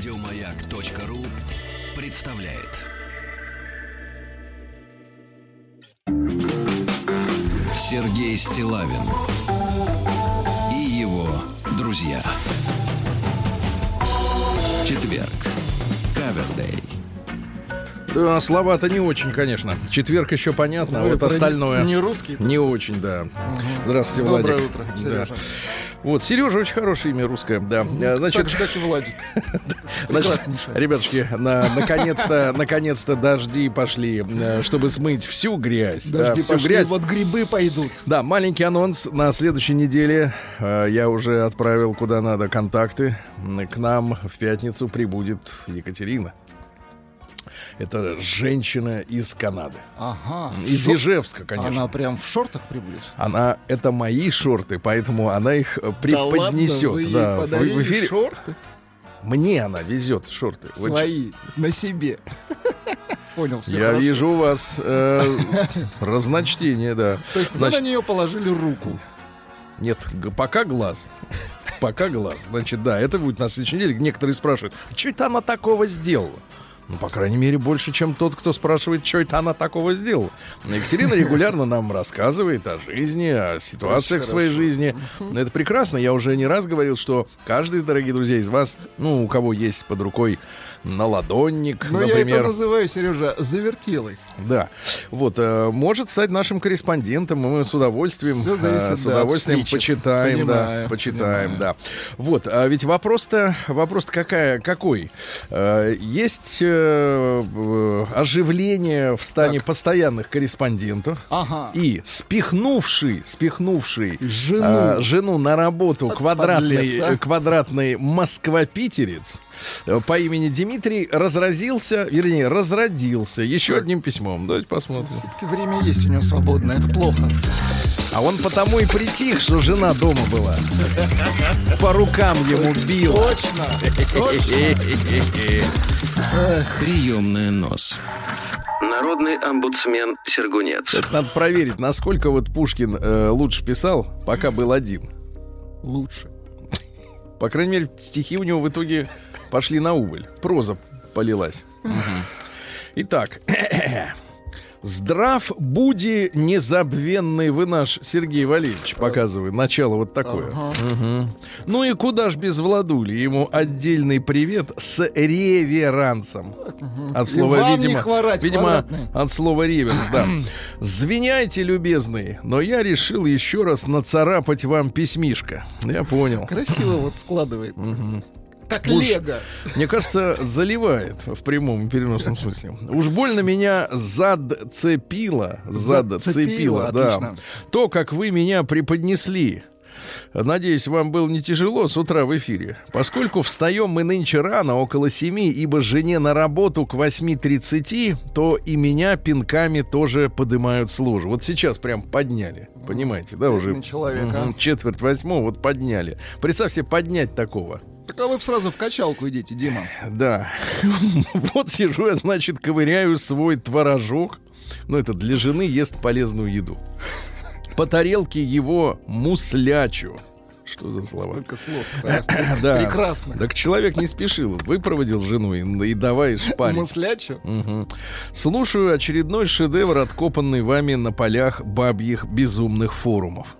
Радиомаяк.ру представляет. Сергей Стилавин и его друзья. Четверг. Кавердей. Да, слова-то не очень, конечно. Четверг еще понятно, а Вы вот не- остальное... не русский, Не очень, да. Здравствуйте, Владик. Доброе утро, Да. Вот, Сережа очень хорошее имя русское, да. А, так Значит, же, как и Владик. значит, ребятушки, на- наконец-то, наконец-то дожди пошли, э, чтобы смыть всю грязь. да, Дожди всю пошли, грязь. вот грибы пойдут. Да, маленький анонс. На следующей неделе э, я уже отправил куда надо контакты. К нам в пятницу прибудет Екатерина. Это женщина из Канады. Ага. Из Шо- Ижевска, конечно. Она Она... прям в шортах прибудет. это мои шорты, поэтому она их э, Да ладно, преподнесет. вы ей да, подарили в эфире. шорты Мне она везет шорты. Свои на себе. Понял, все Я вижу у вас э, разночтение, да. То есть вы Значит, на нее положили руку. Нет, пока глаз. Пока глаз. Значит, да, это будет на следующей неделе. Некоторые спрашивают, что это она такого сделала? Ну, по крайней мере, больше, чем тот, кто спрашивает, что это она такого сделала. Екатерина регулярно нам рассказывает о жизни, о ситуациях в своей жизни. Это прекрасно. Я уже не раз говорил, что каждый, дорогие друзья, из вас, ну, у кого есть под рукой наладонник, Но Ну, я например, это называю, Сережа, завертелась. да. Вот, э, может стать нашим корреспондентом, и мы с удовольствием, Всё зависит, э, с да, удовольствием встречи. почитаем, да, Понимаю, почитаем, понимаю. да. Вот, а ведь вопрос-то, вопрос-то какая, какой? Э, есть э, э, оживление в стане постоянных корреспондентов. Ага. И спихнувший, спихнувший Жену. а, жену на работу квадратный, подлец, а. э, квадратный москва-питерец э, по имени Дмитрий разразился, вернее, разродился еще одним письмом. Давайте посмотрим. Все-таки время есть у него свободное, это плохо. А он потому и притих, что жена дома была. По рукам ему бил. Точно, Приемная нос. Народный омбудсмен Сергунец. Это надо проверить, насколько вот Пушкин э, лучше писал, пока был один. Лучше. По крайней мере, стихи у него в итоге пошли на убыль. Проза полилась. Итак. Здрав буди незабвенный вы наш Сергей Валерьевич, показывает начало вот такое. Мгм. Ну и куда ж без Владули? Ему отдельный привет с реверансом. От слова, видимо, хворать, видимо, квадратный. от слова реверс, да. Звиняйте, любезные, но я решил еще раз нацарапать вам письмишко. Я понял. Красиво вот складывает. Как Уж- лего. Мне кажется, заливает в прямом и переносном смысле. Уж больно меня задцепило, задцепило, Зацепило, да. отлично. То, как вы меня преподнесли. Надеюсь, вам было не тяжело с утра в эфире. Поскольку встаем мы нынче рано, около семи, ибо жене на работу к 8.30, то и меня пинками тоже поднимают с ложи. Вот сейчас прям подняли. Понимаете, да, уже Бедный человек, а. Мгм, четверть восьмого, вот подняли. Представь себе поднять такого. Так а вы сразу в качалку идите, Дима. Да. Вот сижу я, значит, ковыряю свой творожок. Ну, это для жены ест полезную еду. По тарелке его муслячу. Что за слова? Сколько слов. Да. Прекрасно. Так человек не спешил. Выпроводил жену и, и давай шпарить. Муслячу. Мгм. Слушаю очередной шедевр, откопанный вами на полях бабьих безумных форумов.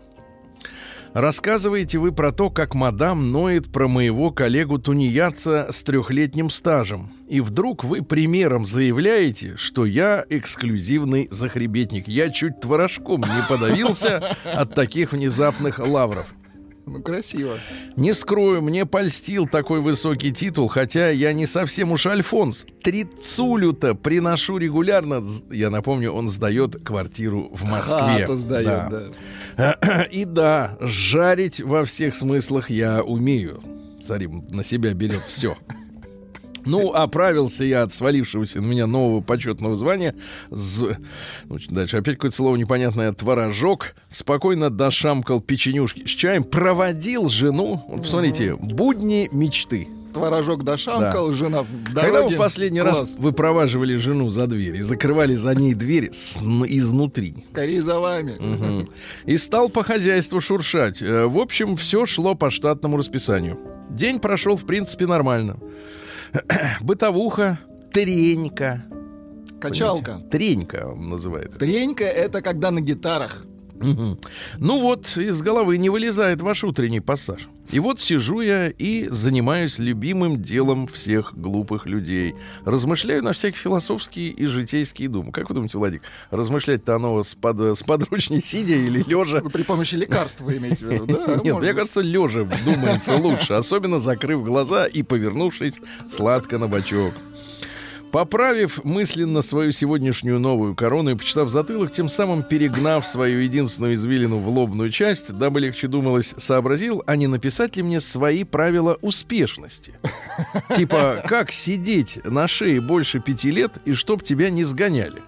Рассказываете вы про то, как мадам ноет про моего коллегу-тунеядца с трехлетним стажем. И вдруг вы примером заявляете, что я эксклюзивный захребетник. Я чуть творожком не подавился от таких внезапных лавров. Ну, красиво. Не скрою, мне польстил такой высокий титул, хотя я не совсем уж Альфонс. Трицулю-то приношу регулярно. Я напомню, он сдает квартиру в Москве. Хату сдает, Да. да. И да, жарить во всех смыслах я умею. Царим на себя берет все. Ну, оправился я от свалившегося на меня нового почетного звания. З- ну, Дальше опять какое-то слово непонятное. Творожок. Спокойно дошамкал печенюшки с чаем. Проводил жену. Вот посмотрите, будни мечты. Творожок дошамкал, жена в дороге. Когда вы последний раз Класс. выпроваживали жену за дверь и закрывали за ней дверь с- изнутри? Скорее за вами. Мгм. И стал по хозяйству шуршать. Э, В общем, все шло по штатному расписанию. День прошел, в принципе, нормально. Бытовуха, тренька. Качалка. Понимаете? Тренька он называет. Тренька — это когда на гитарах. Ну вот, из головы не вылезает ваш утренний пассаж. И вот сижу я и занимаюсь любимым делом всех глупых людей. Размышляю на всякие философские и житейские думы. Как вы думаете, Владик, размышлять-то оно с, под, с подручней сидя или лежа? Ну, При помощи лекарств вы имеете в виду, да? Нет, мне кажется, лежа думается лучше, особенно закрыв глаза и повернувшись сладко на бочок. Поправив мысленно свою сегодняшнюю новую корону и почитав затылок, тем самым перегнав свою единственную извилину в лобную часть, дабы легче думалось, сообразил, а не написать ли мне свои правила успешности. Типа, как сидеть на шее больше пяти лет и чтоб тебя не сгоняли.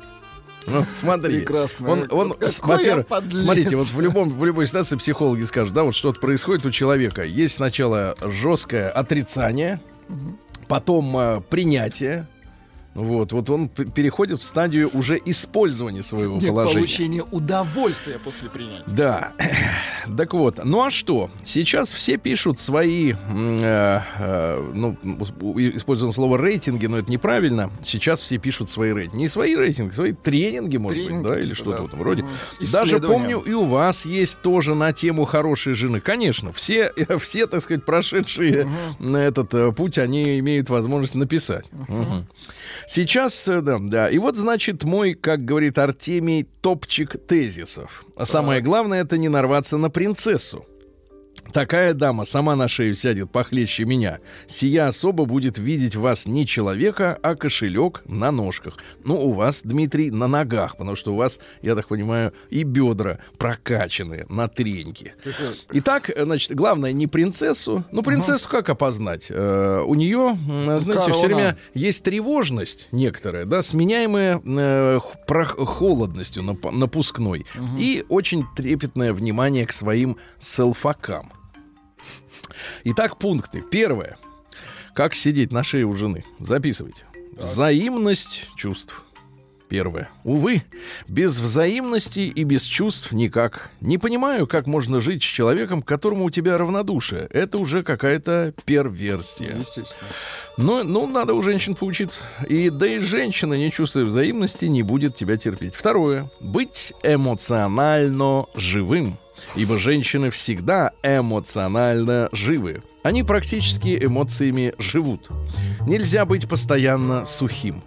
Вот смотри. Прекрасно. Он, он, Какой с- во-первых, подлец. смотрите, вот в любом в любой ситуации психологи скажут, да, вот что-то происходит у человека. Есть сначала жесткое отрицание, потом э, принятие. Вот, вот он переходит в стадию уже использования своего Нет, положения. получение удовольствия после принятия. Да. Так вот, ну а что? Сейчас все пишут свои, э, э, ну, используем слово рейтинги, но это неправильно. Сейчас все пишут свои рейтинги. Не свои рейтинги, свои тренинги, может Тренинги, быть, да, или да. что-то в этом роде. Даже помню, и у вас есть тоже на тему хорошей жены. Конечно, все, все так сказать, прошедшие на этот э, путь, они имеют возможность написать. Мгм. Сейчас, э, да, да. И вот, значит, мой, как говорит Артемий, топчик тезисов. А самое главное, это не нарваться на принцессу. Такая дама сама на шею сядет похлеще меня. Сия особо будет видеть в вас не человека, а кошелек на ножках. Ну, у вас, Дмитрий, на ногах, потому что у вас, я так понимаю, и бедра прокачаны на треньки. Итак, значит, главное не принцессу. Ну, принцессу как опознать? Э, у нее, м, знаете, все Корона. время есть тревожность некоторая, да, сменяемая э, холодностью нап- напускной и очень трепетное внимание к своим селфакам. Итак, пункты. Первое. Как сидеть на шее у жены? Записывайте. Взаимность чувств. Первое. Увы, без взаимности и без чувств никак. Не понимаю, как можно жить с человеком, к которому у тебя равнодушие. Это уже какая-то перверсия. Естественно. Ну, ну, надо у женщин поучиться. И да и женщина, не чувствуя взаимности, не будет тебя терпеть. Второе. Быть эмоционально живым. Ибо женщины всегда эмоционально живы. Они практически эмоциями живут. Нельзя быть постоянно сухим.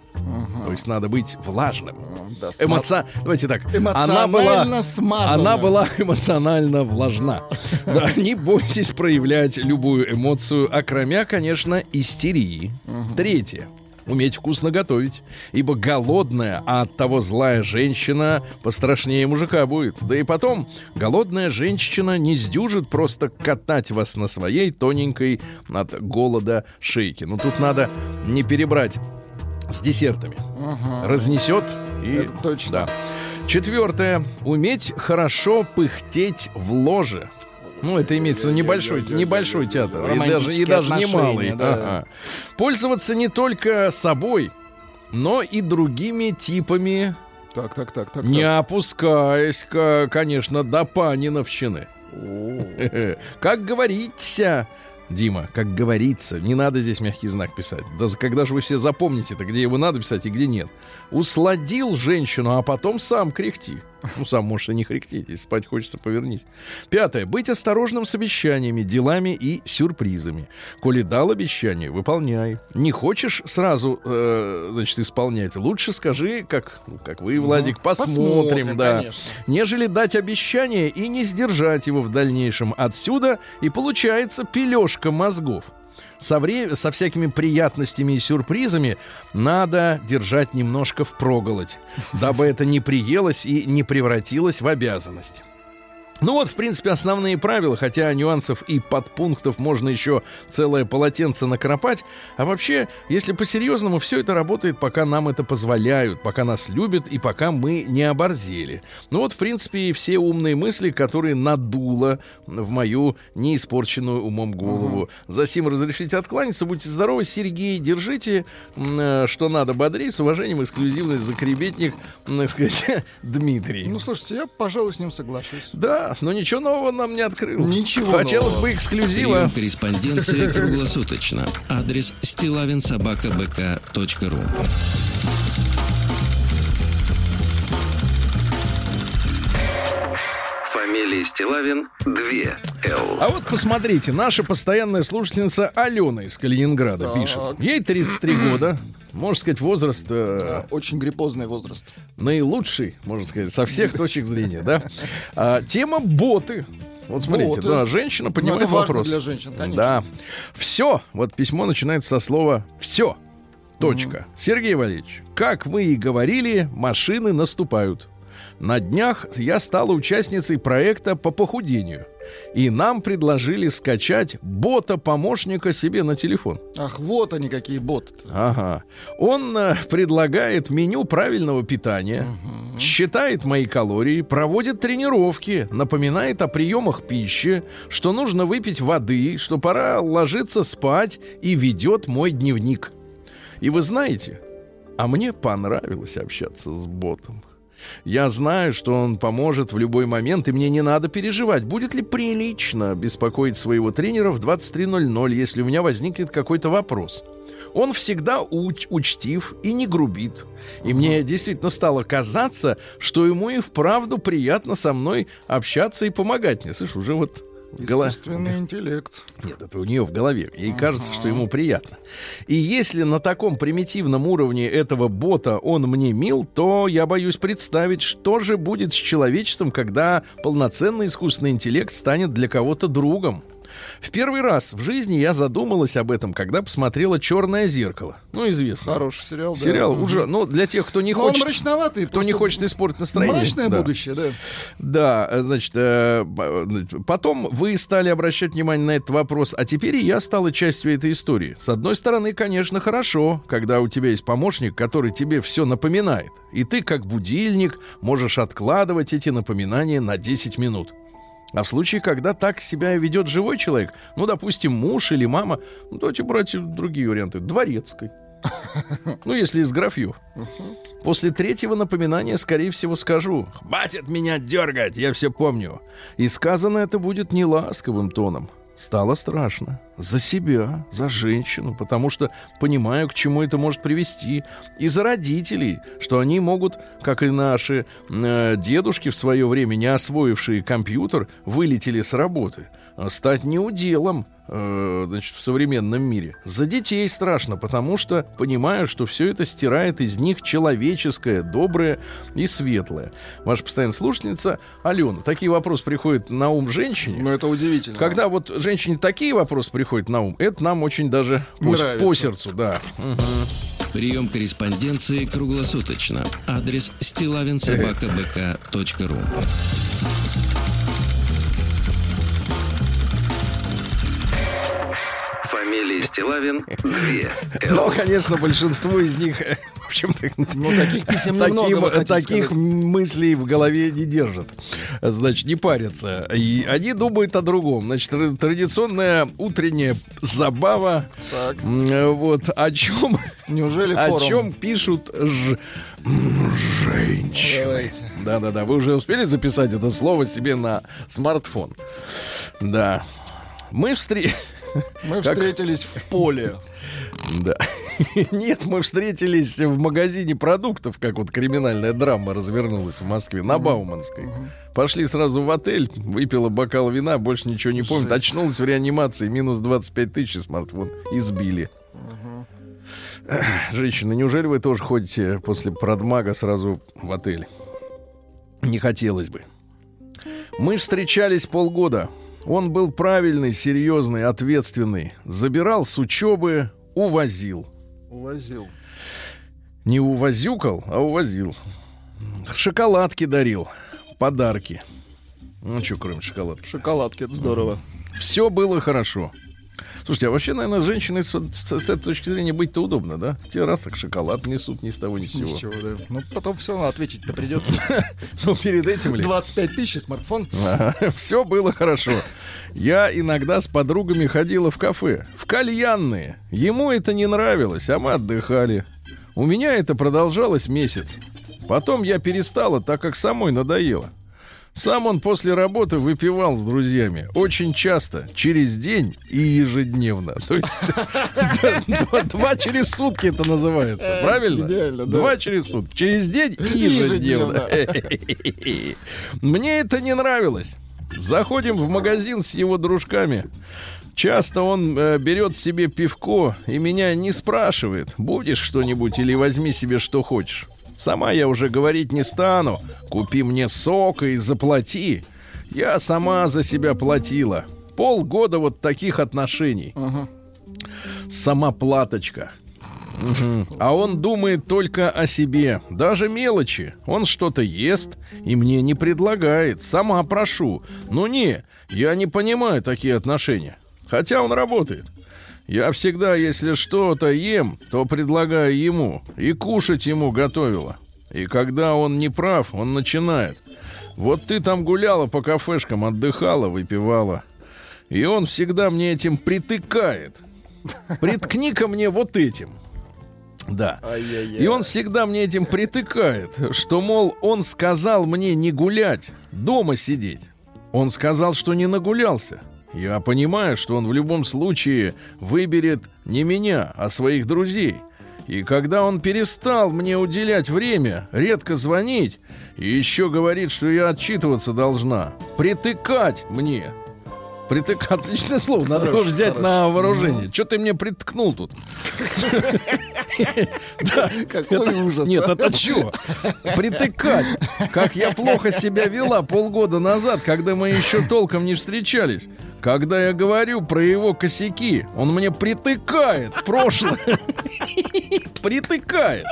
То есть надо быть влажным. Да, Эмоци... Давайте так. Она была... смазанным. Она была эмоционально влажна. Да, не бойтесь проявлять любую эмоцию, окромя, конечно, истерии. Третье. Уметь вкусно готовить. Ибо голодная, а от того злая женщина пострашнее мужика будет. Да и потом, голодная женщина не сдюжит просто катать вас на своей тоненькой от голода шейке. Но тут надо не перебрать с десертами. Разнесет и... Это точно. Да. Четвертое. Уметь хорошо пыхтеть в ложе. Ну, это имеется в виду небольшой, небольшой театр. И даже, и даже не отношения, малый. да. Ага. Пользоваться не только собой, но и другими типами, Так, так, так, так. не так. опускаясь, ка- конечно, до паниновщины. Как говорится, Дима, как говорится, не надо здесь мягкий знак писать. Да когда же вы все запомните-то, где его надо писать и где нет. Усладил женщину, а потом сам кряхти. Ну, сам можешь и не хректеть, если спать хочется, повернись. Пятое. Быть осторожным с обещаниями, делами и сюрпризами. Коли дал обещание, выполняй. Не хочешь сразу, э, значит, исполнять, лучше скажи, как, ну, как вы, Владик, посмотрим, Посмотрим, да. конечно. Нежели дать обещание и не сдержать его в дальнейшем. Отсюда и получается пележка мозгов. Со, вре- со всякими приятностями и сюрпризами надо держать немножко в проголодь, дабы это не приелось и не превратилось в обязанность. Ну вот, в принципе, основные правила, хотя нюансов и подпунктов можно еще целое полотенце накропать. А вообще, если по-серьезному, все это работает, пока нам это позволяют, пока нас любят и пока мы не оборзели. Ну вот, в принципе, и все умные мысли, которые надуло в мою неиспорченную умом голову. Засим разрешите откланяться, будьте здоровы, Сергей, держите, э, что надо, бодрей, с уважением, эксклюзивность, закребетник, так сказать, Дмитрий. Ну, слушайте, я, пожалуй, с ним соглашусь. Да, Да, но ничего нового нам не открыл. Ничего Хотелось нового. бы эксклюзива. Прием корреспонденции круглосуточно. Адрес стилавинсобакабк.ру Фамилия Стилавин 2 Л. А вот посмотрите, наша постоянная слушательница Алена из Калининграда Так. пишет. Ей 33 года. Можно сказать, возраст э, Да, Очень гриппозный возраст. наилучший, можно сказать, со всех точек зрения, да? А, тема боты. Вот смотрите, Боты. да, женщина понимает это важно вопрос. для женщин, конечно. Да. Все. Вот письмо начинается со слова все. Точка. Сергей Валерьевич, как вы и говорили, машины наступают. На днях я стала участницей проекта по похудению. И нам предложили скачать бота-помощника себе на телефон. Ах, вот они какие боты. Ага. Он э, предлагает меню правильного питания, считает мои калории, проводит тренировки, напоминает о приемах пищи, что нужно выпить воды, что пора ложиться спать и ведет мой дневник. И вы знаете, а мне понравилось общаться с ботом. Я знаю, что он поможет в любой момент, и мне не надо переживать, будет ли прилично беспокоить своего тренера в 23.00, если у меня возникнет какой-то вопрос. Он всегда уч- учтив и не грубит. И мне действительно стало казаться, что ему и вправду приятно со мной общаться и помогать мне. Слышь, уже вот Искусственный интеллект. Нет, это у нее в голове. Ей кажется, что ему приятно. И если на таком примитивном уровне этого бота он мне мил, то я боюсь представить, что же будет с человечеством, когда полноценный искусственный интеллект станет для кого-то другом. В первый раз в жизни я задумалась об этом, когда посмотрела «Черное зеркало». Ну, известно. Хороший сериал, да. Сериал Мгм. уже, ну, для тех, кто не Но он хочет... мрачноватый. Кто не хочет испортить настроение. Мрачное Да. будущее, да. Да, э, значит, э, э, потом вы стали обращать внимание на этот вопрос, а теперь и я стала частью этой истории. С одной стороны, конечно, хорошо, когда у тебя есть помощник, который тебе все напоминает, и ты, как будильник, можешь откладывать эти напоминания на 10 минут. А в случае, когда так себя ведет живой человек, ну, допустим, муж или мама, ну, давайте брать другие варианты. Дворецкой. Ну, если из графьев. После третьего напоминания, скорее всего, скажу «Хватит меня дергать, я все помню». И сказано это будет не ласковым тоном. Стало страшно. За себя, за женщину, потому что понимаю, к чему это может привести. И за родителей, что они могут, как и наши э, дедушки в свое время, не освоившие компьютер, вылетели с работы, э, стать неуделом э, значит, в современном мире. За детей страшно, потому что понимаю, что все это стирает из них человеческое, доброе и светлое. Ваша постоянная слушательница Алена. Такие вопросы приходят на ум женщине. Ну, это удивительно. Когда вот женщине такие вопросы приходят на ум, это нам очень даже по, Нравится. по сердцу, да. Прием корреспонденции круглосуточно. Адрес стилавинсобакабк.ру Фамилия Стилавин 2 Но, Л. конечно, большинство из них, в общем-то, Ну, таких писем немного, таким- таких сказать. мыслей в голове не держат. Значит, не парятся. И они думают о другом. Значит, тр- традиционная утренняя забава. Так. Вот о чем, Неужели о форум? чем пишут ж- женщины. Да-да-да, вы уже успели записать это слово себе на смартфон. Да. Мы встретились... Мы Как? встретились в поле. Да. Нет, мы встретились в магазине продуктов, как вот криминальная драма развернулась в Москве, на Бауманской. Пошли сразу в отель, выпила бокал вина, больше ничего не помнит. Очнулась в реанимации, минус 25 тысяч смартфон. Избили. Эх, Женщины, неужели вы тоже ходите после продмага сразу в отель? Не хотелось бы. Мы встречались полгода. Он был правильный, серьезный, ответственный. Забирал с учебы, увозил. Увозил. Не увозюкал, а увозил. Шоколадки дарил, подарки. Ну, что, кроме шоколадки. Шоколадки, это здорово. Все было хорошо. Слушайте, а вообще, наверное, женщиной с, с- с этой точки зрения быть-то удобно, да? Те раз так шоколад несут ни с того ни с сего. Ничего, да. Ну, потом все равно ответить-то придется. Ну, перед этим ли? 25 тысяч смартфон. Все было хорошо. Я иногда с подругами ходила в кафе, в кальянные. Ему это не нравилось, а мы отдыхали. У меня это продолжалось месяц. Потом я перестала, так как самой надоело. Сам он после работы выпивал с друзьями. Очень часто, через день и ежедневно. То есть два через сутки это называется. Правильно? Идеально, да. Два через сутки. Через день и ежедневно. Мне это не нравилось. Заходим в магазин с его дружками. Часто он э, берет себе пивко и меня не спрашивает, будешь что-нибудь или возьми себе что хочешь. Сама я уже говорить не стану. Купи мне сока и заплати. Я сама за себя платила. Полгода вот таких отношений. Ага. Сама платочка. Мгм. А он думает только о себе. Даже мелочи. Он что-то ест и мне не предлагает. Сама прошу. Ну не, я не понимаю такие отношения. Хотя он работает. Я всегда, если что-то ем, то предлагаю ему. И кушать ему готовила. И когда он не прав, он начинает. Вот ты там гуляла по кафешкам, отдыхала, выпивала. И он всегда мне этим притыкает. Приткни-ка мне вот этим. Да. Ай-яй-яй. И он всегда мне этим притыкает, что, мол, он сказал мне не гулять, дома сидеть. Он сказал, что не нагулялся. Я понимаю, что он в любом случае выберет не меня, а своих друзей. И когда он перестал мне уделять время, редко звонить, и еще говорит, что я отчитываться должна, притыкать мне. Притык... Отличное слово, надо его Хорошо, взять хорошо. на вооружение. Что ты мне приткнул тут? Какой ужас. Нет, это что? Притыкать. Как я плохо себя вела полгода назад, когда мы еще толком не встречались. Когда я говорю про его косяки, он мне притыкает прошлое. Притыкает.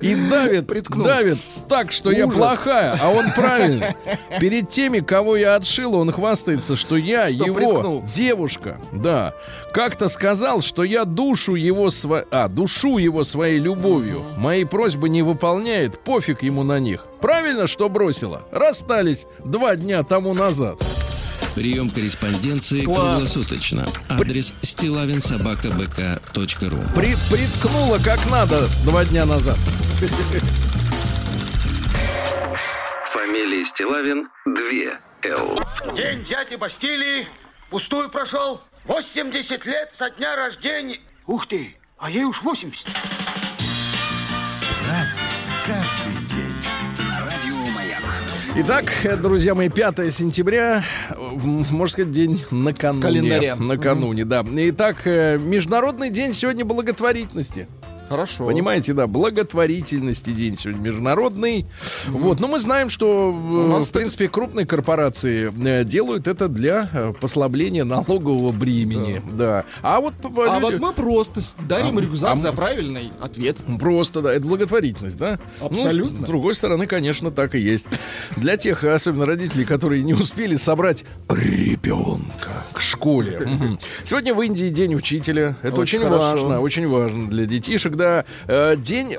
И давит, Приткнул. давит так, что я Ужас. плохая, а он правильный. Перед теми, кого я отшил, он хвастается, что я Что его приткнул. девушка. Да. Как-то сказал, что я душу его сво... а, душу его своей любовью. Мои просьбы не выполняет, пофиг ему на них. Правильно, что бросила? Расстались два дня тому назад. Прием корреспонденции Класс. круглосуточно. Адрес стилавинсобакабк.ру При... Приткнула как надо два дня назад. Фамилия Стилавин 2 Л. День дяди Бастилии пустую прошел. 80 лет со дня рождения. Ух ты, а ей уж 80. Итак, друзья мои, 5 сентября, можно сказать, день накануне. Календаря. Накануне, да. Итак, э, Международный день сегодня благотворительности. Хорошо. Понимаете, да, благотворительности день сегодня международный. Вот, но мы знаем, что, э, в принципе, крупные корпорации э, делают это для э, послабления налогового бремени. Да. А вот А люди- вот мы просто дарим А- рюкзак а мы- за правильный ответ. Просто, да, это благотворительность, да? Абсолютно. Ну, с другой стороны, конечно, так и есть. Для тех, особенно родителей, которые не успели собрать ребенка к школе. Сегодня в Индии день учителя. Это очень, важно, очень важно для детишек, да. Э, День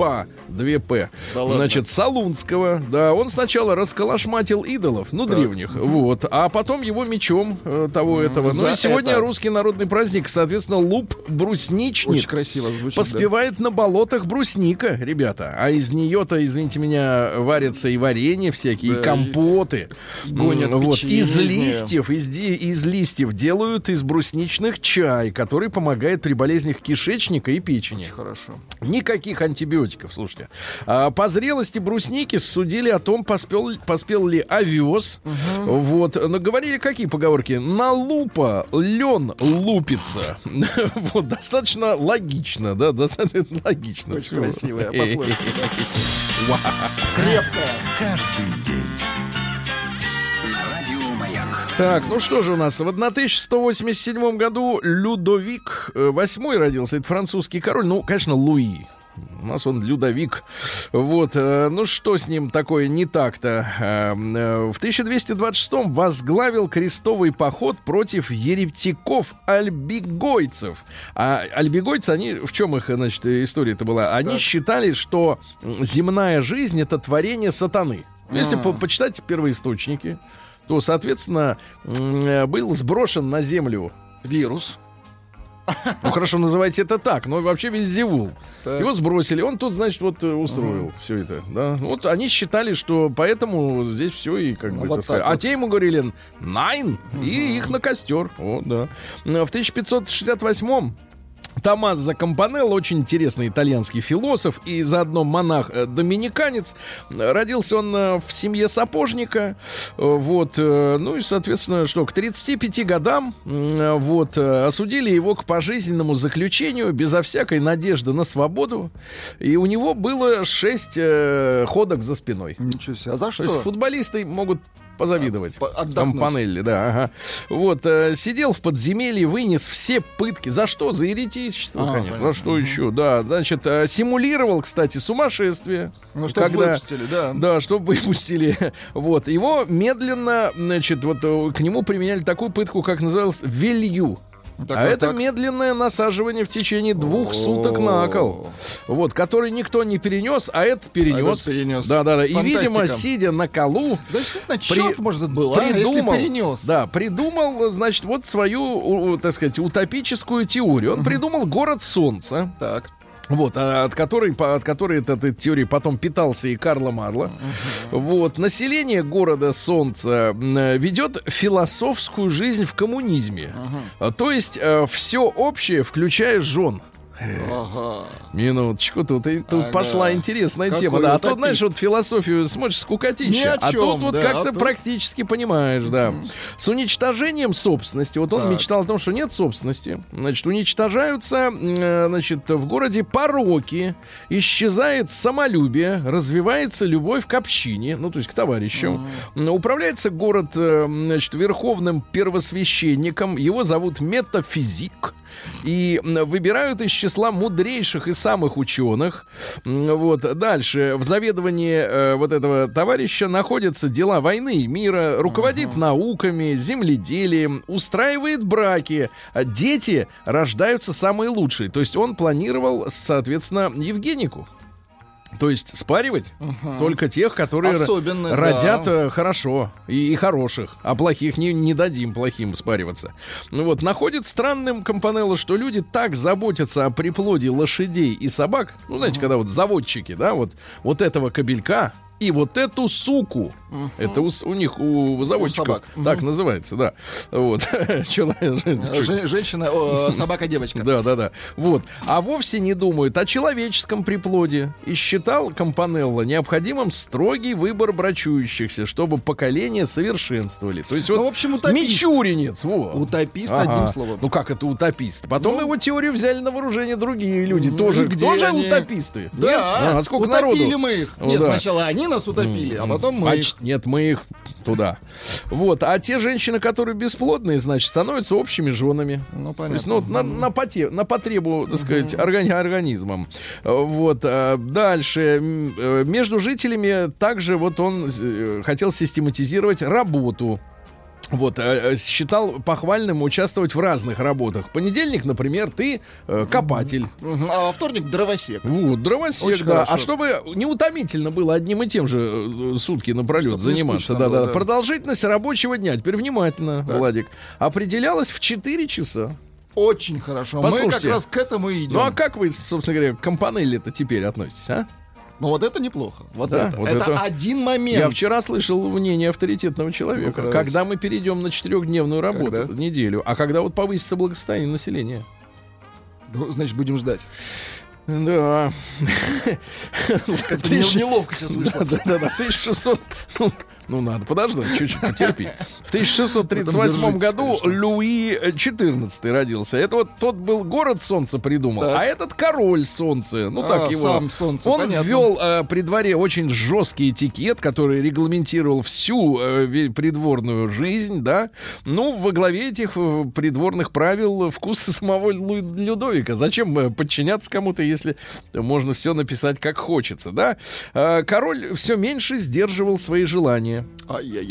лупа. 2П. Да ладно? Значит, Салунского, да, он сначала расколошматил идолов, ну, древних, вот, а потом его мечом э, того этого. Ну и сегодня это. русский народный праздник, соответственно, луп брусничник. Очень красиво звучит. да. Поспевает на болотах брусника, ребята. А из нее-то, извините меня, варятся и варенье всякие, Да, и компоты. гонят М, вот. печенье Из листьев, из, из листьев делают из брусничных чай, который помогает при болезнях кишечника и печени. Очень хорошо. Никаких антибиотиков, слушайте. А, по зрелости брусники судили о том, поспел, поспел ли овес. Вот. Но говорили какие поговорки? На лупа лен лупится. Вот, достаточно логично, да, достаточно логично. Очень Всё. красивая пословица. Крепкая. Каждый день. На радио Маяк. Так, ну что же у нас? В 1187 году Людовик VIII родился. Это французский король. Ну, конечно, Луи. У нас он Людовик. Вот. э, Ну, что с ним такое не так-то? Э, э, В 1226-м возглавил крестовый поход против еретиков-альбигойцев. А альбигойцы, они... В чем их, значит, история-то была? Они считали, что земная жизнь — это творение сатаны. Если по- почитать первоисточники, то, соответственно, был сброшен на землю Вирус. Ну хорошо, называйте это так, но вообще Вельзевул. Так. Его сбросили, он тут, значит, вот э, устроил все это. Да? Вот они считали, что поэтому здесь все и как Ну, бы, вот так сказать. А вот. те ему говорили «найн», и их на костер. Вот, да. В 1568 Томмазо Кампанелло, очень интересный итальянский философ и заодно монах-доминиканец. Родился он э, в семье сапожника. Э, Вот, э, ну и, соответственно, что, к 35 годам э, вот, э, осудили его к пожизненному заключению безо всякой надежды на свободу. И у него было 6 ходок за спиной. Ничего себе. А за То есть что? футболисты могут позавидовать. По- отдохнуть. Кампанелли, да, ага. Вот, э, сидел в подземелье, вынес все пытки. За что? За еретичество, А, конечно. понятно. За что еще? Да, значит, э, симулировал, кстати, сумасшествие. Ну, чтобы Когда- выпустили, да. Да, чтобы выпустили. Вот, его медленно, значит, вот э, к нему применяли такую пытку, как называлось, велью. Так, а вот это так. медленное насаживание в течение двух О. суток на кол. Вот, который никто не перенес, а этот перенес. этот перенес. Да, да, да. И, видимо, сидя на колу, Да, действительно, При- может, это был, а, придумал, перенес. да, придумал, значит, вот свою, так сказать, утопическую теорию. Он придумал город солнца, Так. Вот, а, от которой, от которой от этой теории потом питался и Карла Марло. Вот, население города солнца э, ведет философскую жизнь в коммунизме. А, То есть все общее, включая жен. Ага. Минуточку, тут, и- тут Ага. пошла интересная Какой тема. Да, а то, утопист. знаешь, вот философию смотришь скукотища, а чем, тут вот да, как-то а тут- практически понимаешь, да. С уничтожением собственности, вот он Так. мечтал о том, что нет собственности, значит, уничтожаются, э, значит, в городе пороки, исчезает самолюбие, развивается любовь к общине, ну, то есть к товарищам. Управляется город, э, значит, верховным первосвященником, его зовут метафизик. И выбирают из числа мудрейших и самых ученых. Вот. Дальше. В заведовании э, вот этого товарища находятся дела войны и мира, руководит науками, земледелием, устраивает браки. А Дети рождаются самые лучшие. То есть он планировал, соответственно, Евгенику. То есть спаривать только тех, которые Особенно, да. родят э, хорошо и, и хороших, а плохих не, не дадим плохим спариваться. Ну вот, находит странным Компанелло, что люди так заботятся о приплоде лошадей и собак, ну, знаете, когда вот заводчики, да, вот, вот этого кобелька и вот эту суку, это у, у них, у заводчиков собак. так называется, да. Вот. Жен- Женщина, о, собака-девочка. да, да, да. Вот. А вовсе не думают о человеческом приплоде. И считал Компанелло необходимым строгий выбор брачующихся, чтобы поколения совершенствовали. То есть Ну, вот в общем, утопист. Мичуринец, во. Утопист, Ага. одним словом. Ну как это утопист? Потом Ну. его теорию взяли на вооружение другие люди. Ну, тоже тоже они? утописты. Да, Нет? А, сколько утопили народу? мы их. Ну, Нет, сначала они нас утопили, а потом мы А их. Нет, мы их туда. Вот. А те женщины, которые бесплодные, значит, становятся общими женами. Ну, То есть, понятно. ну, вот на, на, поте- на потребу, так сказать, органи- организмом. Э, Вот. а, Дальше. Э, Между жителями также вот он э, хотел систематизировать работу. Вот, э, э, считал похвальным участвовать в разных работах. Понедельник, например, ты э, копатель. А во вторник дровосек. Вот, дровосек, Очень да. хорошо. А чтобы не утомительно было одним и тем же сутки напролет Чтоб не заниматься, да, было, да. да. Продолжительность рабочего дня, теперь внимательно, Так. Владик, определялась в 4 часа. Очень хорошо. Мы как Послушайте. раз к этому и идем. Ну а как вы, собственно говоря, к компанелли-то теперь относитесь, а? Ну вот это неплохо. Вот Да, это. вот это, это- один момент. Я вчера слышал мнение авторитетного человека. Ну-ка, когда мы перейдем на четырехдневную работу, Когда? неделю, а когда вот повысится благосостояние населения. Ну, значит, будем ждать. Да. Как-то неловко сейчас вышло. Да, да, да. В 1600... Ну, надо подождать, чуть-чуть потерпи. В 1638 Потом году конечно. Луи XIV родился. Это вот тот был город солнца придумал, Так. а этот король солнца. Ну, так А, его. сам солнце, Он понятно. ввел э, при дворе очень жесткий этикет, который регламентировал всю э, придворную жизнь, да. Ну, во главе этих э, придворных правил вкусы самого Лу- Людовика. Зачем э, подчиняться кому-то, если можно все написать как хочется, да? Э, Король все меньше сдерживал свои желания.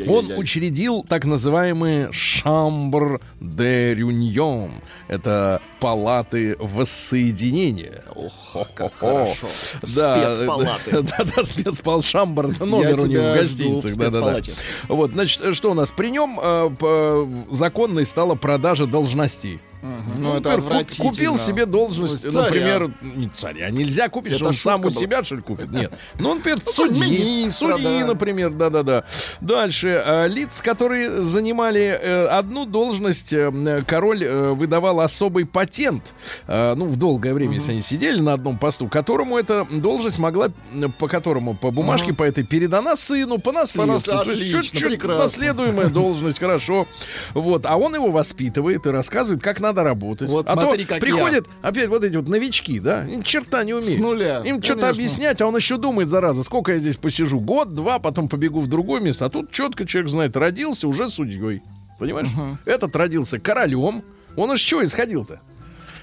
Он учредил так называемые «Шамбр де Рюньон». Это палаты воссоединения. Ох, как хорошо. Да, Спецпалаты. Да, да, спецпал Шамбр, номер у него в гостиницах. Да, да, да. Вот, значит, что у нас? При нем э, п- законной стала продажа должностей. Ну, это например, куп- отвратительно. купил себе должность, Ну, например, не царя, нельзя купить, Это что он сам у себя, что ли, купит? Нет. Ну, например, Ну, судьи, судьи, например, да-да-да. Дальше. э, Лиц, которые занимали э, одну должность, э, король э, выдавал особый патент, э, ну, в долгое время, если они сидели на одном посту, которому эта должность могла, по которому, по бумажке, по этой, передана сыну по наследству. нас- То есть отлично, чуть-чуть прекрасно. наследуемая должность, хорошо. Вот. А он его воспитывает и рассказывает, как надо работать. Вот а смотри, то как приходят опять вот эти вот новички, да, ни черта не умеют. С нуля, Им что-то объяснять, а он еще думает, зараза, сколько я здесь посижу? Год, два, потом побегу в другое место. А тут четко человек знает, родился уже судьей. Понимаешь? Этот родился королем. Он из чего исходил-то?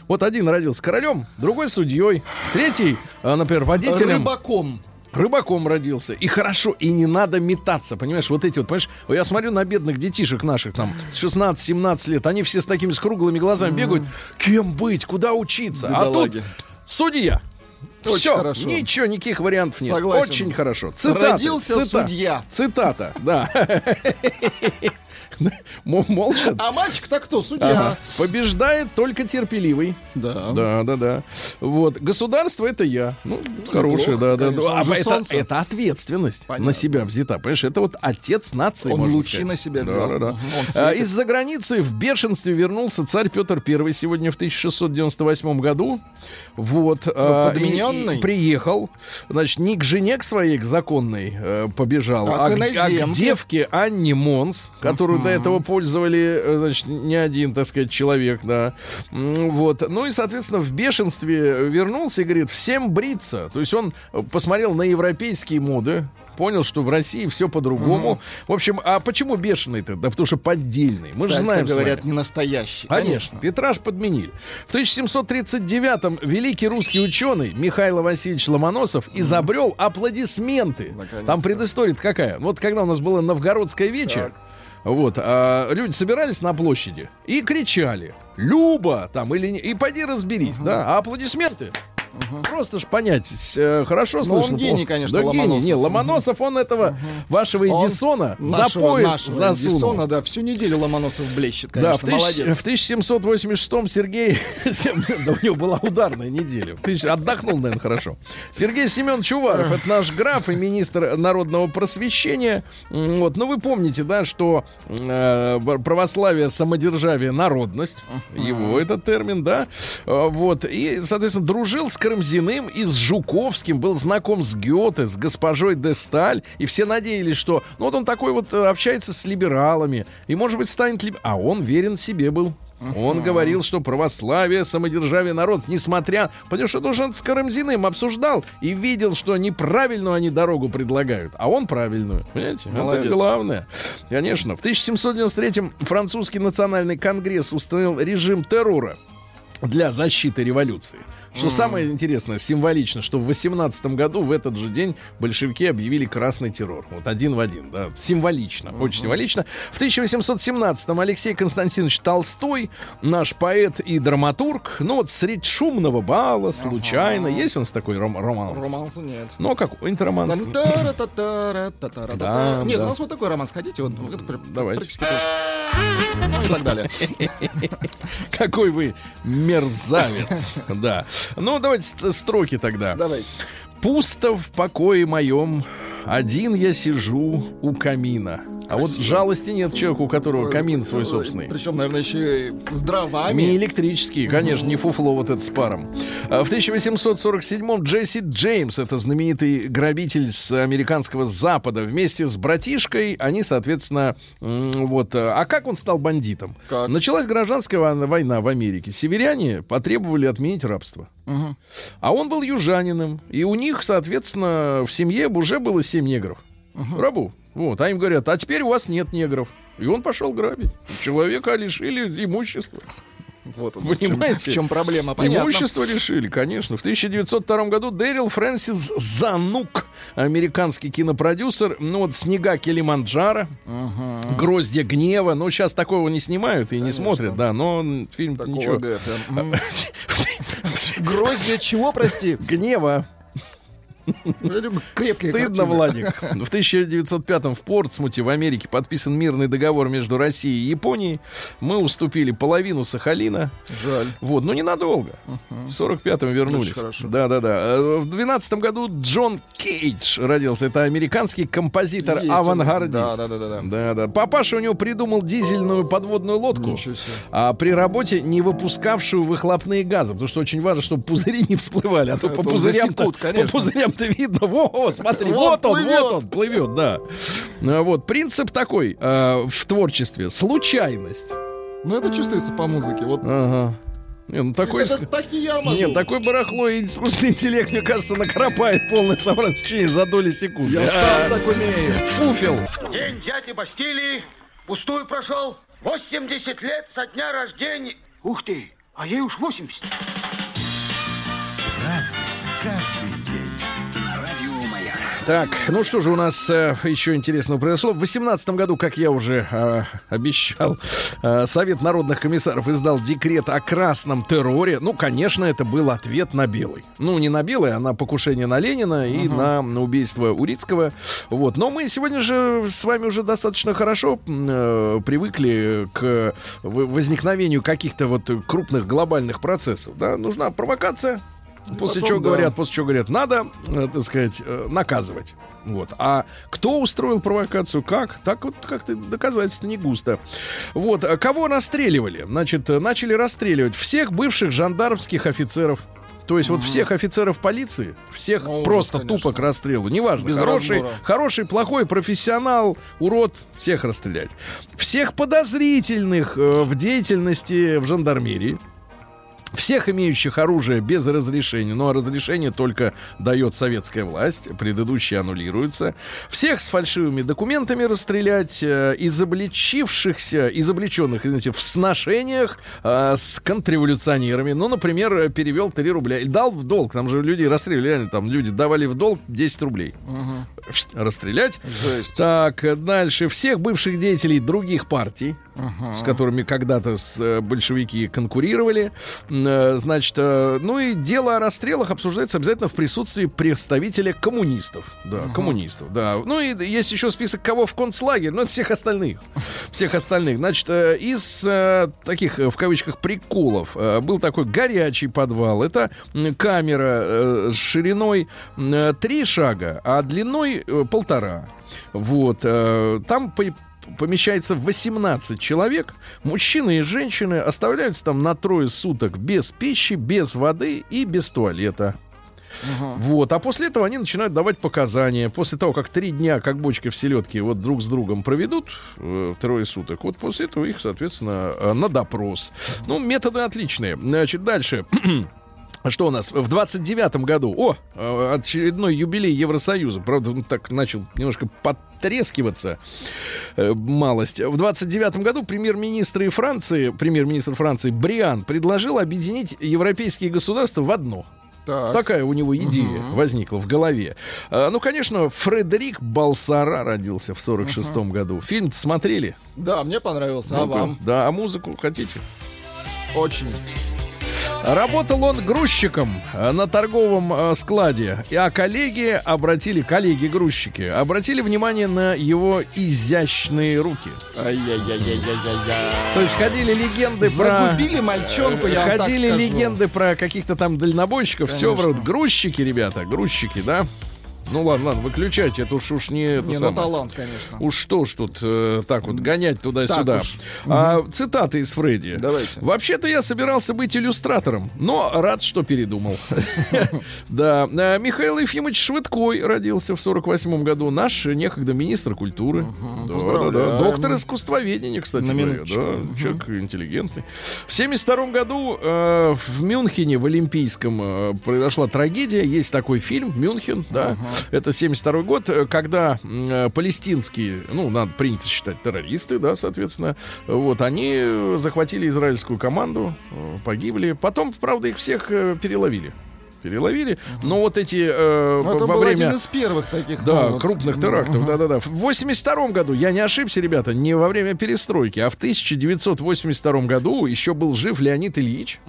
Вот один родился королем, другой судьей, третий, а, например, водителем. Рыбаком. Рыбаком родился. И хорошо, и не надо метаться, понимаешь? Вот эти вот, понимаешь, я смотрю на бедных детишек наших там с 16-17 лет, они все с такими с круглыми глазами бегают. Кем быть? Куда учиться? А тут Бедолаги. судья. Очень Всё, хорошо. ничего, никаких вариантов нет. Согласен. Очень хорошо. Цитаты, Родился цита- судья. Цитата, да. М- Молча. А мальчик-то кто? Судья. Ага. Побеждает только терпеливый. Да. Да, да, да. Вот. Государство это я. Ну, хорошее, да, да. да. А это, это ответственность Понятно. на себя взята. Понимаешь, это вот отец нации. Он лучи сказать. на себя Да, взял. да, да. Он А. Из-за границы в бешенстве вернулся царь Петр I сегодня в 1698 году. Вот. а, и- и подмененный? приехал. Значит, не к жене к своей, к законной э, побежал, А а, к а к иноземке? девке Анне Монс, которую до этого пользовали, э, значит, не один, так сказать, человек, да. Вот. Ну и, соответственно, в бешенстве вернулся и говорит, всем бриться. То есть он э, посмотрел на европейские моды, понял, что в России все по-другому. В общем, а почему бешеный-то? Да потому что поддельный. Мы же знаем говорят, не настоящий. Конечно, Петраж подменили. В 1739-м великий русский ученый Михаил Васильевич Ломоносов изобрел аплодисменты. Наконец-то. Там предыстория какая? Вот когда у нас было новгородское вече, вот, а, люди собирались на площади и кричали «Люба!» там или не, и пойди разберись, да, а аплодисменты Просто ж понять, э, хорошо Ну, он слышно. гений, О, конечно, да, гений. Ломоносов. Не, Ломоносов, он этого вашего Он Эдисона за Нашего- пояс нашего засунул. Эдисона, да, всю неделю Ломоносов блещет, Да, конечно, в, тысяч- молодец. в 1786 Сергей... да, у него была ударная неделя. Отдохнул, наверное, хорошо. Сергей Семенович Уваров, это наш граф и министр народного просвещения. Вот, ну вы помните, да, что э, православие, самодержавие, народность. Его этот термин, да. Э, Вот, и, соответственно, дружил с Карамзиным и с Жуковским, был знаком с Гёте, с госпожой де Сталь, и все надеялись, что ну вот он такой вот э, общается с либералами, и, может быть, станет либ... А он верен себе был. Он говорил, что православие, самодержавие, народ, несмотря... Потому что тоже он с Карамзиным обсуждал и видел, что неправильную они дорогу предлагают, а он правильную. Понимаете? Молодец. Это главное. Конечно. В 1793-м французский национальный конгресс установил режим террора для защиты революции. Что самое интересное, символично, что в 18 году, в этот же день, большевики объявили красный террор. Вот один в один, да. Символично, очень символично. В 1817-м Алексей Константинович Толстой, наш поэт и драматург, ну вот средь шумного бала, случайно, есть у нас такой ром- романс? Романса нет. Ну, а какой-нибудь романс? Да, Нет, у нас вот такой роман. Хотите? Вот, пр- Давайте. Ну и так далее. Какой вы мерзавец. Да. Ну, давайте ст- строки тогда. Давайте. Пусто в покое моем, один я сижу у камина. А вот жалости нет человеку, у которого камин свой собственный. Причем, наверное, еще и с дровами. Не электрический, конечно, не фуфло вот это с паром. А В 1847-м Джесси Джеймс, это знаменитый грабитель с американского запада, вместе с братишкой, они, соответственно, вот... А как он стал бандитом? Как? Началась гражданская война- в Америке. Северяне потребовали отменить рабство. А он был южанином. И у них, соответственно, в семье уже было семь негров. Рабу. Вот. А им говорят, а теперь у вас нет негров. И он пошел грабить. Человека лишили имущества. Вот он, Понимаете? В чем, в чем проблема? Понятно. Имущество решили, конечно. В 1902 году Дэрил Фрэнсис Занук, американский кинопродюсер, ну вот «Снега Килиманджаро», «Гроздья гнева». Ну, сейчас такого не снимают и не смотрят, да, но фильм ничего. Гроздья чего, прости? Гнева. Я люблю крепкие Стыдно, картины. Владик. В 1905 в Портсмуте в Америке подписан мирный договор между Россией и Японией. Мы уступили половину Сахалина. Жаль. Вот, но ненадолго. В 45-м вернулись. Очень хорошо. Да, да, да. В 12 году Джон Кейдж родился. Это американский композитор, Есть он. авангардист. Да, да, да, да, да. Да, да. Папаша у него придумал дизельную подводную лодку. А при работе не выпускавшую выхлопные газы, потому что очень важно, чтобы пузыри не всплывали, а то Это по пузырям-то, засекут, по конечно. Пузырям-то видно, во, смотри, Вот вот он, плывет. вот он, плывет, да. А, Вот, принцип такой э, в творчестве, случайность. Ну, это чувствуется по музыке. Вот Ага. Не, ну такой... это ск- так и я могу. Нет, такой барахло и искусственный интеллект, мне кажется, накропает полное собрание в течение за доли секунды. Я А, сам так умею. Фуфел. День дяди Бастилии пустую прошел. 80 лет со дня рождения. Ух ты, а ей уж 80. Разный, каждый Так, ну что же у нас э, еще интересного произошло. В 18 году, как я уже э, обещал, э, Совет народных комиссаров издал декрет о красном терроре. Ну, конечно, это был ответ на белый. Ну, не на белый, а на покушение на Ленина и на, на убийство Урицкого. Вот. Но мы сегодня же с вами уже достаточно хорошо э, привыкли к в- возникновению каких-то вот крупных глобальных процессов. Да? Нужна провокация, После Потом, чего да. говорят, после чего говорят, надо, э, так сказать, э, наказывать. Вот. А кто устроил провокацию, как? Так вот как-то доказательства не густо. Вот. А Кого расстреливали? Значит, э, начали расстреливать всех бывших жандармских офицеров. То есть вот всех офицеров полиции, всех Ну, ужас, просто конечно. тупо к расстрелу. Неважно, Без хороший, разбора. хороший, плохой, профессионал, урод, всех расстрелять. Всех подозрительных э, в деятельности в жандармерии. Всех имеющих оружие без разрешения, но разрешение только дает советская власть, предыдущие аннулируются. Всех с фальшивыми документами расстрелять, э, изобличившихся, изобличенных, извините, в сношениях э, с контрреволюционерами. Ну, например, перевел 3 рубля. Дал в долг, там же людей расстреливали, реально, там люди давали в долг 10 рублей. Шт, Расстрелять. Жесть. Так, дальше. Всех бывших деятелей других партий, с которыми когда-то с, э, большевики конкурировали. Э, Значит, э, ну и дело о расстрелах обсуждается обязательно в присутствии представителя коммунистов. Да, коммунистов, да. Ну и есть еще список кого в концлагерь, ну это всех остальных. Всех остальных. Значит, э, из таких, в кавычках, приколов был такой горячий подвал. Это камера с шириной 3 шага, а длиной полтора. Вот. Там по- помещается 18 человек. Мужчины и женщины оставляются там на трое суток без пищи, без воды и без туалета. Вот, а после этого они начинают давать показания. После того, как три дня, как бочка в селедке, вот друг с другом проведут э, трое суток, вот после этого их, соответственно, э, на допрос. Ну, методы отличные. Значит, дальше. Что у нас? В 29-м году, о, э, очередной юбилей Евросоюза. Правда, он так начал немножко потрескиваться. э, малость. В 29-м году премьер-министр Франции, премьер-министр Франции Бриан предложил объединить европейские государства в одно. Так. Такая у него идея возникла в голове. А, ну, конечно, Фредерик Балсара родился в 46-м году. Фильм смотрели? Да, мне понравился. А Ну-ка. вам? Да, а музыку хотите? Очень. Работал он грузчиком э, на торговом э, складе, а коллеги обратили, коллеги-грузчики, обратили внимание на его изящные руки. То есть ходили легенды про... Загубили мальчонку, я Ходили легенды про каких-то там дальнобойщиков. Все вроде грузчики, ребята, грузчики, да? Ну ладно, ладно, выключайте, это уж, уж не... это Не, ну самое. талант, конечно. Уж что ж тут э, так вот гонять туда-сюда. А, цитаты из Фредди. Давайте. Вообще-то я собирался быть иллюстратором, но рад, что передумал. Да. э, Михаил Ефимович Швыдкой родился в 48 году. Наш некогда министр культуры. Доктор искусствоведения, кстати говоря. человек интеллигентный. В 72 году э, в Мюнхене, в Олимпийском, э, произошла трагедия. Есть такой фильм «Мюнхен», да. Это 72 год, э, когда палестинские, ну, надо принято считать террористы, да, соответственно, вот, они захватили израильскую команду, э, погибли. Потом, правда, их всех э, переловили. Переловили. Но вот эти э, Ну, это во был время... один из первых таких. Да, ну, крупных терактов, да-да-да. В 82 году, я не ошибся, ребята, не во время перестройки, а в 1982 году еще был жив Леонид Ильич.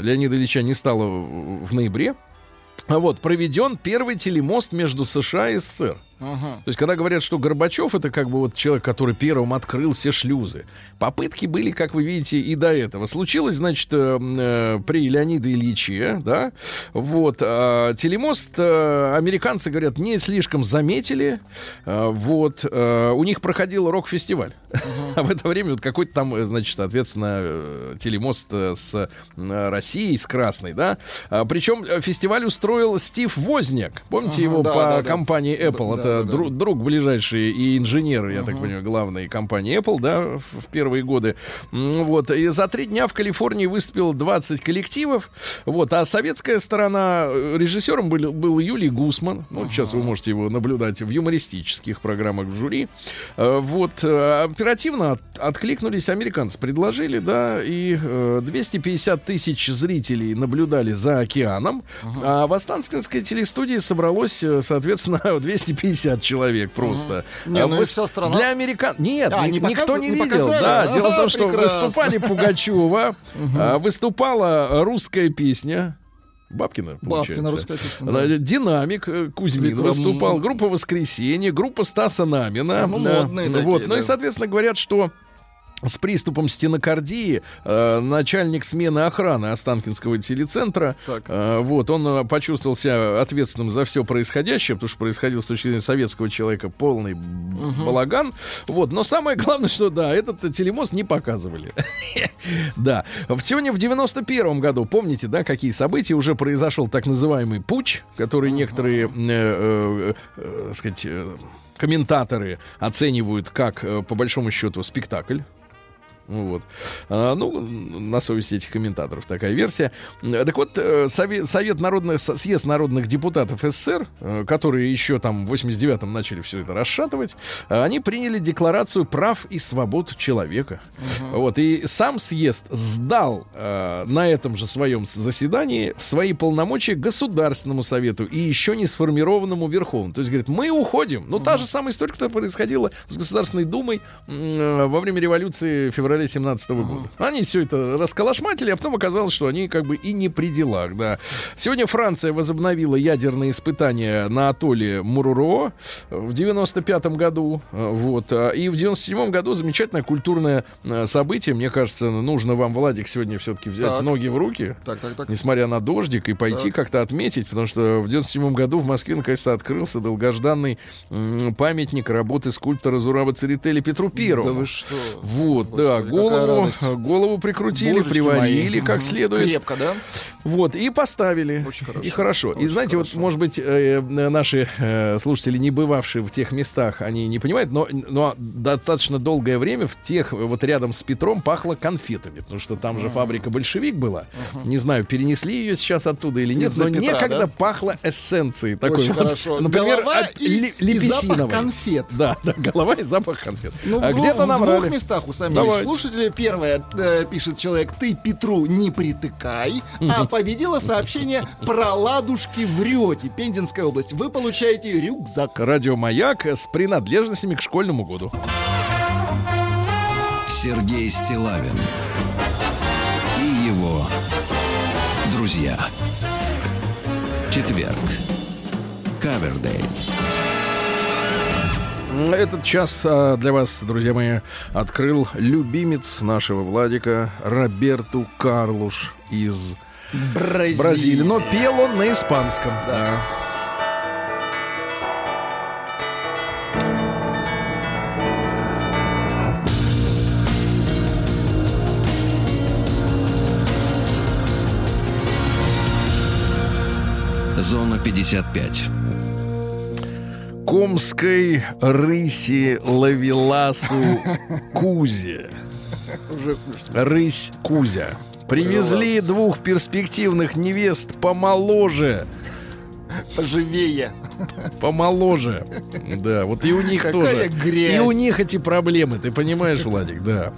Леонида Ильича не стало в ноябре. Вот, проведен первый телемост между США и СССР. Ага. То есть, когда говорят, что Горбачев это как бы вот человек, который первым открыл все шлюзы, попытки были, как вы видите, и до этого. Случилось, значит, э, э, при Леониде Ильиче, да, вот, э, телемост, э, американцы, говорят, не слишком заметили, э, вот, э, у них проходил рок-фестиваль, а в это время вот какой-то там, э, значит, соответственно, э, телемост с Россией, с Красной, да, А, причем фестиваль устроил Стив Возняк, помните Ага, его да, по да. компании Apple, Да, это да, да. дру- друг ближайший и инженер, я так понимаю, главной компании Apple, да, в, в первые годы. Вот. И за три дня в Калифорнии выступило 20 коллективов. Вот. А советская сторона, э, режиссером был, был Юлий Гусман. Ну, Вот сейчас вы можете его наблюдать в юмористических программах в жюри. Э, Вот. э, Оперативно от- откликнулись американцы. Предложили, да, и э, 250 тысяч зрителей наблюдали за океаном. А в Останкинской телестудии собралось, э, соответственно, 250 человек просто. Не, А ну вы- вся страна- Для американ... Нет, А, ни- не никто показ- не не видел. показали? Да, А, дело в том, что прекрасно. выступали Пугачева, а, выступала русская песня. Бабкина, получается. Бабкина русская песня, да. Динамик э, Кузьмин Прекрасно. выступал, группа «Воскресенье», группа Стаса Намина. Ну, Да. модные Вот. такие, Ну и, да. соответственно, говорят, что с приступом стенокардии э, начальник смены охраны Останкинского телецентра, Так. э, вот, он э, почувствовал себя ответственным за все происходящее, потому что происходил с точки зрения советского человека полный б- балаган. Вот, но самое главное, что да, этот э, телемост не показывали. Да. В сегодня в 91 году, помните, да, какие события уже произошел так называемый путь, который некоторые, э, э, сказать, комментаторы оценивают как, по большому счету, спектакль. Ну Вот. А, ну, на совести этих комментаторов такая версия. Так вот, э, Совет, Совет народных, съезд народных депутатов СССР, э, которые еще там в 89-м начали все это расшатывать, э, они приняли декларацию прав и свобод человека. Вот. И сам съезд сдал э, на этом же своем заседании свои полномочия Государственному Совету и еще не сформированному Верховному. То есть, говорит, мы уходим. Ну, та же самая история, которая происходила с Государственной Думой э, во время революции февраля 17 года. Они все это расколошматили, а потом оказалось, что они как бы и не при делах, да. Сегодня Франция возобновила ядерные испытания на атолле Муруро в 95 году, э, вот, а, и в 97 году замечательное культурное э, событие, мне кажется, нужно вам, Владик, сегодня все-таки взять Так. ноги в руки, Так, так, так. несмотря на дождик, и пойти как-то отметить, потому что в 97 году в Москве наконец-то открылся долгожданный памятник работы скульптора Зурава Церетели Петру Первому. Да вы что? Вот, Господи, да, голову, голову прикрутили, Божечки приварили мои. как следует. Крепко, да? Вот, и поставили. Очень хорошо. И хорошо. и Очень знаете, вот, хорошо. может быть, э, э, наши э, слушатели, не бывавшие в тех местах, они не понимают, но, но достаточно долгое время в тех, вот рядом с Петром, пахло конфетами, потому что там же фабрика «Большевик» была. Не знаю, перенесли ее сейчас оттуда или нет, Из-за но Петра, некогда да? пахло эссенцией. Такой Очень вот, хорошо. Например, Голова от и- ли- и запах лепесиновой. конфет. Да, да, голова и запах конфет. Ну, а где-то в двух набрали. местах усомнились. Давайте. Слушатели, первое, э, пишет человек, ты Петру не притыкай, а победило сообщение про ладушки врете, Пензенская область. Вы получаете рюкзак. Радио «Маяк» с принадлежностями к школьному году. Сергей Стилавин и его друзья. Четверг. Кавердей. Этот час а, для вас, друзья мои, открыл любимец нашего Владика Роберту Карлуш из Бразилия. Бразилии. Но пел он на испанском. Да. Зона 55. Комской рыси лавеласу Кузе. Уже смешно. Рысь Кузя. Привезли двух перспективных невест помоложе. Поживее. Помоложе. Да, вот и у них Какая тоже. грязь. И у них эти проблемы, ты понимаешь, Владик, да.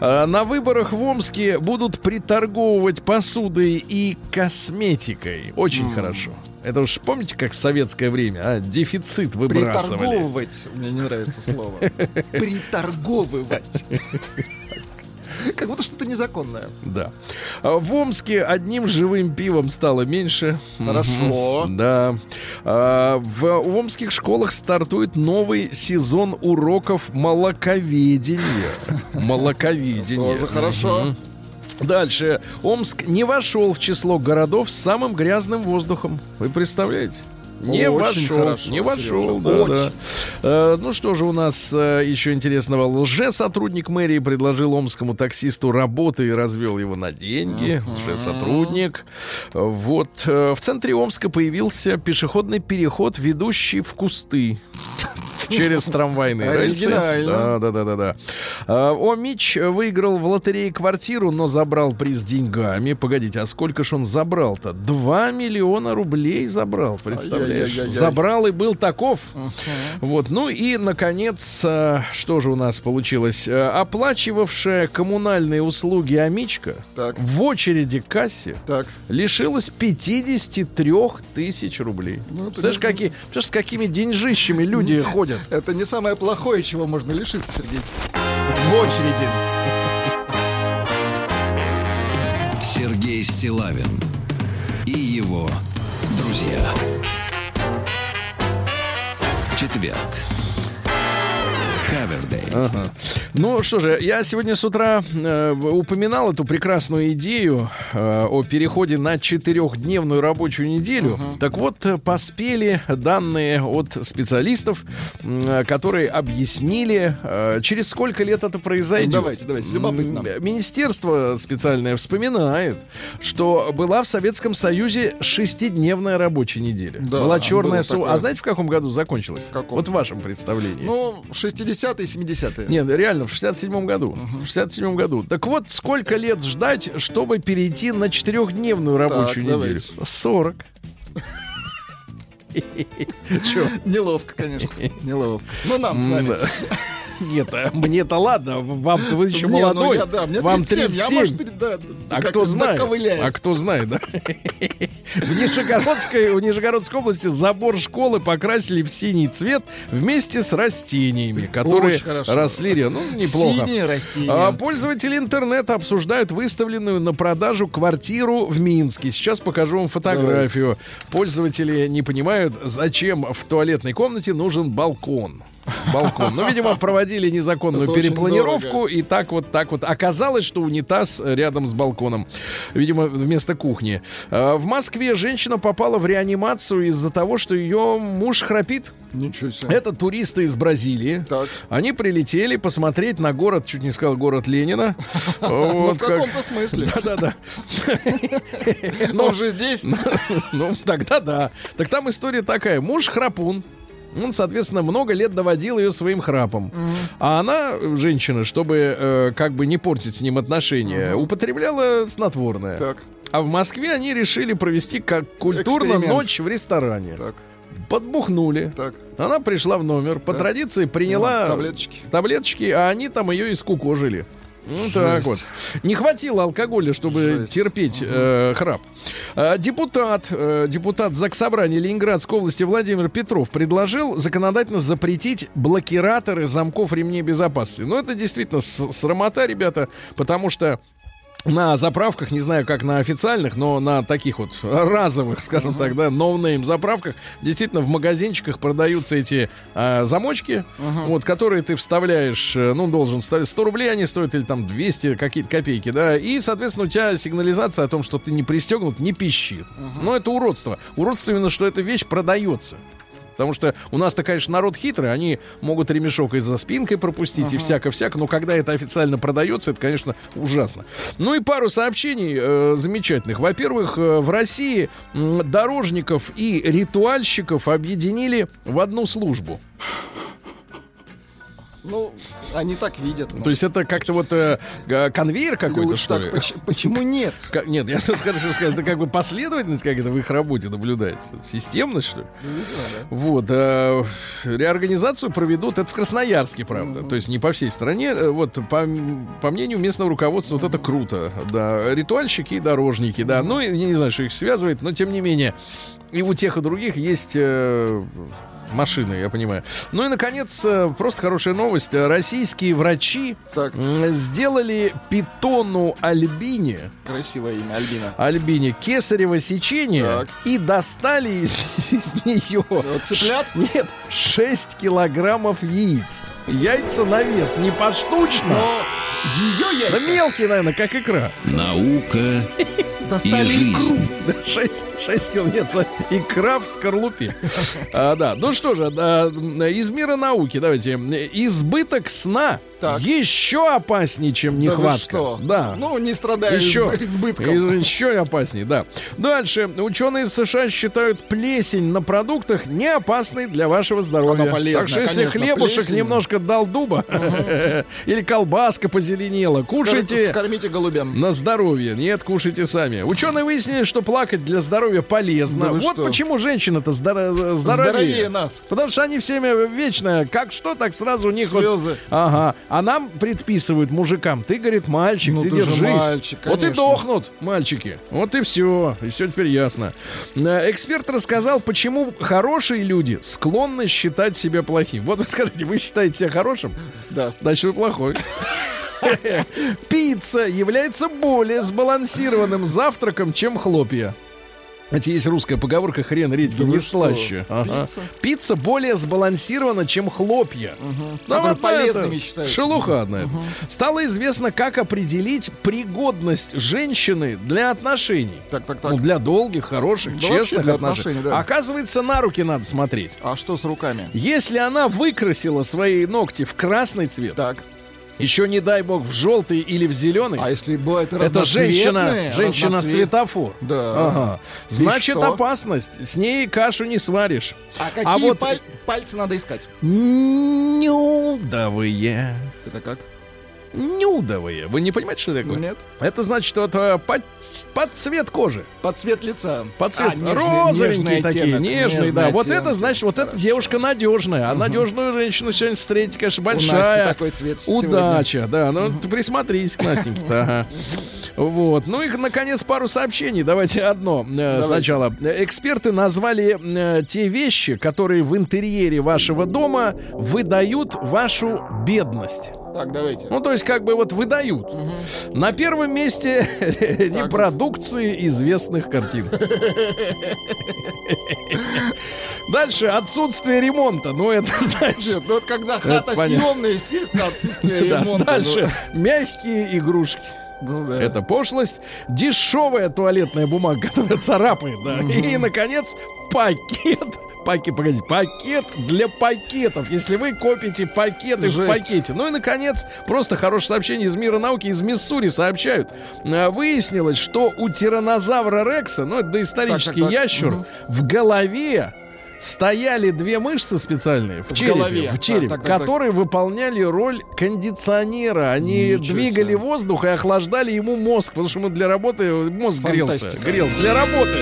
А, на выборах в Омске будут приторговывать посудой и косметикой. Очень хорошо. Это уж помните, как в советское время, а? Дефицит выбрасывали. Приторговывать. Мне не нравится слово. Приторговывать. Как будто что-то незаконное. Да. А В Омске одним живым пивом стало меньше. Хорошо. Да. А, В омских школах стартует новый сезон уроков молоковедения. Молоковедения. Тоже хорошо. Дальше. Омск не вошел в число городов с самым грязным воздухом. Вы представляете? Не Очень вошел, хорошо, не вошел, да, очень. да. Э, ну что же у нас э, еще интересного? Лже-сотрудник мэрии предложил омскому таксисту работы и развел его на деньги. Лже-сотрудник. Вот. э, в центре Омска появился пешеходный переход, ведущий в кусты. Через трамвайные рельсы. Да, да, да, да, да. А, Омич выиграл в лотерее квартиру, но забрал приз деньгами. Погодите, а сколько ж он забрал-то? 2 миллиона рублей забрал, представляешь? Забрал и был таков. Вот, ну и, наконец, а, что же у нас получилось? А, Оплачивавшая коммунальные услуги Амичка в очереди к кассе лишилась 53 тысяч рублей. Ну, не- какие, с какими деньжищами люди ходят? Это не самое плохое, чего можно лишиться, Сергей. В очереди. Сергей Стилавин и его друзья. Четверг. Кавердей. Ага. Ну что же, я сегодня с утра э, упоминал эту прекрасную идею э, о переходе на четырехдневную рабочую неделю. Так вот, э, поспели данные от специалистов, э, которые объяснили, э, через сколько лет это произойдет. Ну, давайте, давайте, любопытно. М, Министерство специальное вспоминает, что была в Советском Союзе шестидневная рабочая неделя. Да, была черная было су... такое. А знаете, в каком году закончилась? В каком? Вот в вашем представлении. Ну, 60-е, 70-е. Нет, реально, в 67-м году. В 67-м году. Так вот, сколько лет ждать, чтобы перейти на четырехдневную рабочую неделю? давайте. 40. Чё? Неловко, конечно. Неловко. Но нам с вами. М, да. Нет, а мне-то ладно, вам-то вы еще ну молодой. я, да, мне вам 37, 37. я, может, три- да, А кто знает? А кто знает, да? В Нижегородской, в Нижегородской области забор школы покрасили в синий цвет вместе с растениями, которые росли, ну, неплохо. Синие растения. А, пользователи интернета обсуждают выставленную на продажу квартиру в Минске. Сейчас покажу вам фотографию. Пользователи не понимают, зачем в туалетной комнате нужен балкон. Балкон. Ну, видимо, проводили незаконную Это перепланировку, и так вот, так вот. Оказалось, что унитаз рядом с балконом. Видимо, вместо кухни. А, В Москве женщина попала в реанимацию из-за того, что ее муж храпит. Ничего себе. Это туристы из Бразилии. Так. Они прилетели посмотреть на город, чуть не сказал, город Ленина. Ну, в как- каком-то смысле. Да-да-да. Но он же здесь. Ну, тогда да. Так там история такая. Муж храпун. Он, соответственно, много лет доводил ее своим храпом. А она, женщина, чтобы э, как бы не портить с ним отношения, употребляла снотворное. Так, А в Москве они решили провести как культурно Эксперимент. ночь в ресторане. так, Подбухнули. так. Она пришла в номер, по Так. традиции приняла Ну, таблеточки. таблеточки, а они там ее и Ну так вот. Не хватило алкоголя, чтобы Жесть. терпеть э, храп. А, депутат, э, депутат Заксобрания Ленинградской области Владимир Петров предложил законодательно запретить блокираторы замков ремней безопасности. Ну это действительно срамота, ребята, потому что на заправках, не знаю, как на официальных, но на таких вот разовых, скажем так, да, no-name заправках, действительно в магазинчиках продаются эти а, замочки, вот, которые ты вставляешь, э, ну, должен вставить 100 рублей они стоят, или там 200 какие-то копейки, да, и, соответственно, у тебя сигнализация о том, что ты не пристегнут, не пищит. Но это уродство. Уродство именно, что эта вещь продается. Потому что у нас-то, конечно, народ хитрый, они могут ремешок и за спинкой пропустить, и всяко-всяко, но когда это официально продается, это, конечно, ужасно. Ну и пару сообщений э, замечательных. Во-первых, э, в России дорожников и ритуальщиков объединили в одну службу. Ну, они так видят. То есть это как-то вот э, конвейер какой-то, что так, ли? поч- почему нет? Как- нет, я скажу, что сказать, это как бы последовательность как это в их работе наблюдается. Системность, что ли? Вот. э, реорганизацию проведут, это в Красноярске, правда. То есть не по всей стране. Э, Вот, по, по мнению местного руководства, вот это круто. Да, ритуальщики и дорожники, да. Ну, я не знаю, что их связывает, но тем не менее, и у тех, и других есть... э, машины, я понимаю. Ну и, наконец, э, просто хорошая новость. Российские врачи Так. сделали питону Альбине, Красивое имя, Альбина. Альбине кесарево сечение Так. и достали из, из нее... Вот цыплят? Нет, 6 килограммов яиц. Яйца на вес, не поштучно. Но ее Да яйца мелкие, наверное, как икра. Наука достали и икру. жизнь. 6, 6 кил, нет, за- икра в скорлупе. А, да, ну что же, да, из мира науки, давайте. Избыток сна Так. еще опаснее, чем Да нехватка. что? Да. Ну, не страдая еще, изб- избытком. еще опаснее, да. Дальше. Ученые из США считают плесень на продуктах не опасной для вашего здоровья. Она полезная, так что если конечно, хлебушек плесень. немножко дал дуба, или колбаска позеленела, кушайте... Скормите голубям. На здоровье. Нет, кушайте сами. Ученые выяснили, что плакать для здоровья полезно. Да вот что? почему женщина-то здоро- здоровее. Здоровее нас. Потому что они все время вечно, как что, так сразу у них вот- Слезы. Ага. А нам предписывают мужикам. Ты, говорит, мальчик, Ну, ты, ты держись. мальчик, вот и дохнут мальчики. Вот и все. И все теперь ясно. Э, Эксперт рассказал, почему хорошие люди склонны считать себя плохим. Вот вы скажите, вы считаете себя хорошим? Да. Значит, вы плохой. Пицца является более сбалансированным завтраком, чем хлопья. Знаете, есть русская поговорка «хрен редьки Да не слаще». Ага. Пицца? Пицца более сбалансирована, чем хлопья. Да Которые вот полезными считаются. Шелуха одна. это. Стало известно, как определить пригодность женщины для отношений. Так, так, так. Ну, для долгих, хороших, Да честных для отношений. отношений, да. Оказывается, на руки надо смотреть. А что с руками? Если она выкрасила свои ногти в красный цвет, Так. Еще не дай бог в желтый или в зеленый, А если бывает это женщина, разноцветные, женщина разноцвет- светофор. Да. Ага. Значит, что? опасность. С ней кашу не сваришь. А какие А вот- паль- пальцы надо искать? Нюдовые. Это как? Нюдовые. Вы не понимаете, что это такое? Нет. Это значит, вот э, под, под цвет кожи. Под цвет лица. Под цвет А, нежный- розовенькие нежный такие, оттенок, нежные, нежный да. Вот оттенок. это значит, вот эта девушка надежная. А надежную женщину сегодня встретить, конечно, У Насти большая. такой цвет сегодня. Удача, да. Ну, ты присмотрись к Настеньке-то. ага. Вот. Ну и, наконец, пару сообщений. Давайте одно э, сначала. Эксперты назвали э, те вещи, которые в интерьере вашего дома выдают вашу бедность. Так, давайте. Ну, то есть, как бы вот выдают. На первом месте репродукции известных картин. Дальше отсутствие ремонта. Ну, это, Нет, ну вот когда хата съемная, естественно, отсутствие ремонта. Дальше мягкие игрушки. Ну, ну да. Это пошлость. Дешевая туалетная бумага, которая царапает, да. И, наконец, пакет. Пакет, погодите, пакет для пакетов. Если вы копите пакеты в Жесть. пакете. Ну и, наконец, просто хорошее сообщение из мира науки, из Миссури сообщают. А, Выяснилось, что у тиранозавра Рекса, ну это доисторический Так, так, так. ящер, Мгм. в голове стояли две мышцы специальные в, В черепе, голове. в череп, Так, так, так, так. которые выполняли роль кондиционера. Они Ничего двигали себе. воздух и охлаждали ему мозг, потому что ему для работы мозг грелся. Фантастика. Грелся для работы.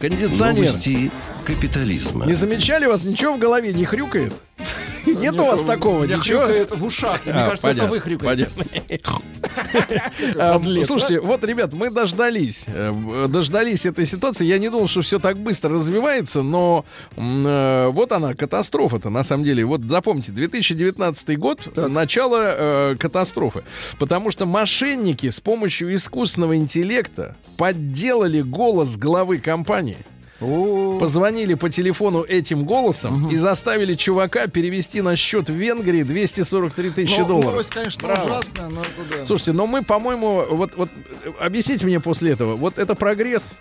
Кондиционер. Новости капитализма. Не замечали вас ничего в голове не хрюкает? Нет у вас такого ничего? в ушах. Мне А, кажется, это вы хрюкаете. понятно. А? Слушайте, вот, ребят, мы дождались, э, дождались этой ситуации. Я не думал, что все так быстро развивается, но э, вот она, катастрофа-то, на самом деле. Вот запомните, 2019 год, начало э, катастрофы. Потому что мошенники с помощью искусственного интеллекта подделали голос главы компании. Позвонили по телефону этим голосом и заставили чувака перевести на счет в Венгрии 243 тысячи ну, долларов. Новость, конечно, Браво. ужасная, но это да. Слушайте, но мы, по-моему, вот, вот э, объясните мне после этого, вот это прогресс,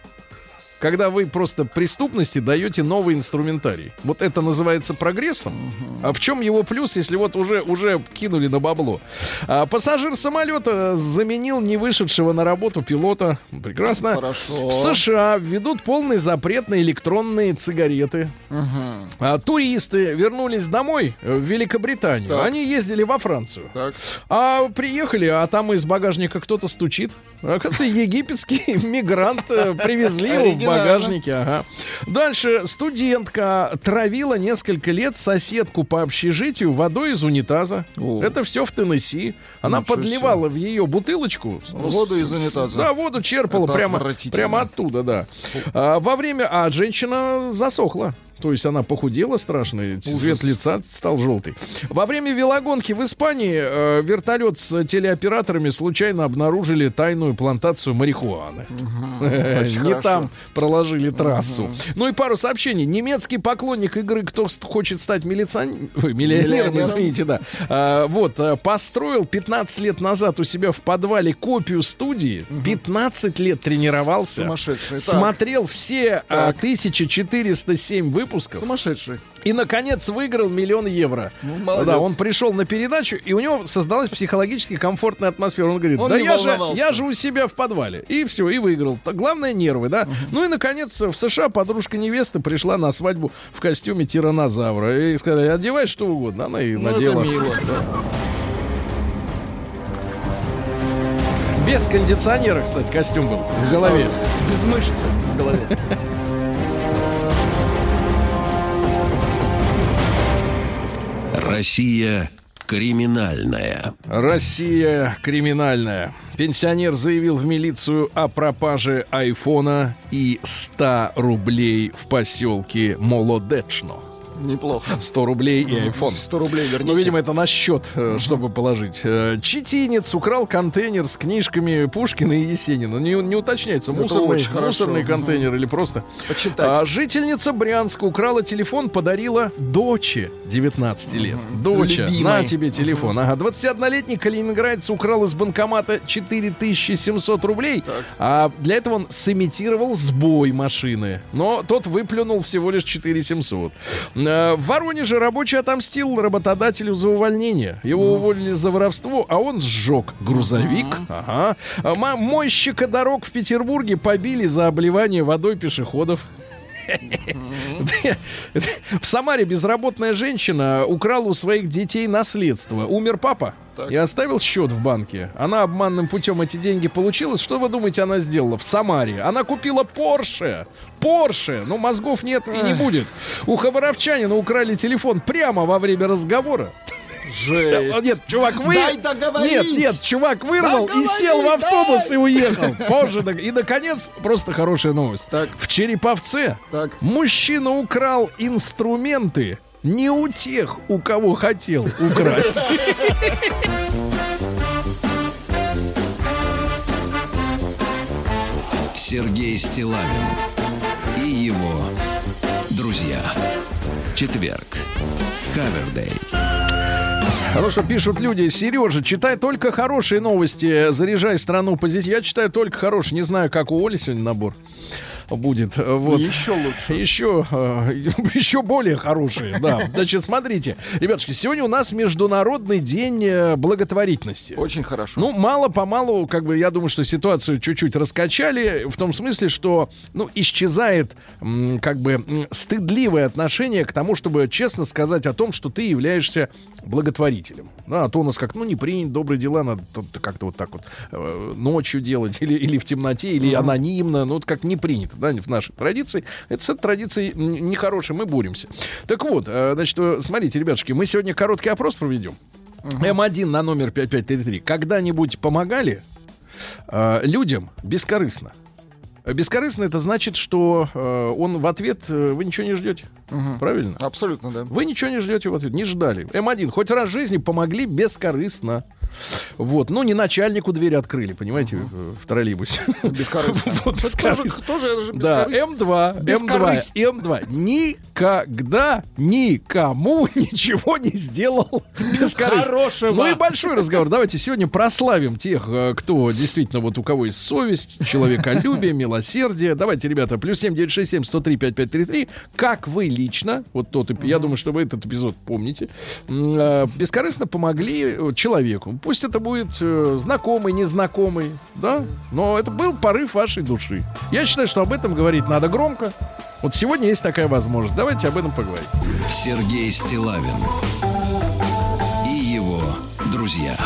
когда вы просто преступности даете новый инструментарий. Вот это называется прогрессом. А в чем его плюс, если вот уже, уже кинули на бабло? А, пассажир самолета заменил не вышедшего на работу пилота. Прекрасно. Хорошо. В США введут полный запрет на электронные сигареты. А, туристы вернулись домой э, в Великобританию. Так. Они ездили во Францию. Так. А приехали, а там из багажника кто-то стучит. Оказывается, египетский мигрант э, привезли его в багажнике, ага. Дальше студентка травила несколько лет соседку по общежитию водой из унитаза. О. Это все в Теннесси. Она Ничего подливала в ее бутылочку Воду из унитаза. Да, воду черпала Это прямо, прямо оттуда, да. А, во время, а женщина засохла. То есть она похудела страшно, цвет лица стал желтый. Во время велогонки в Испании э, вертолет с телеоператорами случайно обнаружили тайную плантацию марихуаны. Не там проложили трассу. Ну и пару сообщений. Немецкий поклонник игры «Кто хочет стать милицион- Ой, миллионером», извините, да. А, Вот, а, построил 15 лет назад у себя в подвале копию студии, 15 лет тренировался. Сумасшедший. Так. Смотрел все а, Так. 1407 выпусков. Сумасшедший. И, наконец, выиграл миллион евро. Ну, молодец. да, он пришел на передачу, и у него создалась психологически комфортная атмосфера. Он говорит, Он да я же, я же у себя в подвале. И все, и выиграл. Главное, нервы, да. Ну и, наконец, в США подружка невесты пришла на свадьбу в костюме тиранозавра. И сказали, одевай что угодно. Она и Ну, это надела. мило. Без кондиционера, кстати, костюм был в голове. Без мышцы в голове. Россия криминальная. Россия криминальная. Пенсионер заявил в милицию о пропаже айфона и 100 рублей в поселке Молодечно. Неплохо. 100 рублей и айфон. 100 рублей верните. Ну, видимо, это на счет, э, чтобы положить. Э, Читинец украл контейнер с книжками Пушкина и Есенина. Не, не уточняется, Это мусорный, мусорный контейнер или просто. Почитать. А, жительница Брянска украла телефон, подарила доче 19 лет. Доча, Любимой. на тебе телефон. Ага, 21-летний калининградец украл из банкомата 4700 рублей, а для этого он сымитировал сбой машины. Но тот выплюнул всего лишь 4700. Э, В Воронеже рабочий отомстил работодателю за увольнение. Его уволили за воровство, а он сжег грузовик. Ага. А ма- Мойщика дорог в Петербурге побили за обливание водой пешеходов. В Самаре безработная женщина украла у своих детей наследство. Умер папа и оставил счет в банке. Она обманным путем эти деньги получила. Что вы думаете, она сделала в Самаре? Она купила Порше. Порше. Ну, мозгов нет и не будет. У хабаровчанина украли телефон прямо во время разговора. Жесть. Нет, чувак вы... Дай договорить. Нет, нет, чувак вырвал и сел в автобус дай. и уехал. Позже. И, наконец, просто хорошая новость. Так. В Череповце Так. мужчина украл инструменты не у тех, у кого хотел украсть. Сергей Стилавин и его друзья. Четверг. Кавердей. Хорошо, пишут люди. Сережа, читай только хорошие новости. Заряжай страну позитив. Я читаю только хорошие. Не знаю, как у Оли сегодня набор будет. Вот. Еще лучше. Еще, э, еще более хорошие, да. Значит, смотрите, ребятушки, сегодня у нас Международный день э, благотворительности. Очень хорошо. Ну, мало-помалу, как бы, я думаю, что ситуацию чуть-чуть раскачали, в том смысле, что, ну, исчезает, как бы, стыдливое отношение к тому, чтобы честно сказать о том, что ты являешься благотворителем. Да, а то у нас как, ну, не принято, добрые дела надо как-то вот так вот э, ночью делать, или, или в темноте, или анонимно, ну, вот как не принято, да, в нашей традиции. Это с этой традицией нехорошей, мы боремся. Так вот, э, значит, э, смотрите, ребятушки, мы сегодня короткий опрос проведем. М1 на номер 5533. Когда-нибудь помогали э, людям бескорыстно? Бескорыстно это значит, что э, он в ответ э, вы ничего не ждете. Правильно? Абсолютно, да. Вы ничего не ждете в ответ, не ждали. М1, хоть раз в жизни помогли бескорыстно. Вот, ну не начальнику дверь открыли, понимаете, э, в троллейбусе. Бескорыстно. Вот, бескорыстно. тоже это же Да, бескорыстно. М2, М2, Бескорысть. М2. Никогда никому ничего не сделал бескорыстно. Хорошего. Ну и большой разговор. Давайте сегодня прославим тех, э, кто действительно вот у кого есть совесть, человеколюбие, милосердие. Давайте, ребята, плюс семь девять шесть семь сто три пять пять три три. Как вы лично, вот тот, я думаю, что вы этот эпизод помните, э, бескорыстно помогли э, человеку. Пусть это будет э, знакомый, незнакомый, да, но это был порыв вашей души. Я считаю, что об этом говорить надо громко. Вот сегодня есть такая возможность. Давайте об этом поговорим. Сергей Стилавин и его друзья.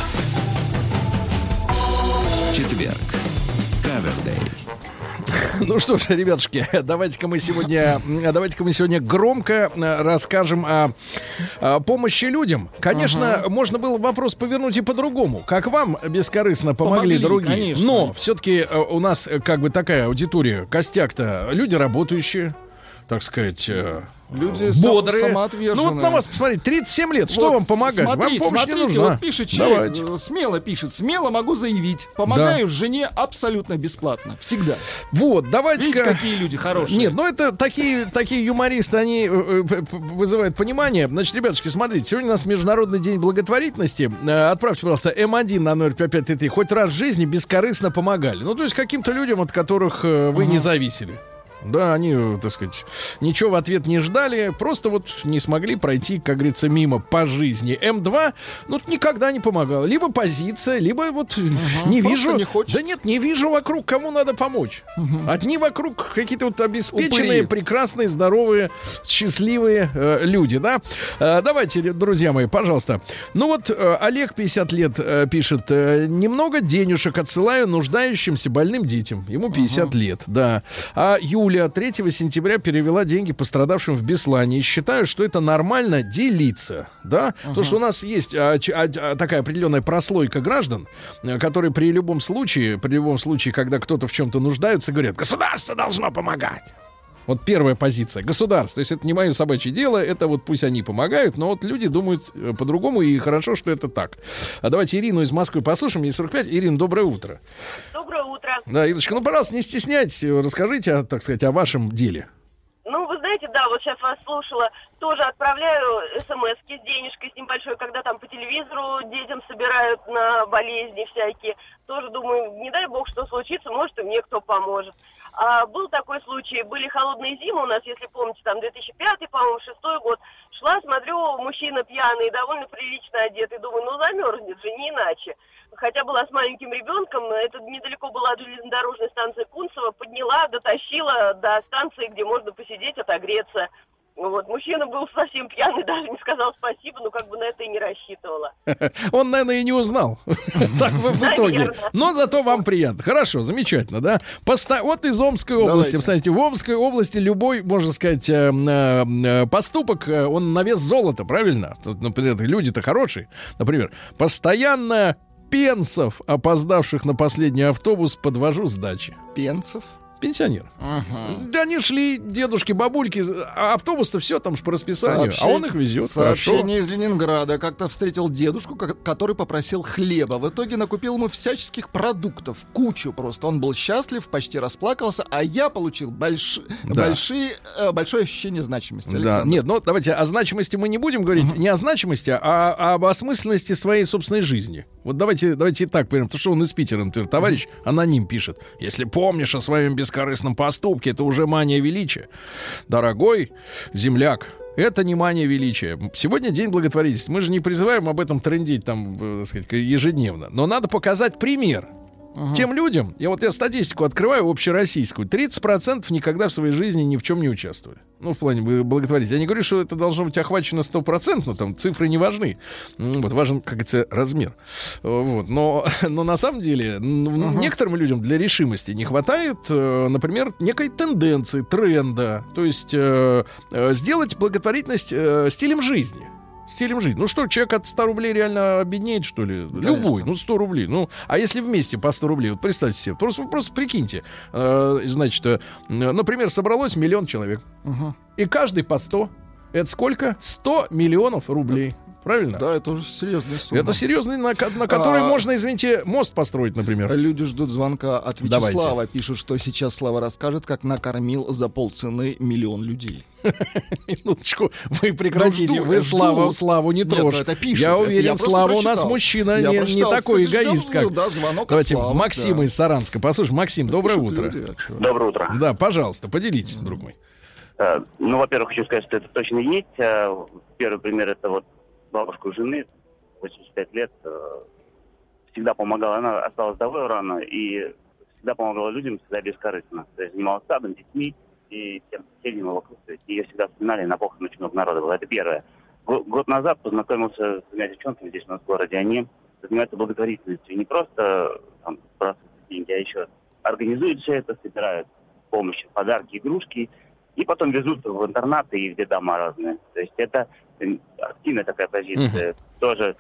Четверг. Кавердей. Ну что ж, ребятушки, давайте-ка мы сегодня, давайте-ка мы сегодня громко э, расскажем о, о помощи людям. Конечно, можно было вопрос повернуть и по-другому. Как вам бескорыстно помогли, Помогли, другие? конечно. Но все-таки у нас э, как бы такая аудитория, костяк-то, люди работающие, так сказать, э, Люди бодрые. самоотверженные. Ну вот на вас посмотрите, 37 лет, что Вот вам помогать? Смотрите, вам смотрите, не нужна. вот пишет человек, Давайте. э, смело пишет, смело могу заявить, помогаю жене абсолютно бесплатно, всегда. Вот, давайте-ка... Видите, какие люди хорошие. Нет, ну это такие, такие юмористы, они э, э, вызывают понимание. Значит, ребятушки, смотрите, сегодня у нас Международный день благотворительности. Отправьте, пожалуйста, М1 на 05533. Хоть раз в жизни бескорыстно помогали. Ну, то есть каким-то людям, от которых вы не зависели. Да, они, так сказать, ничего в ответ не ждали, просто вот не смогли пройти, как говорится, мимо по жизни. М2, ну, никогда не помогал. Либо позиция, либо вот не просто вижу... не хочет. Да нет, не вижу вокруг, кому надо помочь. Одни вокруг какие-то вот обеспеченные, Упыри. прекрасные, здоровые, счастливые э, люди, да? Э, давайте, друзья мои, пожалуйста. Ну вот э, Олег, 50 лет, э, пишет, э, немного денежек отсылаю нуждающимся больным детям. Ему 50 лет, да. А Юля 3 сентября перевела деньги пострадавшим в Беслане. И считаю, что это нормально делиться, да? То, что у нас есть а, а, а, такая определенная прослойка граждан, э, которые при любом случае, при любом случае, когда кто-то в чем-то нуждается, говорят, государство должно помогать. Вот первая позиция. Государство. То есть это не мое собачье дело, это вот пусть они помогают, но вот люди думают э, по-другому, и хорошо, что это так. А давайте Ирину из Москвы послушаем. Ей 45. Ирина, доброе утро. Доброе утро. Да, Ирочка, ну, пожалуйста, не стесняйтесь, э, расскажите, о, так сказать, о вашем деле. Ну, вы знаете, да, вот сейчас вас слушала, тоже отправляю смс с денежкой с небольшой, когда там по телевизору детям собирают на болезни всякие. Тоже думаю, не дай бог, что случится, может, и мне кто поможет. А был такой случай, были холодные зимы у нас, если помните, там 2005, по-моему, 6 год. Шла, смотрю, мужчина пьяный, довольно прилично одетый, думаю, ну замерзнет же, не иначе. Хотя была с маленьким ребенком, это недалеко была от железнодорожной станции Кунцево, подняла, дотащила до станции, где можно посидеть, отогреться. Вот, мужчина был совсем пьяный, даже не сказал спасибо, но как бы на это и не рассчитывала. Он, наверное, и не узнал. Так вы в итоге. Но зато вам приятно. Хорошо, замечательно, да? Вот из Омской области. Посмотрите, в Омской области любой, можно сказать, э, э, поступок, э, он на вес золота, правильно? Тут, например, люди-то хорошие. Например, постоянно пенсов, опоздавших на последний автобус, подвожу с дачи. Пенцев. Пенсионер. Да они шли, дедушки, бабульки, а автобус-то все там же по расписанию, а Сообщение- он их везет. Хорошо. Сообщение из Ленинграда. Как-то встретил дедушку, ко- который попросил хлеба. В итоге накупил ему всяческих продуктов. Кучу просто. Он был счастлив, почти расплакался, а я получил больш... Да. большие, э, большое ощущение значимости. Да, Александр. нет, ну давайте о значимости мы не будем говорить, не о значимости, а, а об осмысленности своей собственной жизни. Вот давайте, давайте и так примем, потому что он из Питера, например, товарищ аноним пишет. Если помнишь о своем бескорыстном поступке, это уже мания величия. Дорогой земляк, это не мания величия. Сегодня день благотворительности. Мы же не призываем об этом трендить там, э, так сказать, ежедневно. Но надо показать пример. Тем людям, я вот я статистику открываю общероссийскую, 30% никогда в своей жизни ни в чем не участвовали. Ну, в плане благотворительности. Я не говорю, что это должно быть охвачено 100%, там цифры не важны. М, Вот важен, как говорится, размер. Э, Вот. Но, но на самом деле н- некоторым людям для решимости не хватает, э, например, некой тенденции, тренда. То есть э, э, сделать благотворительность э, стилем жизни. Стилем жизни. Ну что, человек от 100 рублей реально обеднеет, что ли? Любой. Ну, 100 рублей. Ну, а если вместе по 100 рублей? Вот представьте себе. Просто, просто прикиньте. Э, значит, э, например, собралось миллион человек. И каждый по 100. Это сколько? 100 миллионов рублей. Правильно? Да, это уже серьезная сумма. Это серьезный, на, на который А- можно, извините, мост построить, например. Люди ждут звонка от Давайте. Вячеслава. Пишут, что сейчас Слава расскажет, как накормил за полцены миллион людей. Минуточку, вы прекратите, Ну, жду, вы жду. Славу, Славу не Нет, ну, трожь. это пишут, Я уверен, я Слава у нас мужчина, Я не, не прочитал, такой кстати, эгоист, ждал, как... да, звонок Давайте Славы, Максима да. из Саранска. Послушай, Максим, доброе Пишут утро. люди, а? Доброе утро. Да, пожалуйста, поделитесь, друг мой. Э, Ну, во-первых, хочу сказать, что это точно есть. Э, Первый пример это вот бабушка у жены, 85 лет, э, всегда помогала, она осталась вдовой рано, и всегда помогала людям, всегда бескорыстно. То есть занималась садом, детьми и тем соседям вокруг. То есть ее всегда вспоминали, на похорон очень много народа было. Это первое. Го- Год назад познакомился с двумя девчонками здесь у нас в городе. Они занимаются благотворительностью. Не просто там, деньги, а еще организуют все это, собирают помощь, подарки, игрушки, и потом везут в интернаты и в детдома разные. То есть это активная такая позиция. Тоже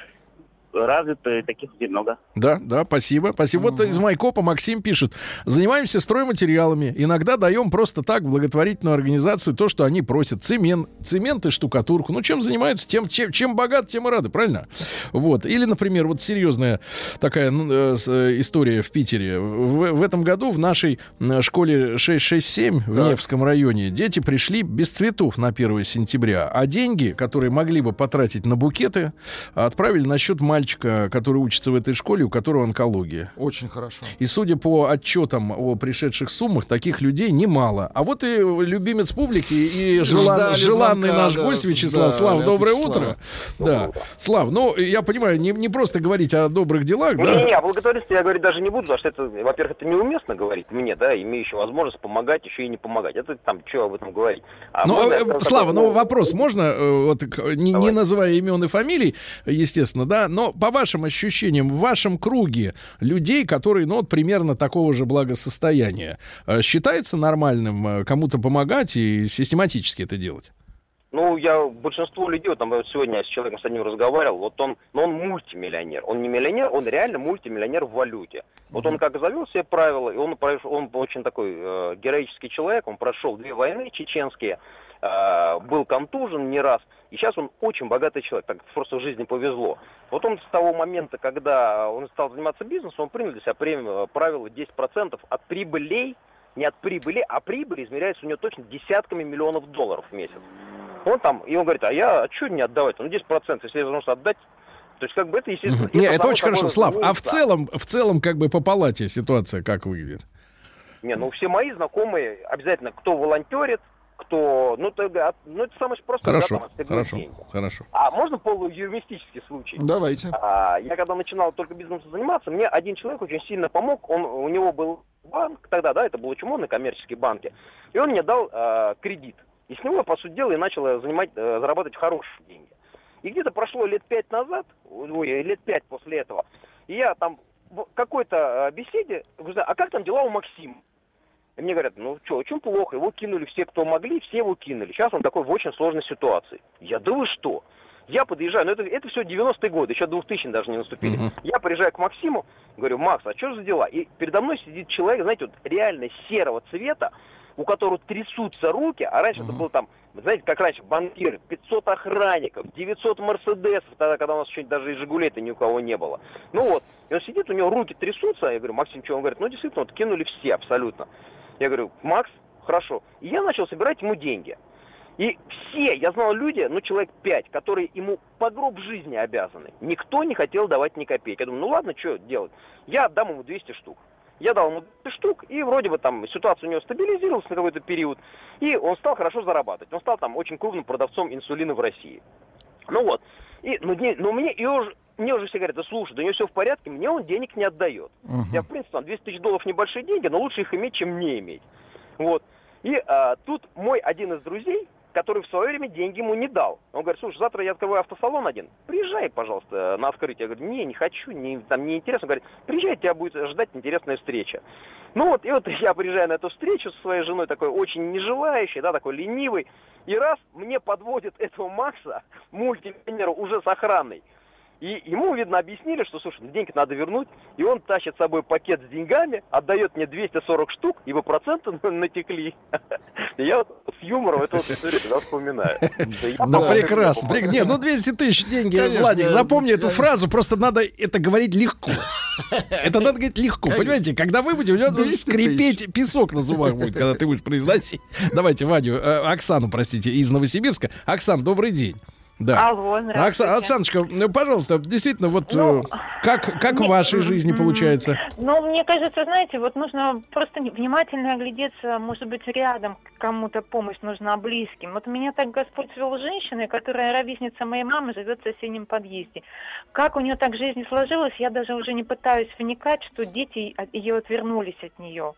развито, таких людей много. Да, да, спасибо. Спасибо. Вот из Майкопа Максим пишет. Занимаемся стройматериалами. Иногда даем просто так благотворительную организацию то, что они просят. Цемент, цемент и штукатурку. Ну, чем занимаются? Тем, чем, чем богат, тем и рады, правильно? Вот. Или, например, вот серьезная такая ну, э, э, история в Питере. В, в этом году в нашей школе 667 в. Невском районе дети пришли без цветов на 1 сентября, а деньги, которые могли бы потратить на букеты, отправили на счет мальчика, который учится в этой школе, у которого онкология. Очень хорошо. И судя по отчетам о пришедших суммах, таких людей немало. А вот и любимец публики и желан- желанный звонка, наш да, гость Вячеслав. да, Слав, доброе утро. Да. Слав, ну, я понимаю, не, не просто говорить о добрых делах, да? Не-не-не, о благотворительности я говорить даже не буду, потому что это, во-первых, это неуместно говорить мне, да, имеющий возможность помогать, еще и не помогать. Это там, что об этом говорить. А Ну, можно э, Слава, такой, ну вопрос можно, э, вот, не, не называя имен и фамилий, естественно, да, но по вашим ощущениям, в вашем круге людей, которые, ну, вот примерно такого же благосостояния, э, считается нормальным э, кому-то помогать и систематически это делать? Ну, я большинство людей, вот там вот сегодня я с человеком с одним разговаривал, вот он, но он мультимиллионер. Он не миллионер, он реально мультимиллионер в валюте. Вот он как завел себе правила, и он, он очень такой э, героический человек, он прошел две войны чеченские, э, был контужен не раз, и сейчас он очень богатый человек, так просто в жизни повезло. Вот он с того момента, когда он стал заниматься бизнесом, он принял для себя премию, правило 10% от прибылей, не от прибыли, а прибыль измеряется у него точно десятками миллионов долларов в месяц. Он там, и он говорит, а я, а что не отдавать? Ну, 10%, если я должен отдать, то есть, как бы это, естественно... Не, это само очень хорошо, Слав. А в целом, в целом, как бы по палате ситуация как выглядит? Не, ну, все мои знакомые, обязательно, кто волонтерит, кто... Ну, это, ну, это самое простое. да, Хорошо, там, отстегнуть хорошо, деньги. хорошо. А можно полуюрмистический случай? Давайте. А, я когда начинал только бизнесом заниматься, мне один человек очень сильно помог. Он, у него был банк тогда, да, это был Чумон, коммерческие банки. И он мне дал э, кредит. И с него, я, по сути дела, и начал э, занимать, э, зарабатывать хорошие деньги. И где-то прошло лет пять назад, ой, лет пять после этого, и я там в какой-то э, беседе, говорю, а как там дела у Максима? И мне говорят, ну что, очень плохо, его кинули все, кто могли, все его кинули. Сейчас он такой в очень сложной ситуации. Я, да вы что? Я подъезжаю, ну это, это все 90-е годы, еще 2000 даже не наступили. Мгм. Я приезжаю к Максиму, говорю, Макс, а что за дела? И передо мной сидит человек, знаете, вот реально серого цвета, у которого трясутся руки, а раньше это был там, знаете, как раньше, банкиры, 500 охранников, 900 мерседесов, тогда, когда у нас еще даже и Жигулей-то ни у кого не было. Ну вот, и он сидит, у него руки трясутся, я говорю, Максим, что? Он говорит, ну действительно, вот кинули все абсолютно. Я говорю, Макс, хорошо. И я начал собирать ему деньги. И все, я знал люди, ну человек пять, которые ему по гроб жизни обязаны. Никто не хотел давать ни копейки. Я думаю, ну ладно, что делать? Я отдам ему 200 штук. Я дал ему 200 штук, и вроде бы там ситуация у него стабилизировалась на какой-то период, и он стал хорошо зарабатывать. Он стал там очень крупным продавцом инсулина в России. Ну вот. И, ну, не- ну мне, и уже, мне уже все говорят, да слушай, да у него все в порядке, мне он денег не отдает. Я, в принципе, там 200 тысяч долларов небольшие деньги, но лучше их иметь, чем не иметь. Вот. И а, тут мой один из друзей, который в свое время деньги ему не дал. Он говорит, слушай, завтра я открываю автосалон один, приезжай, пожалуйста, на открытие. Я говорю, не, не хочу, не, там не интересно. Он говорит, приезжай, тебя будет ждать интересная встреча. Ну вот, и вот я приезжаю на эту встречу со своей женой, такой очень нежелающий, да, такой ленивый. И раз мне подводит этого Макса, мультимиллионера, уже с охраной. И ему, видно, объяснили, что, слушай, ну, деньги надо вернуть, и он тащит с собой пакет с деньгами, отдает мне 240 штук, ибо проценты натекли. Я вот с юмором эту вот историю всегда вспоминаю. Ну, прекрасно. Не, ну 200 тысяч деньги, Владик, запомни эту фразу, просто надо это говорить легко. Это надо говорить легко, понимаете? Когда вы будете, у 200 скрипеть песок на зубах будет, когда ты будешь произносить. Давайте Ваню, э, Оксану, простите, из Новосибирска. Оксан, добрый день. Да. Алло. Окса- Оксаночка, ну, пожалуйста, действительно, вот Ну, э, как, как в не- вашей жизни получается? Ну, мне кажется, знаете, вот нужно просто внимательно оглядеться, может быть, рядом кому-то помощь нужна близким. Вот меня так Господь свел женщиной, которая ровесница моей мамы, живет в соседнем подъезде. Как у нее так жизнь сложилась, я даже уже не пытаюсь вникать, что дети от- ее отвернулись от нее.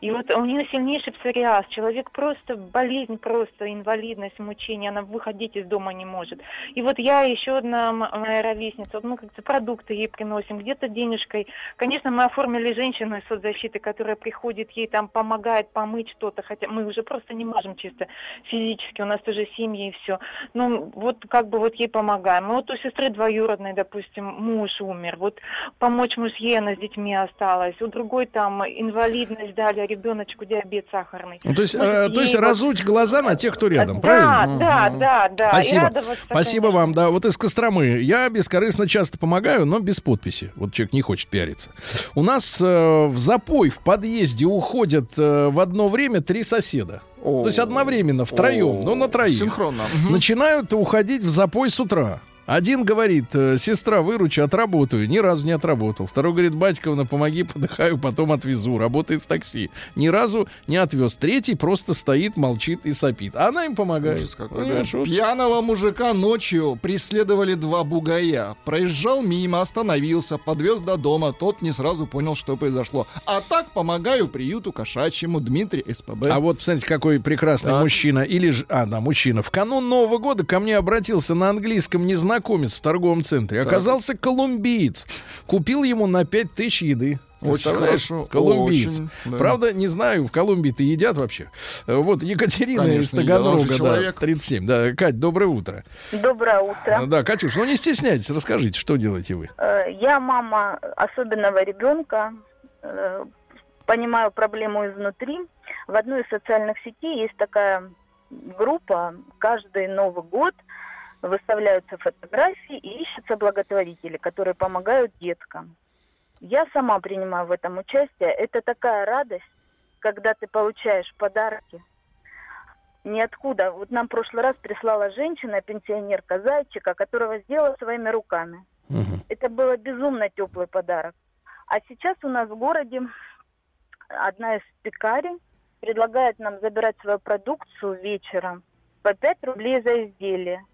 И вот у нее сильнейший псориаз. Человек просто, болезнь просто, инвалидность, мучение. Она выходить из дома не может. И вот я, еще одна моя ровесница, вот мы как-то продукты ей приносим, где-то денежкой. Конечно, мы оформили женщину из соцзащиты, которая приходит ей там помогает помыть что-то, хотя мы уже просто не можем чисто физически, у нас тоже семьи и все. Ну, вот как бы вот ей помогаем. Ну, вот у сестры двоюродной, допустим, муж умер, вот помочь муж ей, она с детьми осталась, у другой там инвалидность дали, ребеночку диабет сахарный. Ну, то есть, Может, э, то есть вот- разуть глаза на тех, кто рядом, да, правильно? Да, да, да. И Спасибо. Спасибо конечно. вам, да. Вот из Костромы. Я бескорыстно часто помогаю, но без подписи. Вот человек не хочет пиариться. У нас э, в запой в подъезде уходят э, в одно время три соседа. О. То есть одновременно, втроем, ну на троих. Синхронно. Начинают уходить в запой с утра. Один говорит, э, сестра, выручи, отработаю. Ни разу не отработал. Второй говорит, батьковна, помоги, подыхаю, потом отвезу. Работает в такси. Ни разу не отвез. Третий просто стоит, молчит и сопит. А она им помогает. Ужас какой, да. Понимаешь, вот. Пьяного мужика ночью преследовали два бугая. Проезжал мимо, остановился, подвез до дома. Тот не сразу понял, что произошло. А так помогаю приюту кошачьему Дмитрий СПБ. А вот, посмотрите, какой прекрасный Так. мужчина. Или же, а, да, мужчина. В канун Нового года ко мне обратился на английском незнакомец в торговом центре. Так. Оказался колумбиец. Купил ему на 5 тысяч еды. Очень хорошо, Колумбиец. очень, да. Правда, не знаю, в Колумбии-то едят вообще. Вот Екатерина из Конечно. Он Таганрога, да, человек. 37. Да, Кать, доброе утро. Доброе утро. Да, Катюш, ну не стесняйтесь, расскажите, что делаете вы? Э, Я мама особенного ребенка, э, понимаю проблему изнутри. В одной из социальных сетей есть такая группа, каждый Новый год выставляются фотографии и ищутся благотворители, которые помогают деткам. Я сама принимаю в этом участие. Это такая радость, когда ты получаешь подарки. Ниоткуда. Вот нам в прошлый раз прислала женщина, пенсионерка, зайчика, которого сделала своими руками. Это было безумно теплый подарок. А сейчас у нас в городе одна из пекарей предлагает нам забирать свою продукцию вечером по 5 рублей за изделие.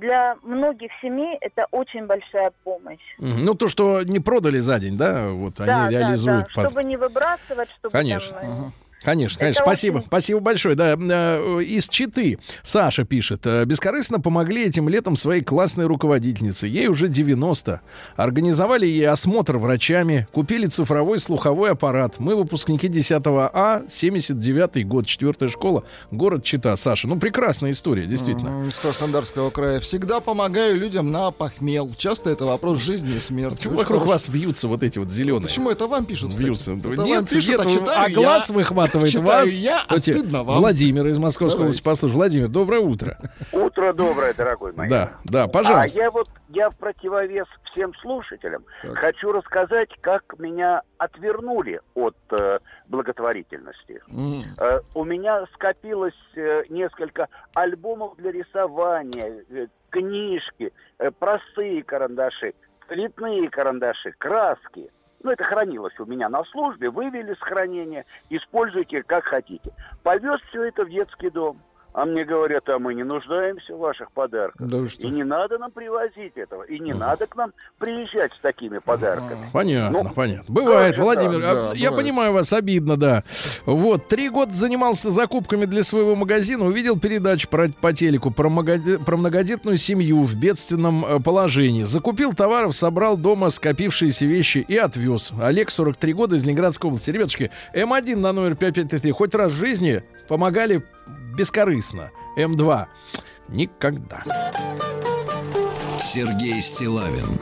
Для многих семей это очень большая помощь. Ну, то, что не продали за день, да, вот да, они да, реализуют да, под- чтобы не выбрасывать, чтобы Конечно. там, э, Конечно, Это конечно. Спасибо. очень- Спасибо большое. Да, э, из Читы Саша пишет. «Э, Бескорыстно помогли этим летом своей классной руководительнице. Ей уже 90. Организовали ей осмотр врачами, купили цифровой слуховой аппарат. Мы выпускники 10 А, 79 год, 4 школа, город Чита. Саша, ну прекрасная история, действительно. Из Краснодарского края. Всегда помогаю людям на похмел. Часто это вопрос жизни и смерти. Почему вокруг хорошо. вас вьются вот эти вот зеленые? Почему это вам пишут? Вьются. Это нет, вам пишут, а нет, читаю а я. глаз выхватывает Читаю вас. я, а Давайте стыдно вам. Владимир из Московской области послушай. Владимир, доброе утро. Утро доброе, дорогой мой. Да, да, пожалуйста. А я вот, я в противовес всем слушателям Так. хочу рассказать, как меня отвернули от э, благотворительности. М. Э, у меня скопилось э, несколько альбомов для рисования, э, книжки, э, простые карандаши, цветные карандаши, краски. Ну, это хранилось у меня на службе, вывели с хранения, используйте как хотите. Повез все это в детский дом. А мне говорят, а мы не нуждаемся в ваших подарках. Да что? И не надо нам привозить этого. И не надо к нам приезжать с такими подарками. Понятно, Ну, понятно. Бывает, Владимир. а, Да, я бывает. понимаю вас, обидно, да. Вот, три года занимался закупками для своего магазина, увидел передачу про, по телеку про, многоде- про многодетную семью в бедственном э, положении. Закупил товаров, собрал дома скопившиеся вещи и отвез. Олег, 43 года, из Ленинградской области. Ребятушки, М1 на номер 5533 хоть раз в жизни помогали бескорыстно. М2 никогда. Сергей Стилавин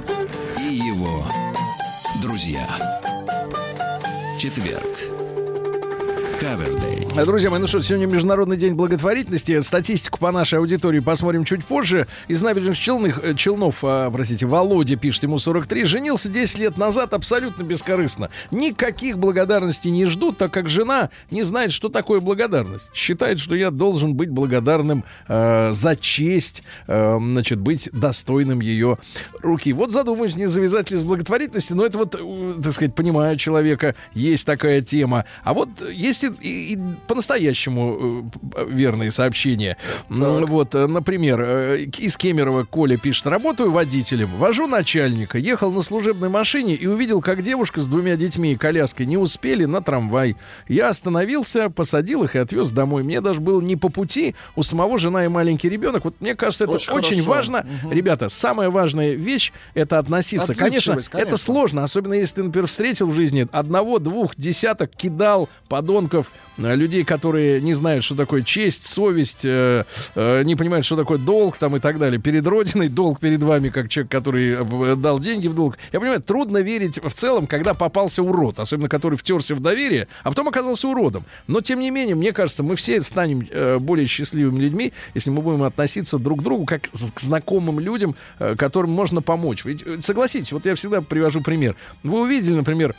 и его друзья. Четверг. Друзья мои, ну что, сегодня Международный день благотворительности. Статистику по нашей аудитории посмотрим чуть позже. Из набережных Челных, э, Челнов, а, простите, Володя пишет, ему 43, женился 10 лет назад абсолютно бескорыстно. Никаких благодарностей не ждут, так как жена не знает, что такое благодарность. Считает, что я должен быть благодарным э, за честь, э, значит, быть достойным ее руки. Вот задумаюсь, не завязать ли с благотворительности, но это вот, э, так сказать, понимаю человека, есть такая тема. А вот есть и и, по-настоящему э, верные сообщения. Ну, вот, э, например, э, из Кемерово Коля пишет, работаю водителем, вожу начальника, ехал на служебной машине и увидел, как девушка с двумя детьми и коляской не успели на трамвай. Я остановился, посадил их и отвез домой. Мне даже было не по пути, у самого жена и маленький ребенок. Вот мне кажется, это Очень очень, хорошо. важно. Мгм. Ребята, самая важная вещь это относиться. Конечно, конечно. это сложно, особенно если ты, например, встретил в жизни одного, двух, десяток кидал подонков, э, людей, которые не знают, что такое честь, совесть, э, э, не понимают, что такое долг там и так далее. Перед Родиной, долг перед вами, как человек, который э, дал деньги в долг. Я понимаю, трудно верить в целом, когда попался урод, особенно который втерся в доверие, а потом оказался уродом. Но, тем не менее, мне кажется, мы все станем э, более счастливыми людьми, если мы будем относиться друг к другу как к знакомым людям, э, которым можно помочь. Ведь, э, согласитесь, вот я всегда привожу пример. Вы увидели, например,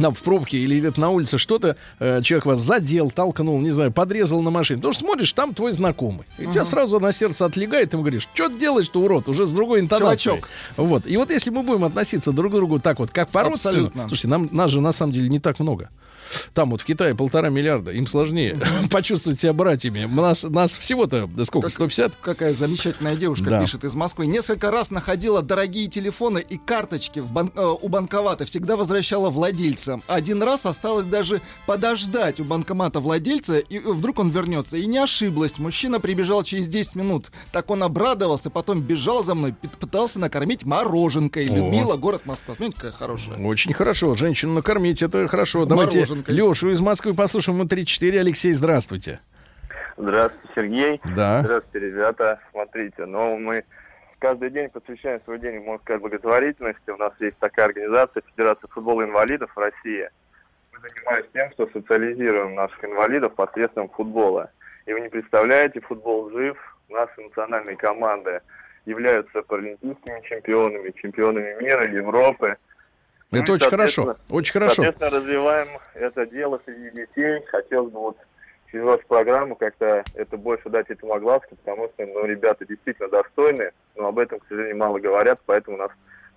там в пробке или где-то на улице что-то, э, человек вас задел, толкнул, не знаю, подрезал на машине. Потому что смотришь, там твой знакомый. И у тебя сразу на сердце отлегает, и ему говоришь, что ты делаешь-то, урод, уже с другой интонацией. Чувачок. Вот. И вот если мы будем относиться друг к другу так вот, как по-родственному, слушайте, нам, нас же на самом деле не так много. Там вот в Китае полтора миллиарда, им сложнее почувствовать себя братьями. Нас, нас всего-то, да сколько, 150? Какая замечательная девушка Да. пишет из Москвы. Несколько раз находила дорогие телефоны и карточки в бан- э, у банкомата. Всегда возвращала владельцам. Один раз осталось даже подождать у банкомата владельца, и вдруг он вернется. И не ошиблась. Мужчина прибежал через 10 минут. Так он обрадовался, потом бежал за мной, пытался накормить мороженкой. О. Людмила, город Москва. Смотрите, какая хорошая. Очень хорошо. Женщину накормить, это хорошо. Давайте Мороженкой. Лешу из Москвы послушаем. Мы 3-4. Алексей, здравствуйте. Здравствуйте, Сергей. Да. Здравствуйте, ребята. Смотрите, ну мы каждый день посвящаем свой день, можно сказать, благотворительности. У нас есть такая организация Федерация футбола инвалидов России. Мы занимаемся тем, что социализируем наших инвалидов посредством футбола. И вы не представляете, футбол жив. Наши национальные команды являются паралимпийскими чемпионами, чемпионами мира, Европы. Это Ну очень хорошо. Очень хорошо. Соответственно, развиваем это дело среди детей. Хотелось бы вот через вашу программу как-то это больше дать этому огласку, потому что, ну, ребята действительно достойны, но об этом, к сожалению, мало говорят, поэтому у нас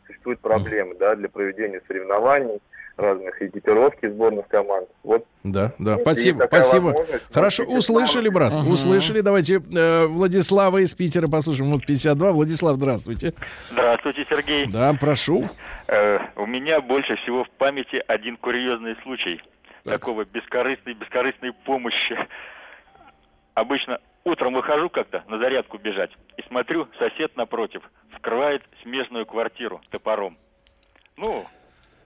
существуют проблемы, да, для проведения соревнований, разных экипировки сборных команд. Вот Да, да. Спасибо, спасибо. Хорошо, услышали, брат, Мгм. услышали. Давайте э, Владислава из Питера послушаем. Вот 52. Владислав, здравствуйте. Здравствуйте, Сергей. Да, прошу. Э, у меня больше всего в памяти один курьезный случай такого бескорыстной, бескорыстной помощи. Обычно утром выхожу как-то на зарядку бежать и смотрю, сосед напротив вскрывает смежную квартиру топором. Ну,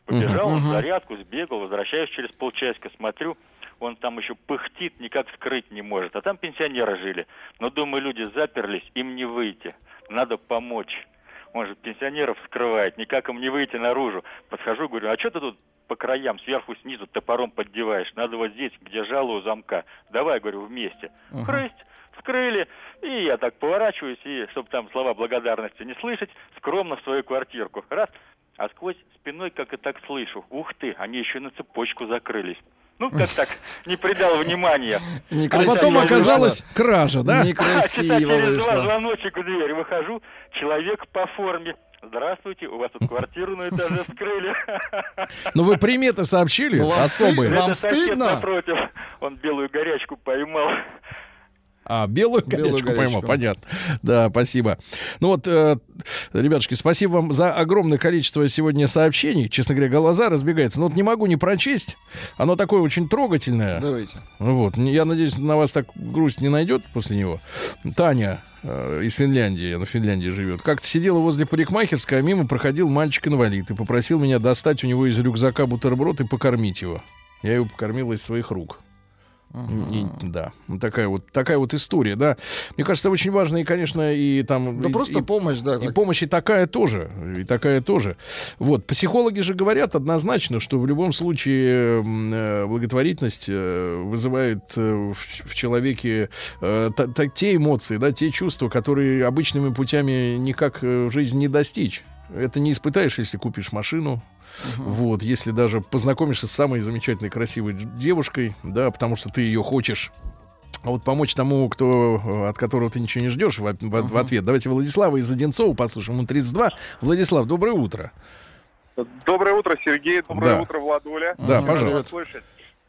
побежал на Мгм. зарядку, сбегал, возвращаюсь через полчасика, смотрю, он там еще пыхтит, никак вскрыть не может. А там пенсионеры жили. Но, думаю, люди заперлись, им не выйти. Надо помочь. Он же пенсионеров вскрывает, никак им не выйти наружу. Подхожу, говорю, а что ты тут по краям, сверху, снизу топором поддеваешь? Надо вот здесь, где жало у замка. Давай, говорю, вместе. Хрысть, вскрыли. И я так поворачиваюсь, и, чтобы там слова благодарности не слышать, скромно в свою квартирку. Раз, а сквозь спиной как и так слышу. Ух ты, они еще на цепочку закрылись. Ну, как так, не придал внимания. А потом оказалась кража, да? А, часа через два звоночек в дверь. Выхожу, человек по форме. Здравствуйте, у вас тут квартиру на этаже вскрыли. Ну вы приметы сообщили Ну, вам особые. Это сосед напротив, он белую горячку поймал. А, белую Белую горячку поймал, понятно. Да, спасибо. Ну вот, э, ребятушки, спасибо вам за огромное количество сегодня сообщений. Честно говоря, глаза разбегаются. Но вот не могу не прочесть. Оно такое очень трогательное. Давайте. Вот. Я надеюсь, на вас так грусть не найдет после него. Таня э, из Финляндии, она в Финляндии живет. Как-то сидела возле парикмахерской, а мимо проходил мальчик-инвалид и попросил меня достать у него из рюкзака бутерброд и покормить его. Я его покормил из своих рук. И- да, такая вот такая вот история, да. Мне кажется, очень важно и, конечно, и там Да и- просто и- помощь, да. и так. помощь и такая тоже, и такая тоже. Вот психологи же говорят однозначно, что в любом случае э, благотворительность э, вызывает э, в, в человеке э, та- та- те эмоции, да, те чувства, которые обычными путями никак э, в жизни не достичь. Это не испытаешь, если купишь машину, вот, если даже познакомишься с самой замечательной, красивой девушкой, да, потому что ты ее хочешь. А вот помочь тому, кто, э, от которого ты ничего не ждешь, в, в- в ответ. Давайте Владислава из Одинцова послушаем. Он 32. Владислав, доброе утро. Доброе утро, Сергей. Доброе Да. утро, Владуля. Да, Рад пожалуйста. слышать.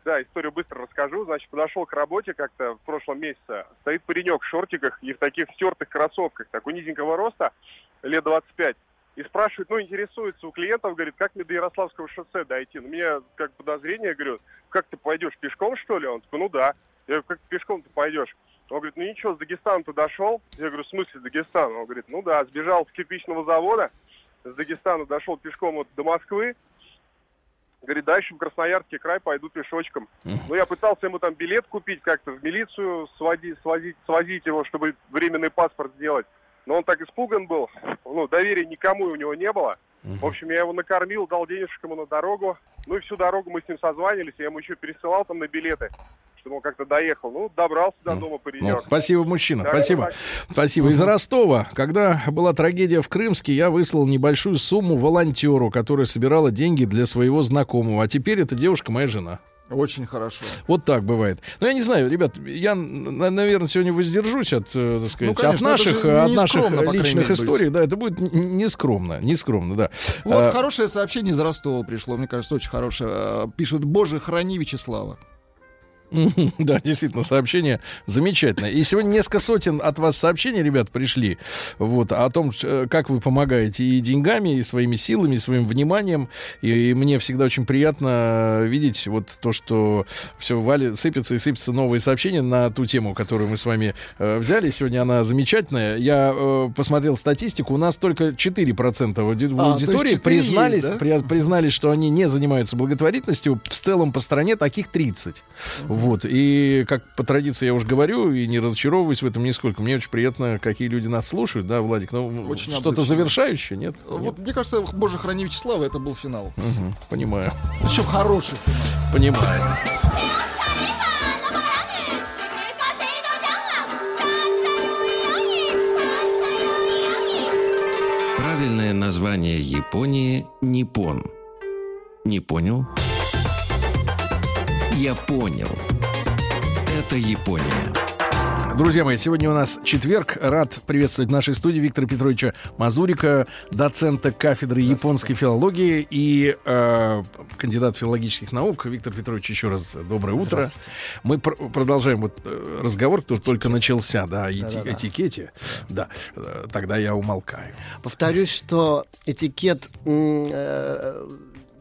Да, историю быстро расскажу. Значит, подошел к работе как-то в прошлом месяце. Стоит паренек в шортиках и в таких стертых кроссовках, такой низенького роста, лет 25. И спрашивает, ну, интересуется у клиентов, говорит, как мне до Ярославского шоссе дойти? Ну, у меня как подозрение, говорю, как ты пойдешь, пешком, что ли? Он такой, ну да. Я говорю, как пешком ты пойдешь? Он говорит, ну ничего, с Дагестана-то дошел. Я говорю, в смысле Дагестан? Он говорит, ну да, сбежал с кирпичного завода, с Дагестана дошел пешком вот до Москвы, Говорит, дальше в Красноярский край пойду пешочком. Ну, я пытался ему там билет купить, как-то в милицию сводить, свозить, свозить его, чтобы временный паспорт сделать. Но он так испуган был, ну, доверия никому у него не было. В общем, я его накормил, дал денежек ему на дорогу. Ну и всю дорогу мы с ним созванивались, я ему еще пересылал там на билеты чтобы он как-то доехал. Ну, добрался до дома паренек. Ну, спасибо, мужчина. Да, спасибо. так. Спасибо. Из Ростова, когда была трагедия в Крымске, я выслал небольшую сумму волонтеру, которая собирала деньги для своего знакомого. А теперь эта девушка моя жена. Очень хорошо. Вот так бывает. Ну, я не знаю, ребят, я, на- наверное, сегодня воздержусь от, э, так сказать, Ну, конечно, от наших, от наших скромно, личных быть. историй. Да, это будет нескромно, нескромно, да. Вот А, хорошее сообщение из Ростова пришло, мне кажется, очень хорошее. Э, Пишут, боже, храни Вячеслава. Да, действительно, сообщение замечательное. И сегодня несколько сотен от вас сообщений, ребят, пришли. Вот, о том, э, как вы помогаете и деньгами, и своими силами, и своим вниманием. И, и мне всегда очень приятно видеть вот то, что все валит, сыпется и сыпется новые сообщения на ту тему, которую мы с вами э, взяли. Сегодня она замечательная. Я э, посмотрел статистику. У нас только 4% ауди- А, аудитории 4 признались, есть, да? при- признались, что они не занимаются благотворительностью. В целом по стране таких 30. Вот. И как по традиции я уже говорю, и не разочаровываюсь в этом нисколько. Мне очень приятно, какие люди нас слушают, да, Владик? Ну, Очень что-то завершающее, нет? Вот, мне кажется, боже, храни Вячеслава, это был финал. Мгм, понимаю. Причем хороший финал. Понимаю. Правильное название Японии — Ниппон. Не понял? Я понял. Это Япония. Друзья мои, сегодня у нас четверг. Рад приветствовать в нашей студии Виктора Петровича Мазурика, доцента кафедры японской филологии и э, кандидат филологических наук. Виктор Петрович, еще раз доброе утро. Мы пр- продолжаем вот э, разговор, который только начался, да, о эти- этикете. Да, э, тогда я умолкаю. Повторюсь, что этикет м, э,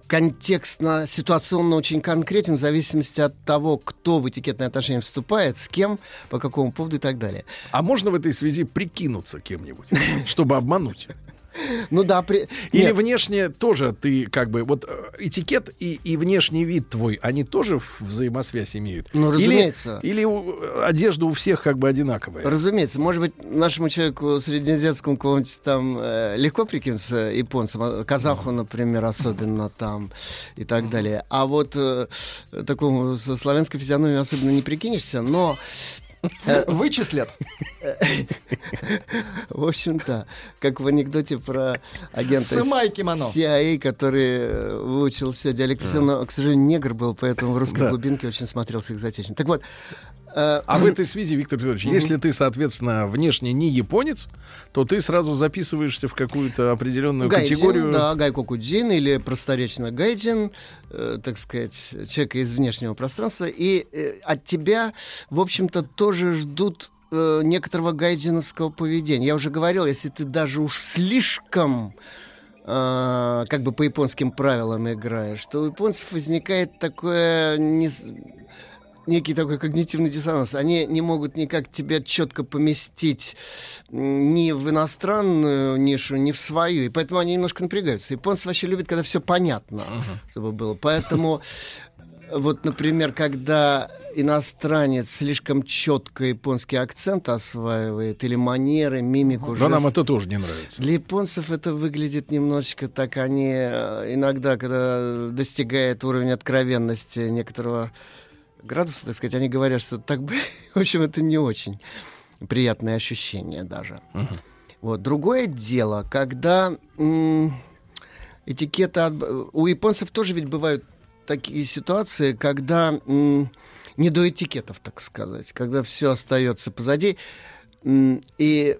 контекстно, ситуационно очень конкретен в зависимости от того, кто в этикетные отношения вступает, с кем, по какому поводу и так далее. А можно в этой связи прикинуться кем-нибудь, чтобы обмануть? Ну да, при... Или Нет. внешне тоже ты как бы вот э, этикет и, и внешний вид твой, они тоже взаимосвязь имеют? Ну, Или- разумеется. Или, у- э, одежда у всех как бы одинаковая? Разумеется, может быть, нашему человеку среднеазиатскому кого-нибудь там э, легко прикинуться японцам, а казаху, например, особенно там и так далее. А вот э, такому со славянской физиономией особенно не прикинешься, но... э, Вычислят. В общем-то, как в анекдоте про агента. CIA, который э, выучил все диалекты, но, к сожалению, негр был, поэтому в русской глубинке очень смотрелся экзотично. Так вот, э, А в этой связи, Виктор Петрович, если ты, соответственно, внешне не японец, то ты сразу записываешься в какую-то определенную категорию. да, 外国人 или просторечно гайджин, э, так сказать, человека из внешнего пространства. И э, от тебя, в общем-то, тоже ждут э, некоторого гайджиновского поведения. Я уже говорил, если ты даже уж слишком э, как бы по японским правилам играешь, то у японцев возникает такое нес- некий такой когнитивный диссонанс. Они не могут никак тебя четко поместить ни в иностранную нишу, ни в свою. И поэтому они немножко напрягаются. Японцы вообще любят, когда все понятно, чтобы было. Поэтому вот, например, когда иностранец слишком четко японский акцент осваивает, или манеры, мимику, Но нам жесты. это тоже не нравится. Для японцев это выглядит немножечко так. Они э, иногда, когда достигает уровень откровенности некоторого градуса, так сказать, они говорят, что так бы... В общем, это не очень приятное ощущение даже. Вот. Другое дело, когда м, этикеты... от- У японцев тоже ведь бывают такие ситуации, когда м, не до этикетов, так сказать, когда все остается позади. М, И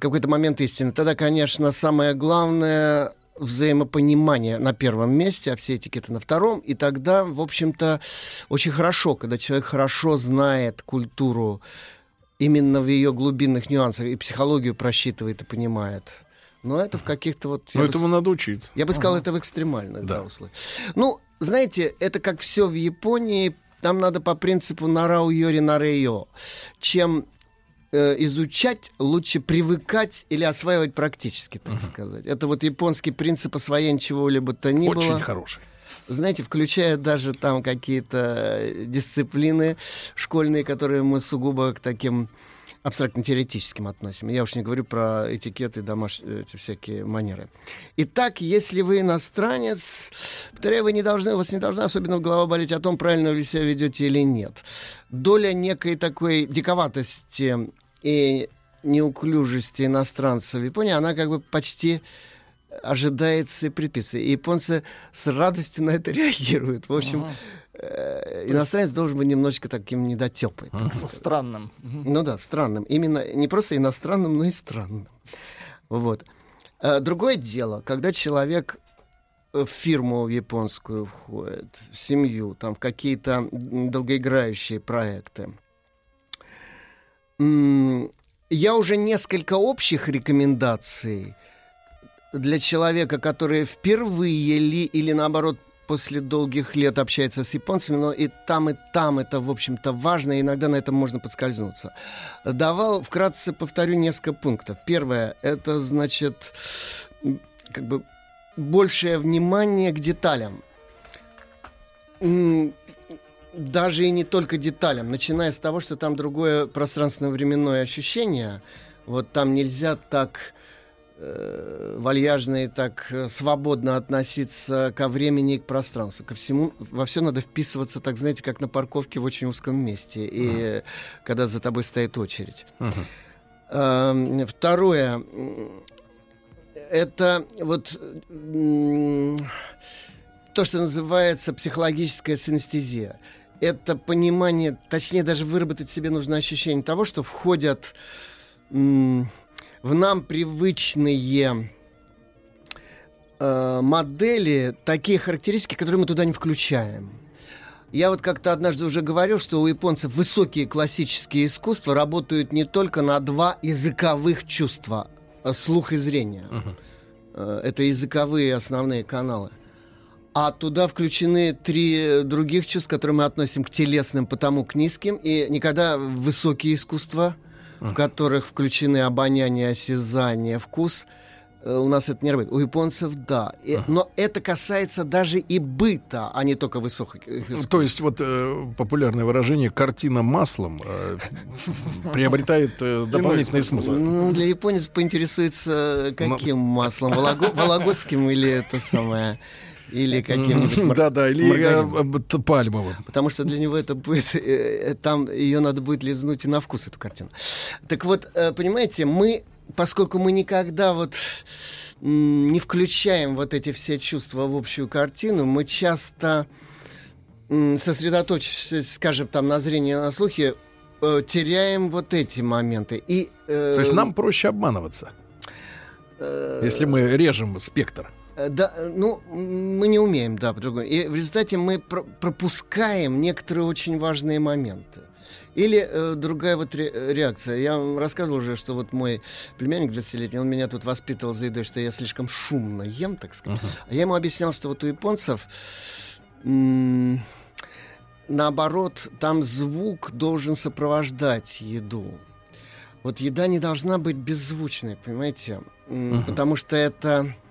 какой-то момент истины. Тогда, конечно, самое главное взаимопонимание на первом месте, а все этикеты на втором. И тогда, в общем-то, очень хорошо, когда человек хорошо знает культуру именно в ее глубинных нюансах и психологию просчитывает и понимает. Но это в каких-то вот... Но я бы этому надо учиться. я бы сказал, это в экстремальных да. условиях. Ну, знаете, это как все в Японии. Там надо по принципу нарау йори нарейо. Чем э, изучать, лучше привыкать или осваивать практически, так сказать. Это вот японский принцип освоения чего-либо то ни было. Очень хороший. Знаете, включая даже там какие-то дисциплины школьные, которые мы сугубо к таким абстрактно-теоретическим относим. Я уж не говорю про этикеты, домашние эти всякие манеры. Итак, если вы иностранец, повторяю, вы не должны, у вас не должна особенно голова болеть о том, правильно ли себя ведете или нет. Доля некой такой диковатости и неуклюжести иностранца в Японии, она как бы почти ожидается и предписывается. И японцы с радостью на это реагируют. В общем, ага. э, иностранец должен быть немножечко таким недотепой. Так ага. Странным. Ну да, странным. Именно не просто иностранным, но и странным. Вот. Э, другое дело, когда человек в фирму японскую входит, в семью, там, в какие-то долгоиграющие проекты. Я уже несколько общих рекомендаций для человека, который впервые ли или наоборот после долгих лет общается с японцами, но и там, и там это, в общем-то, важно, и иногда на этом можно подскользнуться. Давал, вкратце повторю, несколько пунктов. Первое, это, значит, как бы большее внимание к деталям. Даже и не только деталям, начиная с того, что там другое пространственно-временное ощущение. Вот там нельзя так э, вальяжно и так э, свободно относиться ко времени и к пространству. Ко всему, во все надо вписываться, так знаете, как на парковке в очень узком месте, и uh-huh. когда за тобой стоит очередь. Uh-huh. Э, второе, это вот то, что называется психологическая синестезия. Это понимание, точнее даже выработать в себе нужно ощущение того, что входят в нам привычные э, модели, такие характеристики, которые мы туда не включаем. Я вот как-то однажды уже говорил, что у японцев высокие классические искусства работают не только на два языковых чувства э, слух и зрение. Uh-huh. Это языковые основные каналы. А туда включены три других чувств, которые мы относим к телесным, потому к низким, и никогда высокие искусства – в которых включены обоняние, осязание, вкус, э, у нас это не работает. У японцев да. И, но это касается даже и быта, а не только высоких искусств. То есть вот э, популярное выражение «картина маслом» э, приобретает э, дополнительный смысл. Ну, для японцев поинтересуется каким маслом? Вологодским или это самое... Или каким-нибудь Да-да, или э, пальмовым. Потому что для него это будет... Э, э, там ее надо будет лизнуть и на вкус, эту картину. Так вот, понимаете, мы, поскольку мы никогда вот не включаем вот эти все чувства в общую картину, мы часто сосредоточившись, скажем, там на зрении, на слухе, теряем вот эти моменты. И, э, То есть нам проще обманываться, если мы режем спектр. Э, да, э, ну, мы не умеем, да, по-другому. И в результате мы про пропускаем некоторые очень важные моменты. Или э, другая вот ре реакция. Я вам рассказывал уже, что вот мой племянник 20-летний, он меня тут воспитывал за едой, что я слишком шумно ем, так сказать. Uh-huh. А я ему объяснял, что вот у японцев наоборот, там звук должен сопровождать еду. Вот еда не должна быть беззвучной, понимаете? Uh-huh. Потому что это Э,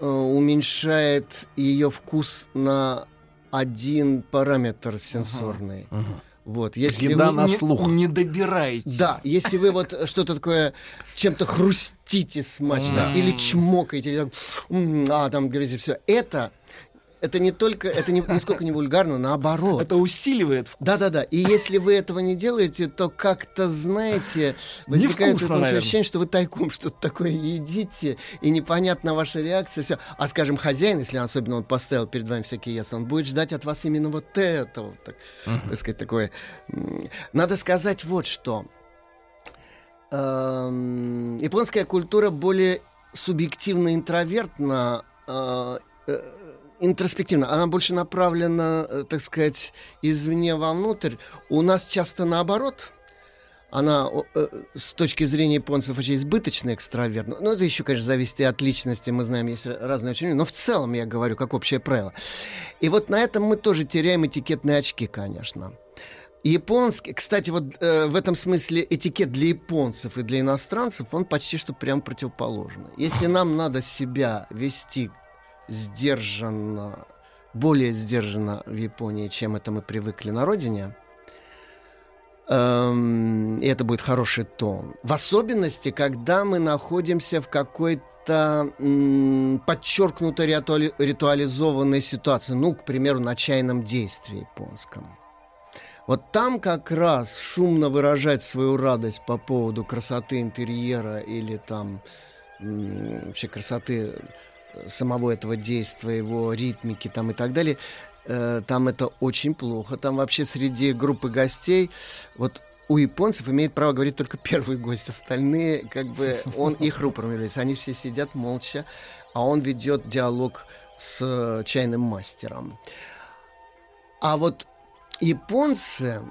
уменьшает ее вкус на один параметр сенсорный. Ага, ага. Вот, если Еда вы на слух. Не, не добираете. Да, если вы вот что-то такое чем-то хрустите смачно или чмокаете, или так, а там говорите все, это это не только, это не, нисколько не вульгарно, наоборот. Это усиливает вкус. Да-да-да. И если вы этого не делаете, то как-то, знаете, возникает Невкусно, ощущение, что вы тайком что-то такое едите, и непонятна ваша реакция, все. А, скажем, хозяин, если особенно он поставил перед вами всякие ясы, он будет ждать от вас именно вот этого, так, uh-huh. так сказать, такое. Надо сказать вот что. Эм, японская культура более субъективно интровертна, интроспективно. Она больше направлена, э, так сказать, извне вовнутрь. У нас часто наоборот. Она э, с точки зрения японцев очень избыточно экстравертна. Ну, это еще, конечно, зависит и от личности. Мы знаем, есть разные учения. Но в целом, я говорю, как общее правило. И вот на этом мы тоже теряем этикетные очки, конечно. Японский, кстати, вот э, в этом смысле этикет для японцев и для иностранцев, он почти что прям противоположный. Если нам надо себя вести сдержанно, более сдержанно в Японии, чем это мы привыкли на родине, эм, и это будет хороший тон. В особенности, когда мы находимся в какой-то м, подчеркнуто ритуали- ритуализованной ситуации, ну, к примеру, на чайном действии японском. Вот там как раз шумно выражать свою радость по поводу красоты интерьера или там вообще красоты самого этого действия, его ритмики там и так далее, э, там это очень плохо. Там вообще среди группы гостей вот у японцев имеет право говорить только первый гость, остальные как бы он их рупором является. Они все сидят молча, а он ведет диалог с чайным мастером. А вот японцы,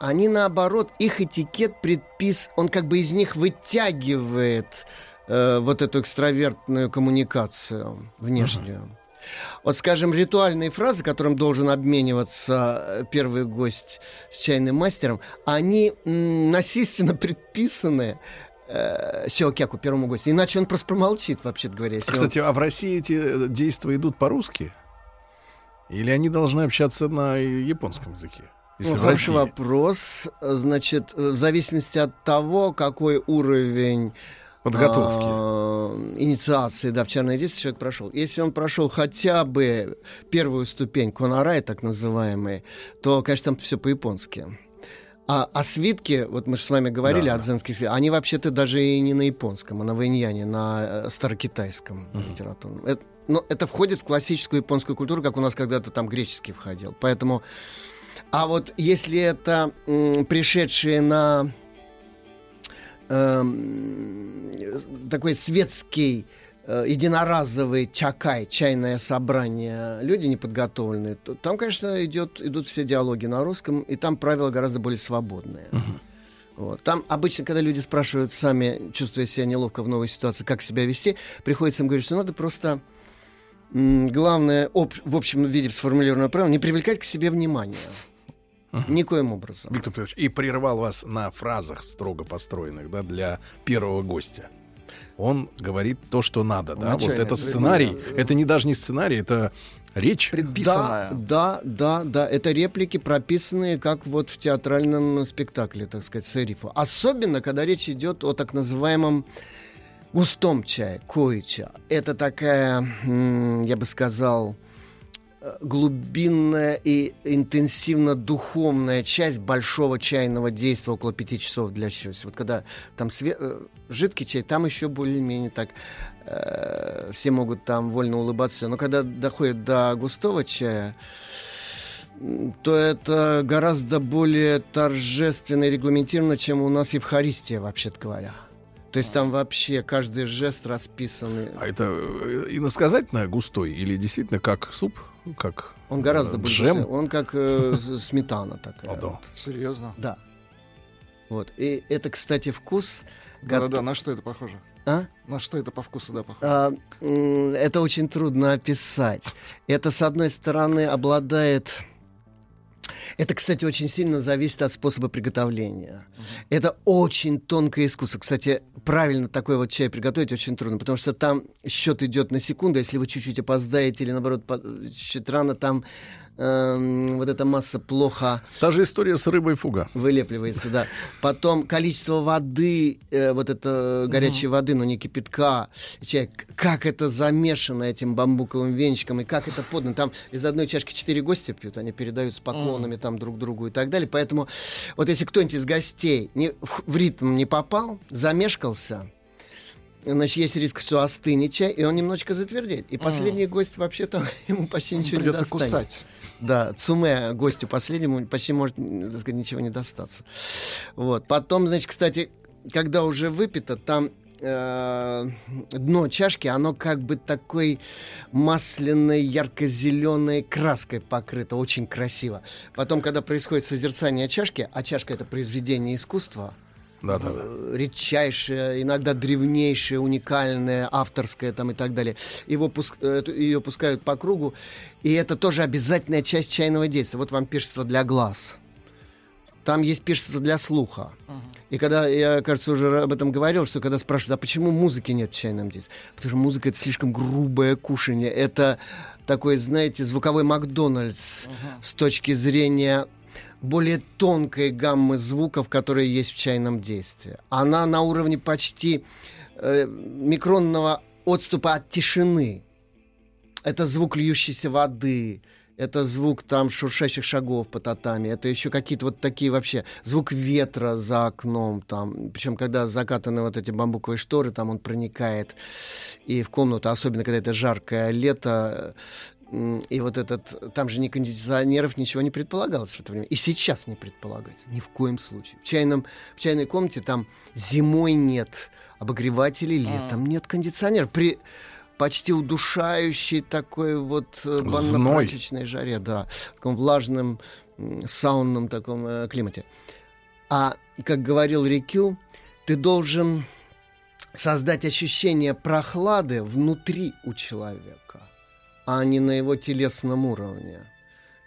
они наоборот, их этикет предпис, он как бы из них вытягивает э, вот эту экстравертную коммуникацию внешнюю. Вот, скажем, ритуальные фразы, которым должен обмениваться э, первый гость с чайным мастером, они м, насильственно предписаны э, Сиокяку, первому гостю. Иначе он просто промолчит, вообще-то говоря. он- Кстати, а в России эти э, действия идут по-русски? Или они должны общаться на японском языке? Если Ну, хороший России? вопрос. Значит, э, в зависимости от того, какой уровень Подготовки. а, инициации, да, в черное действие человек прошел. Если он прошел хотя бы первую ступень конарай, так называемый, то, конечно, там все по-японски. А, а свитки, вот мы же с вами говорили Да, о дзенских свитках, они вообще-то даже и не на японском, а на вэньяне, на э, старокитайском литературном. Это, но это входит в классическую японскую культуру, как у нас когда-то там греческий входил. Поэтому... А вот если это м, пришедшие на эм, такой светский э, единоразовый чакай, чайное собрание, люди неподготовленные, то там, конечно, идет, идут все диалоги на русском, и там правила гораздо более свободные. Вот. Там обычно, когда люди спрашивают сами, чувствуя себя неловко в новой ситуации, как себя вести, приходится им говорить, что надо просто м, главное, об- в общем виде сформулированное правило, не привлекать к себе внимания. Никоим образом. Виктор Петрович, и прервал вас на фразах строго построенных, да, для первого гостя. Он говорит то, что надо, да. Вот Начальная это сценарий. Это не даже не сценарий, это речь. Да, да, да, да. Это реплики, прописанные как вот в театральном спектакле, так сказать, сэрифу. Особенно, когда речь идет о так называемом густом чае, коича. Это такая, я бы сказал, глубинная и интенсивно духовная часть большого чайного действия около пяти часов для счастья. Вот когда там све- э, жидкий чай, там еще более-менее так э, все могут там вольно улыбаться. Но когда доходит до густого чая, то это гораздо более торжественно и регламентировано, чем у нас Евхаристия, вообще-то говоря. То есть там вообще каждый жест расписан. А это э, иносказательно густой или действительно как суп, как Он гораздо э, больше. джем? Он как э, сметана такая. О, да. вот. Серьезно? Да. Вот. И это, кстати, вкус. Да-да-да, гот- на что это похоже? А? На что это по вкусу, да, похоже? А, это очень трудно описать. Это, с одной стороны, обладает... Это, кстати, очень сильно зависит от способа приготовления. Это очень тонкое искусство. Кстати, правильно такой вот чай приготовить очень трудно, потому что там счет идет на секунду. Если вы чуть-чуть опоздаете или, наоборот, чуть рано, там эм, вот эта масса плохо Та же история с рыбой фуга. вылепливается, да. Потом количество воды, э, вот это горячей воды, но не кипятка, чай, к- как это замешано этим бамбуковым венчиком и как это подано. Там из одной чашки четыре гостя пьют, они передают с поклонами там друг другу и так далее. Поэтому вот если кто-нибудь из гостей не, в- ритм не попал, замешкался, Значит, есть риск, что остынет чай, и он немножечко затвердеет. И последний гость вообще-то ему почти ничего не Придется достанет. кусать. Да, цуме гостю последнему почти может, так сказать, ничего не достаться. Вот. Потом, значит, кстати, когда уже выпито, там э, дно чашки, оно как бы такой масляной, ярко-зеленой краской покрыто, очень красиво. Потом, когда происходит созерцание чашки, а чашка это произведение искусства, Да, да, да. редчайшее, иногда древнейшее, уникальное, авторское там и так далее. Его пуск- э, ее пускают по кругу, и это тоже обязательная часть чайного действия. Вот вам пиршество для глаз. Там есть пиршество для слуха. И когда, я, кажется, уже об этом говорил, что когда спрашивают, а почему музыки нет в чайном действии? Потому что музыка — это слишком грубое кушание. Это такой, знаете, звуковой Макдональдс с точки зрения более тонкой гаммы звуков, которые есть в чайном действии. Она на уровне почти э, микронного отступа от тишины. Это звук льющейся воды, это звук там шуршащих шагов по татами, это еще какие-то вот такие вообще, звук ветра за окном там, причем когда закатаны вот эти бамбуковые шторы, там он проникает и в комнату, особенно когда это жаркое лето, и вот этот, там же ни кондиционеров, ничего не предполагалось в это время. И сейчас не предполагается, ни в коем случае. В, чайном, в чайной комнате там зимой нет обогревателей, летом нет кондиционера. При почти удушающей такой вот э, банно-прачечной жаре, да, в таком влажном, саунном таком э, климате. А, как говорил Рикю, ты должен создать ощущение прохлады внутри у человека, а не на его телесном уровне.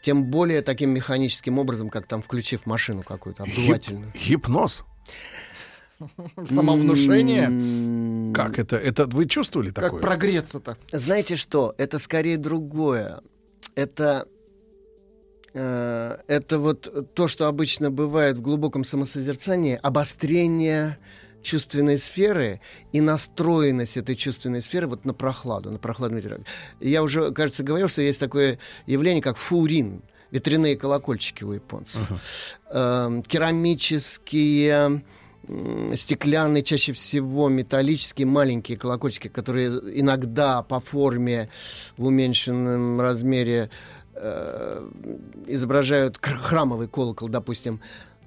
Тем более таким механическим образом, как там включив машину какую-то обдувательную. Гипноз. Самовнушение. Как это? Это вы чувствовали Как такое? прогреться-то? Знаете что? Это скорее другое. Это э, это вот то, что обычно бывает в глубоком самосозерцании, обострение чувственной сферы и настроенность этой чувственной сферы вот на прохладу, на прохладный ветерок. Я уже, кажется, говорил, что есть такое явление, как фурин, ветряные колокольчики у японцев. Эм, керамические м, стеклянные, чаще всего металлические маленькие колокольчики, которые иногда по форме в уменьшенном размере э, изображают храмовый колокол, допустим.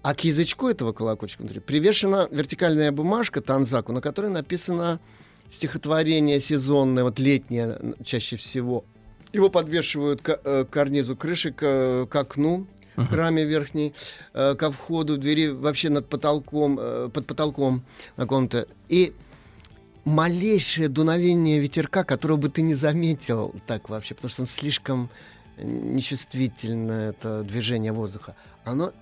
А к язычку этого колокольчика внутри привешена вертикальная бумажка танзаку, на которой написано стихотворение сезонное, вот летнее чаще всего. Его подвешивают к э, карнизу крыши, к, к окну в храме верхней, э, ко входу двери, вообще над потолком, э, под потолком на комнате. И малейшее дуновение ветерка, которого бы ты не заметил так вообще, потому что он слишком нечувствительно, это движение воздуха, оно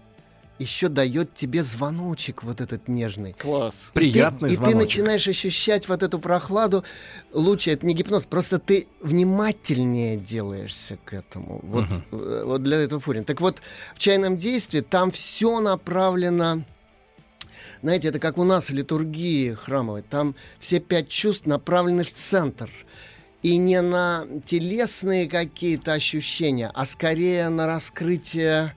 еще дает тебе звоночек вот этот нежный. Класс. Приятный и ты, И ты звоночек. начинаешь ощущать вот эту прохладу. Лучше это не гипноз, просто ты внимательнее делаешься к этому. Вот, э, вот для этого фурин. Так вот, в чайном действии там все направлено знаете, это как у нас в литургии храмовой. Там все пять чувств направлены в центр. И не на телесные какие-то ощущения, а скорее на раскрытие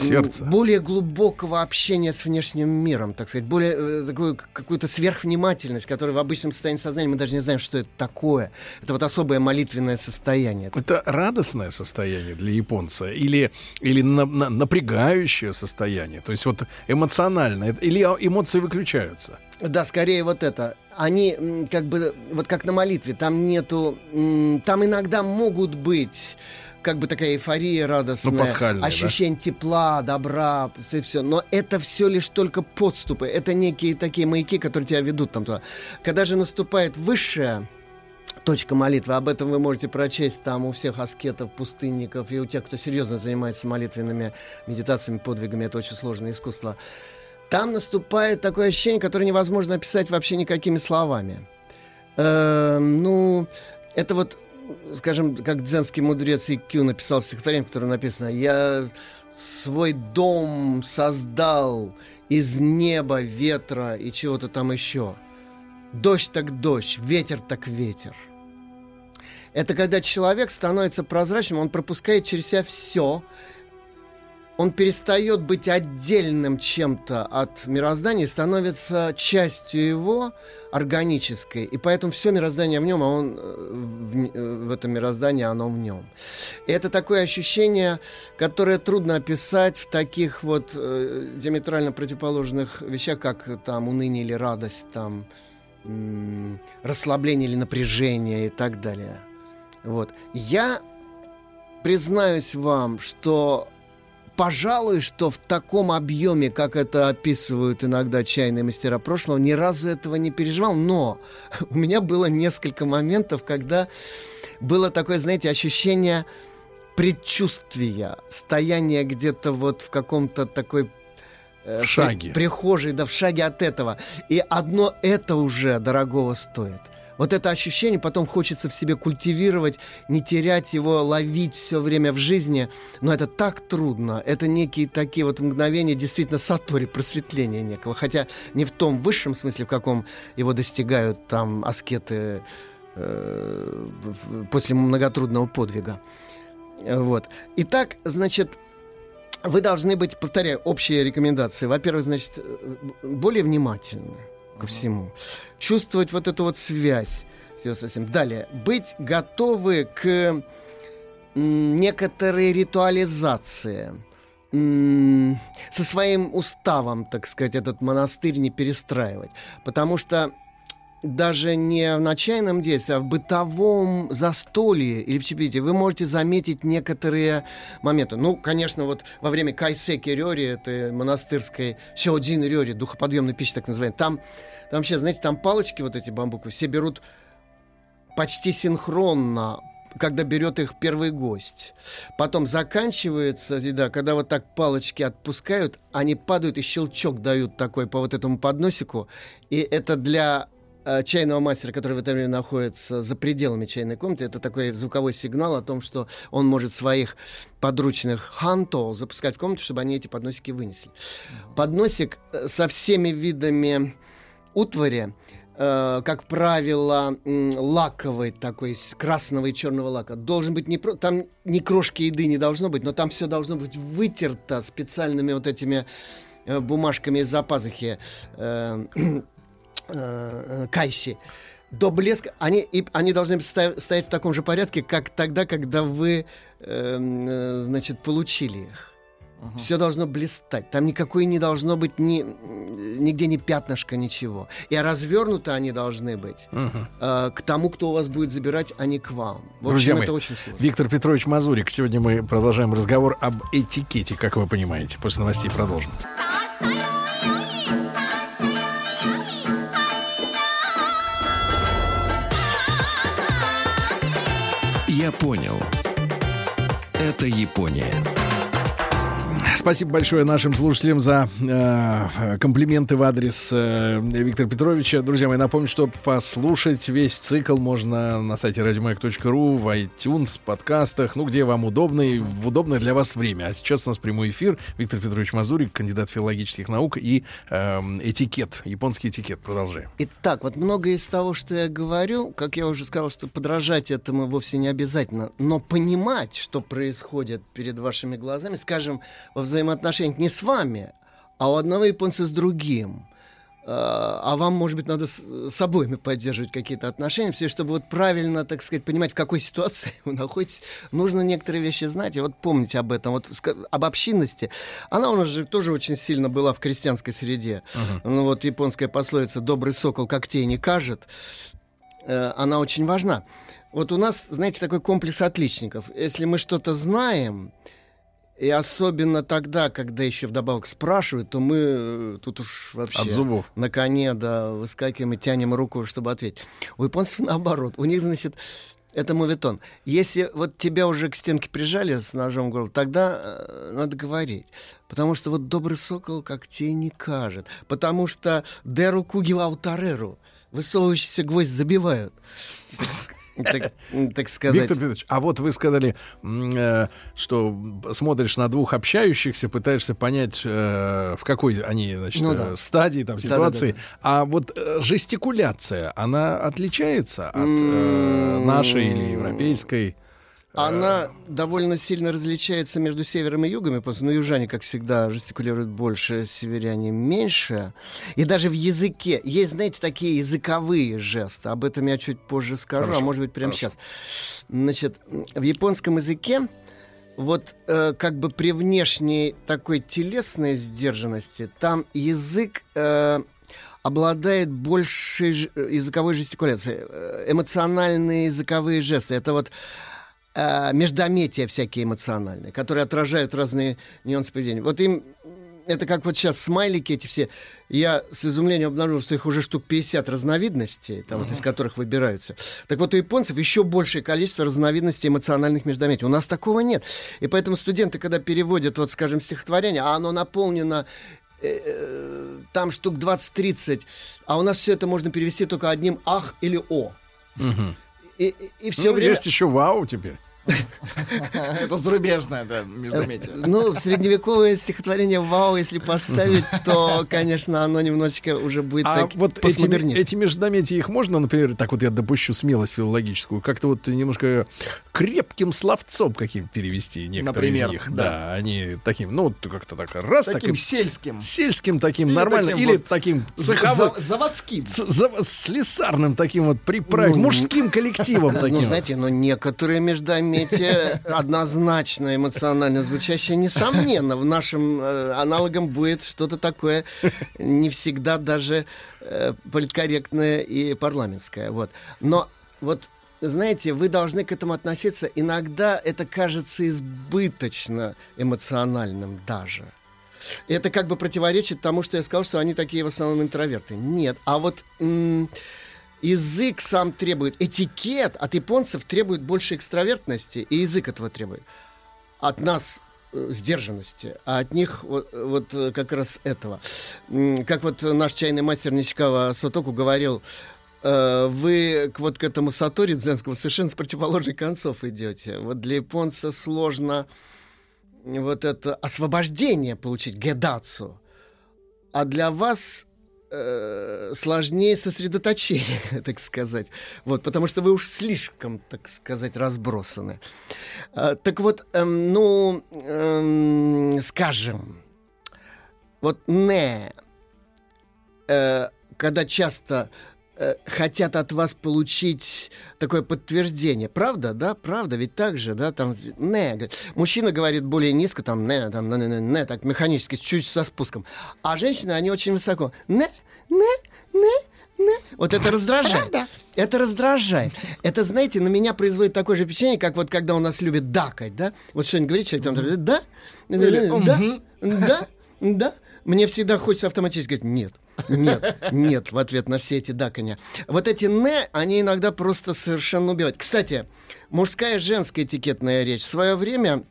м, Сердце. более глубокого общения с внешним миром, так сказать, более э, такую какую-то сверхвнимательность, которая в обычном состоянии сознания мы даже не знаем, что это такое. Это вот особое молитвенное состояние. Это радостное состояние для японца или, или на- на- напрягающее состояние? То есть вот эмоциональное? Или эмоции выключаются? Да, скорее вот это. Они как бы, вот как на молитве, там нету, там иногда могут быть как бы такая эйфория радостная, Ну, пасхальная, да? ощущение тепла, добра, все, все. Но это все лишь только подступы. Это некие такие маяки, которые тебя ведут там туда. Когда же наступает высшая точка молитвы, об этом вы можете прочесть там у всех аскетов, пустынников и у тех, кто серьезно занимается молитвенными медитациями, подвигами. Это очень сложное искусство. Там наступает такое ощущение, которое невозможно описать вообще никакими словами. Э, ну, это вот, скажем, как дзенский мудрец Икю написал стихотворение, в котором написано «Я свой дом создал из неба, ветра и чего-то там еще. Дождь так дождь, ветер так ветер». Это когда человек становится прозрачным, он пропускает через себя все, он перестает быть отдельным чем-то от мироздания становится частью его органической. И поэтому все мироздание в нем, а он э, в, э, в этом мироздании, оно в нем. И это такое ощущение, которое трудно описать в таких вот э, диаметрально противоположных вещах, как там уныние или радость, там м, расслабления или напряжения и так далее. Вот. Я признаюсь вам, что пожалуй, что в таком объеме, как это описывают иногда чайные мастера прошлого, ни разу этого не переживал. Но у меня было несколько моментов, когда было такое, знаете, ощущение предчувствия, стояние где-то вот в каком-то такой э, В шаге. при- прихожей, да, в шаге от этого. И одно это уже дорогого стоит. Вот это ощущение потом хочется в себе культивировать, не терять его, ловить все время в жизни. Но это так трудно. Это некие такие вот мгновения, действительно, сатори, просветления некого. Хотя не в том высшем смысле, в каком его достигают там аскеты э, после многотрудного подвига. Вот. Итак, значит, вы должны быть, повторяю, общие рекомендации. Во-первых, значит, э, более внимательны ко всему. Чувствовать вот эту вот связь всё со всем. Далее, быть готовы к некоторой ритуализации. Со своим уставом, так сказать, этот монастырь не перестраивать. Потому что даже не в начальном действии, а в бытовом застолье или в чепите вы можете заметить некоторые моменты. Ну, конечно, вот во время кайсеки рёри, это монастырской сёдзин рёри, духоподъемной пищи так называемой, там, там вообще, знаете, там палочки вот эти бамбуковые все берут почти синхронно, когда берет их первый гость. Потом заканчивается еда, когда вот так палочки отпускают, они падают и щелчок дают такой по вот этому подносику. И это для чайного мастера, который в это время находится за пределами чайной комнаты, это такой звуковой сигнал о том, что он может своих подручных ханто запускать в комнату, чтобы они эти подносики вынесли. Подносик э, со всеми видами утвари, э, как правило, лаковый такой, красного и черного лака. Должен быть не. Там ни крошки еды не должно быть, но там все должно быть вытерто специальными вот этими э, бумажками из-за пазухи э, э, кайси. До блеска они, и, они должны стоять в таком же порядке, как тогда, когда вы, эм, э, значит, получили их. Все должно блистать. Там никакой не должно быть ни, нигде ни пятнышка, ничего. И развернуты они должны быть Мгм. э, к тому, кто у вас будет забирать, а не к вам. В Друзья общем, мои, это очень сложно. Виктор Петрович Мазурик. Сегодня мы продолжаем разговор об этикете, как вы понимаете. После новостей продолжим. Я понял. Это Япония. Спасибо большое нашим слушателям за э, комплименты в адрес э, Виктора Петровича. Друзья мои, напомню, что послушать весь цикл можно на сайте радиомаяк.ру, в iTunes, подкастах, ну, где вам удобно и в удобное для вас время. А сейчас у нас прямой эфир. Виктор Петрович Мазурик, кандидат филологических наук и эм, этикет, японский этикет. Продолжаем. Итак, вот многое из того, что я говорю, как я уже сказал, что подражать этому вовсе не обязательно, но понимать, что происходит перед вашими глазами, скажем, во взаимоотношениях не с вами, а у одного японца с другим. А а вам, может быть, надо с, с обоими поддерживать какие-то отношения, все, чтобы вот правильно, так сказать, понимать, в какой ситуации вы находитесь, нужно некоторые вещи знать, и вот помнить об этом, вот об общинности. Она у нас же тоже очень сильно была в крестьянской среде. Ну вот японская пословица «добрый сокол когтей не кажет», э, она очень важна. Вот у нас, знаете, такой комплекс отличников. Если мы что-то знаем, и особенно тогда, когда еще вдобавок спрашивают, то мы э, тут уж вообще От зубов. на коне, да, выскакиваем и тянем руку, чтобы ответить. У японцев наоборот. У них, значит, это моветон. Если вот тебя уже к стенке прижали с ножом в горло, тогда э, надо говорить. Потому что вот добрый сокол когтей не кажет. Потому что деру кугива утареру. Высовывающийся гвоздь забивают. Так, так сказать. Виктор Петрович, а вот вы сказали, э, что смотришь на двух общающихся, пытаешься понять, э, в какой они значит, Ну э, да. стадии, там, ситуации. А вот жестикуляция, она отличается от нашей или европейской? Она довольно сильно различается между севером и югом, потому что ну, южане, как всегда, жестикулируют больше, северяне меньше. И даже в языке есть, знаете, такие языковые жесты. Об этом я чуть позже скажу, Хорошо, а может быть прямо хорошо. сейчас. Значит, в японском языке вот э, как бы при внешней такой телесной сдержанности там язык э, обладает большей э, языковой жестикуляцией. Э, Эмоциональные языковые жесты. Это вот э, междометия всякие эмоциональные, которые отражают разные нюансы поведения. Вот им это как вот сейчас смайлики эти все. Я с изумлением обнаружил, что их уже штук 50 разновидностей, там, вот, из которых выбираются. Так вот, у японцев еще большее количество разновидностей эмоциональных междометий. У нас такого нет. И поэтому студенты, когда переводят, вот, скажем, стихотворение, а оно наполнено э, э, там штук 20-30, а у нас все это можно перевести только одним «ах» или «о». И, и, и все Ну, время... Есть еще вау теперь. Это зарубежное, да, междометие. Ну, в средневековое стихотворение «Вау», если поставить, то, конечно, оно немножечко уже будет А так вот эти, эти междометия, их можно, например, так вот я допущу смелость филологическую, как-то вот немножко крепким словцом каким перевести некоторые Например, из них. да. Да. они таким, ну, вот как-то так раз Таким таким сельским. сельским таким Или нормально, таким или вот таким цеховым, заводским. слесарным таким вот приправить, Ну, мужским коллективом Ну, таким. знаете, но некоторые междометия однозначно эмоционально звучащие, несомненно, в нашем э, аналогом будет что-то такое не всегда даже э, политкорректное и парламентское. Вот. Но вот знаете, вы должны к этому относиться. Иногда это кажется избыточно эмоциональным даже. Это как бы противоречит тому, что я сказал, что они такие в основном интроверты. Нет. А вот язык сам требует, этикет от японцев требует больше экстравертности, и язык этого требует. От нас э, сдержанности, а от них вот, вот, э, как раз этого. Как вот наш чайный мастер Ничкава Сотоку говорил, э, вы к, вот к этому сатори дзенскому совершенно с противоположных концов идете. Вот для японца сложно вот это освобождение получить, гедацу. А для вас э, сложнее сосредоточение, так сказать. Вот, потому что вы уж слишком, так сказать, разбросаны. А, так вот, эм, ну, эм, скажем, вот не, э, когда часто э, хотят от вас получить такое подтверждение. Правда, да? Правда, ведь так же, да? Там, не, мужчина говорит более низко, там, не, там, не, не, не, так, механически, чуть со спуском. А женщины, они очень высоко. Не, не, не, не. Вот это раздражает. Это раздражает. Это, знаете, на меня производит такое же впечатление, как вот когда у нас любят дакать, да? Вот что-нибудь говорит человек, там, да, да, да, да. Мне всегда хочется автоматически говорить «нет». Нет, нет, в ответ на все эти даканья. Вот эти «не», они иногда просто совершенно убивают. Кстати, мужская и женская этикетная речь. В свое время,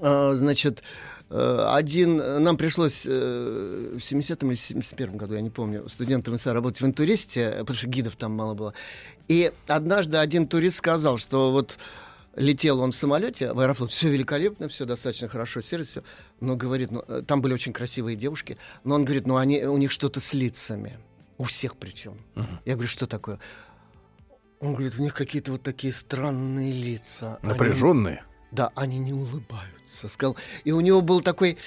э, значит, э, один, нам пришлось э, в 70-м или 71-м году, я не помню, студентам ИСА работать в интуристе, потому что гидов там мало было. И однажды один турист сказал, что вот летел он в самолете в аэрофлот, все великолепно, все достаточно хорошо, сервис, все. Но говорит, ну, э, там были очень красивые девушки, но он говорит, ну они, у них что-то с лицами. У всех причем. Я говорю, что такое? Он говорит, у них какие-то вот такие странные лица. Они- Напряженные. да, они не улыбаются. Сказал. И у него был такой...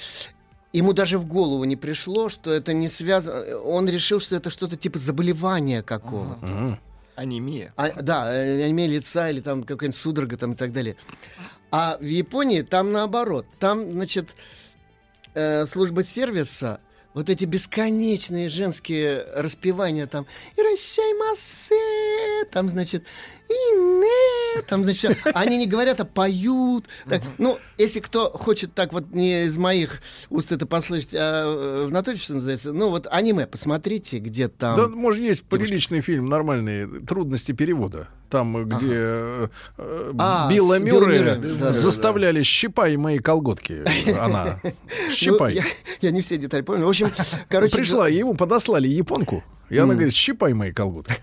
Ему даже в голову не пришло, что это не связано... Он решил, что это что-то типа заболевания какого-то. Анемия. А, да, э, анемия лица или там какая-нибудь судорога там и так далее. А в Японии там наоборот. Там, значит, э, служба сервиса, вот эти бесконечные женские распевания там «Иращаймасе», там, значит, «Ине», там, значит, всё. они не говорят, а поют. Так, ну, если кто хочет так вот не из моих уст это послышать, а э, в натуре, что называется, ну, вот аниме, посмотрите, где там... Да, может, есть приличный фильм, нормальный, «Трудности перевода». Там, где э, э, А, Билла Мюррея да, да, заставляли «щипай мои колготки». Она. Ну, «Щипай». я, я не все детали помню. В общем, короче... Пришла, ему подослали японку, и она говорит, «щипай мои колготки».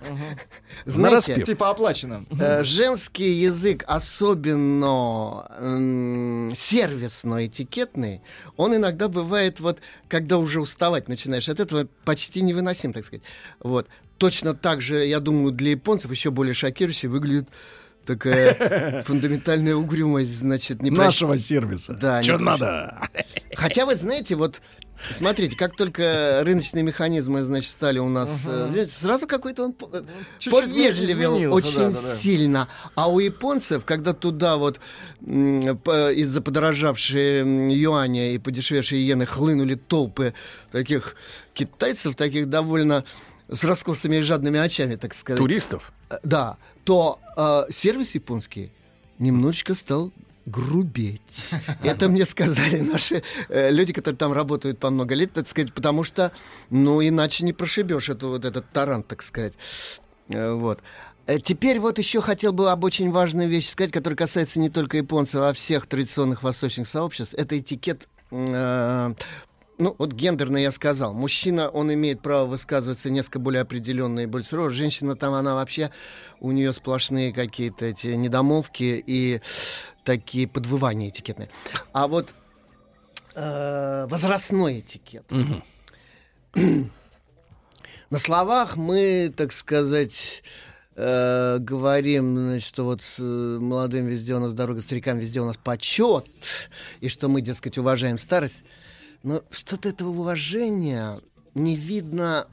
Знаете, Нараспев. Типа оплачено. Э, Женский язык, особенно м, сервисно-этикетный, он иногда бывает, вот, когда уже уставать начинаешь от этого, почти невыносим, так сказать. Вот. Точно так же, я думаю, для японцев еще более шокирующе выглядит такая фундаментальная угрюмость, значит, не прощ- Нашего сервиса. Да, Что прощ- надо? Хотя вы знаете, вот смотрите, как только рыночные механизмы, значит, стали у нас, э, видите, сразу какой-то он Чуть-чуть повежливел очень да, да, сильно. А у японцев, когда туда вот из-за подорожавшей м, юаня и подешевевшей иены хлынули толпы таких китайцев, таких довольно с раскосыми и жадными очами, так сказать. Туристов? Э, Да, то э, сервис японский немножечко стал грубеть. Это мне сказали наши э, люди, которые там работают по много лет, так сказать, потому что, ну, иначе не прошибешь эту, вот этот таран, так сказать. Э, Вот. Э, Теперь вот еще хотел бы об очень важной вещи сказать, которая касается не только японцев, а всех традиционных восточных сообществ. Это этикет э, ну, вот гендерно я сказал. Мужчина, он имеет право высказываться несколько более определенно и более сурово. Женщина там, она вообще, у нее сплошные какие-то эти недомолвки и такие подвывания этикетные. А вот э, возрастной этикет. На словах мы, так сказать, э, говорим, значит, что вот с э, молодым везде у нас дорога, старикам везде у нас почет, и что мы, дескать, уважаем старость. Но что-то этого уважения не видно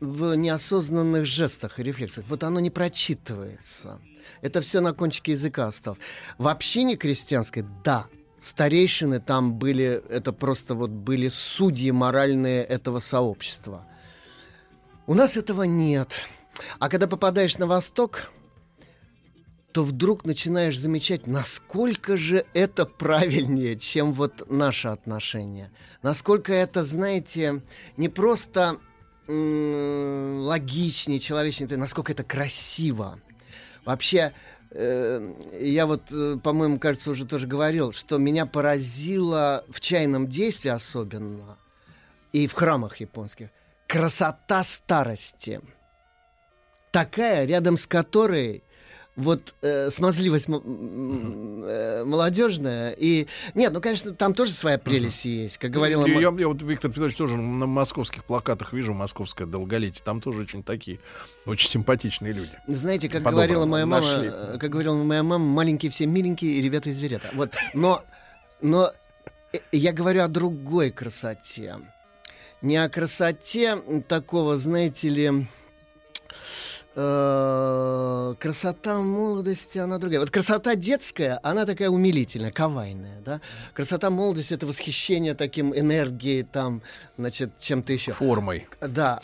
в неосознанных жестах и рефлексах. Вот оно не прочитывается. Это все на кончике языка осталось. В общине крестьянской, да, старейшины там были, это просто вот были судьи моральные этого сообщества. У нас этого нет. А когда попадаешь на Восток, то вдруг начинаешь замечать, насколько же это правильнее, чем вот наше отношение. Насколько это, знаете, не просто логичнее, человечнее, насколько это красиво. Вообще, э, я вот, э, по-моему, кажется, уже тоже говорил, что меня поразило в чайном действии особенно и в храмах японских красота старости. Такая, рядом с которой вот э, смазливость э, молодежная и нет, ну конечно там тоже своя прелесть есть, как говорила. Я, мо- я вот Виктор Петрович тоже на московских плакатах вижу московское долголетие. Там тоже очень такие, очень симпатичные люди. Знаете, как По-доброму говорила моя мама, нашли. э, как говорила моя мама, маленькие все миленькие и ребята и зверята. Вот, но, но э, я говорю о другой красоте, не о красоте такого, знаете ли, э, красота молодости, она другая. Вот красота детская, она такая умилительная, кавайная, да. Красота молодости — это восхищение таким энергией, там, значит, чем-то еще. Формой. Да.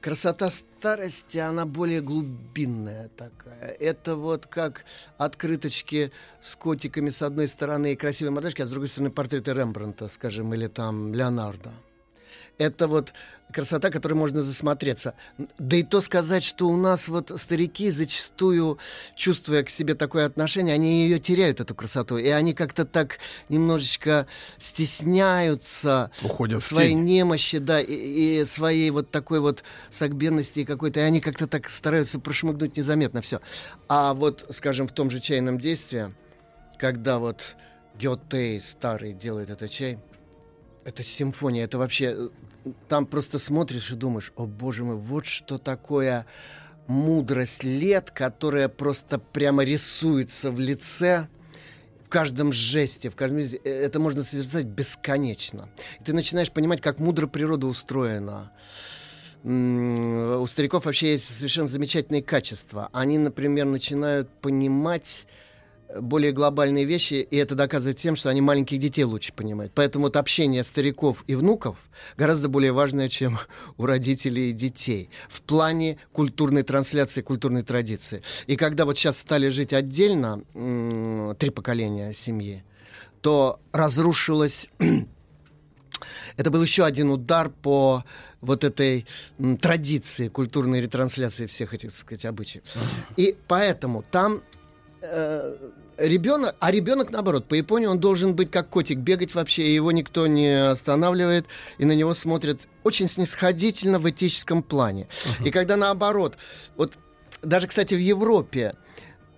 Красота старости, она более глубинная такая. Это вот как открыточки с котиками с одной стороны и красивые мордашки, а с другой стороны портреты Рембрандта, скажем, или там Леонардо. Это вот красота, которой можно засмотреться. Да и то сказать, что у нас вот старики зачастую, чувствуя к себе такое отношение, они ее теряют, эту красоту. И они как-то так немножечко стесняются Уходят своей немощи, да, и, и своей вот такой вот согбенности какой-то. И они как-то так стараются прошмыгнуть незаметно все. А вот, скажем, в том же чайном действии, когда вот Гёте старый делает этот чай, это симфония, это вообще... Там просто смотришь и думаешь, о боже мой, вот что такое мудрость лет, которая просто прямо рисуется в лице, в каждом жесте, в каждом... Э, Это можно созерцать бесконечно. И ты начинаешь понимать, как мудро природа устроена. У стариков вообще есть совершенно замечательные качества. Они, например, начинают понимать более глобальные вещи, и это доказывает тем, что они маленьких детей лучше понимают. Поэтому вот общение стариков и внуков гораздо более важное, чем у родителей и детей в плане культурной трансляции, культурной традиции. И когда вот сейчас стали жить отдельно, м, три поколения семьи, то разрушилось это был еще один удар по вот этой м, традиции культурной ретрансляции всех этих, так сказать, обычаев. И поэтому там ребенок, а ребенок наоборот, по Японии он должен быть как котик, бегать вообще, и его никто не останавливает, и на него смотрят очень снисходительно в этическом плане. И когда наоборот, вот даже, кстати, в Европе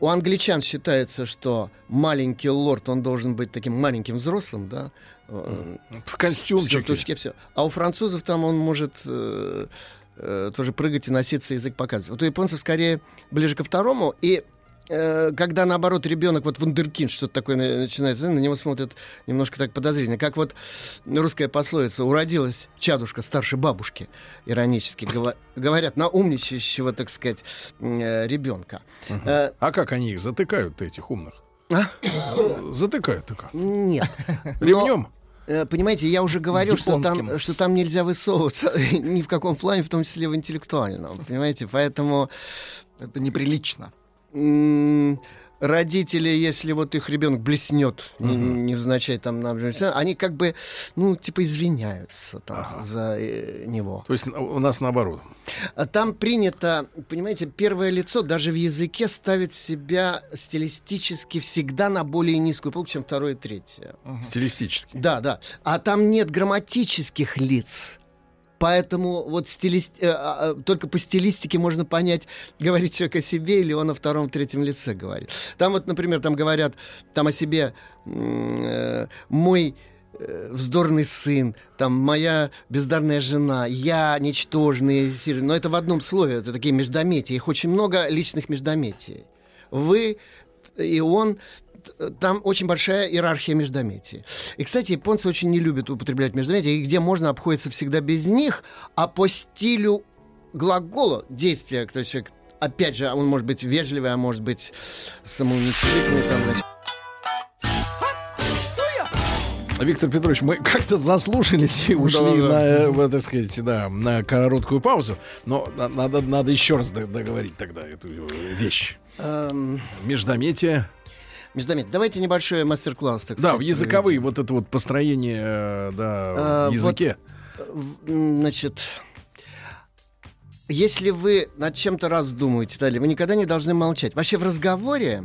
у англичан считается, что маленький лорд, он должен быть таким маленьким взрослым, да? В костюмчике. В сюртучке, все. А у французов там он может э, э, тоже прыгать и носиться, язык показывать. Вот у японцев скорее ближе ко второму. И э, когда наоборот ребенок вот вундеркинд что-то такое на- начинается, на него смотрят немножко так подозрительно. Как вот русская пословица «уродилась чадушка старше бабушки», иронически говорят, на умничающего, так сказать, э, ребенка. Э, А как они их затыкают, этих умных? А? Затыкают-то как? Нет. Ремнем? Э, Понимаете, я уже говорил, что там, что там нельзя высовываться ни в каком плане, в том числе в интеллектуальном. Понимаете, поэтому... Это неприлично. Родители, если вот их ребенок блеснет, не- невзначай там, на- они как бы, ну, типа извиняются там за э, него. То есть у нас наоборот. А Там принято, понимаете, первое лицо даже в языке ставит себя стилистически всегда на более низкую полку, чем второе и третье. Стилистически. Да, да. А там нет грамматических лиц. Поэтому вот стилист... э, а, а, только по стилистике можно понять, говорит человек о себе или он о втором, третьем лице говорит. Там вот, например, там говорят там о себе э, мой э, вздорный сын, там моя бездарная жена, я ничтожный, но это в одном слове, это такие междометия, их очень много личных междометий. Вы и он, т- там очень большая иерархия междометий. И, кстати, японцы очень не любят употреблять междометия, и где можно обходится всегда без них, а по стилю глагола действия, кто человек, опять же, он может быть вежливый, а может быть самоуничижительный, Виктор Петрович, мы как-то заслушались и ушли Да-да-да. на, э, вот, так сказать, да, на короткую паузу. Но на- надо, надо еще раз договорить тогда эту э, вещь. эм, Междометие. Междометие. Давайте небольшой мастер-класс, так Да, сказать, в языковые вот это вот построение э, да, А, в языке. В- м, Значит, если вы над чем-то раздумываете, далее, вы никогда не должны молчать. Вообще в разговоре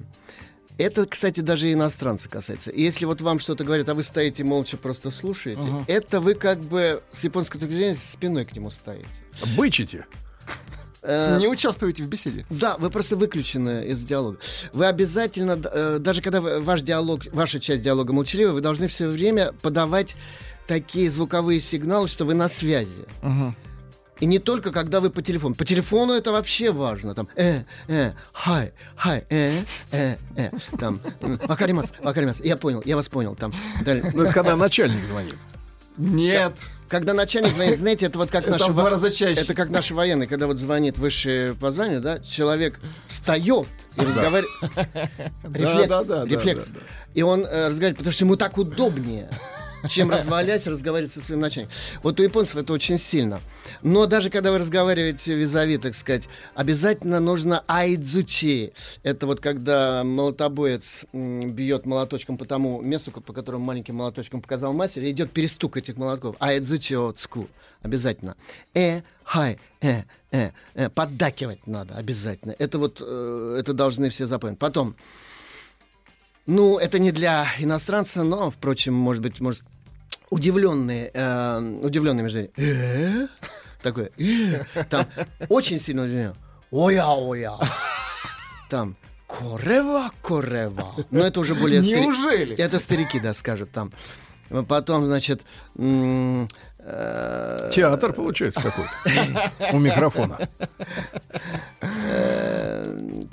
это, кстати, даже иностранцы касается. И если вот вам что-то говорят, а вы стоите молча просто слушаете, Ага. это вы как бы с японской точки зрения спиной к нему стоите. Бычите. Э, Не участвуйте в беседе. Да, вы просто выключены из диалога. Вы обязательно, э, даже когда ваш диалог, ваша часть диалога молчаливая, вы должны все время подавать такие звуковые сигналы, что вы на связи. И не только когда вы по телефону. По телефону это вообще важно. Там, э, э, хай, хай, э, э, э. Там, вакаримас, вакаримас. Я понял, я вас понял. Там, далее. Ну, это когда начальник звонит. Нет. Когда начальник звонит, знаете, это вот как наши в два во- раза чаще. Это как наши военные, когда вот звонит высшее по званию, да, человек встает и разговаривает. Рефлекс, рефлекс. И он э, разговаривает, потому что ему так удобнее, чем развалясь, разговаривать со своим начальником. Вот у японцев это очень сильно. Но даже когда вы разговариваете визави, так сказать, обязательно нужно айдзучи. Это вот когда молотобоец бьет молоточком по тому месту, по которому маленьким молоточком показал мастер, и идет перестук этих молотков. Айдзучи отску. Обязательно. Э, хай, э, э, э. Поддакивать надо обязательно. Это вот, э, это должны все запомнить. Потом, ну, это не для иностранца, но, впрочем, может быть, может, удивленные, э, удивленные между «Э?» такое, «Э?» там очень сильно удивление. Оя, оя. Там корева, корева. Но это уже более Неужели? Это старики, да, скажут там. Потом, значит, э, Театр получается какой-то. У микрофона.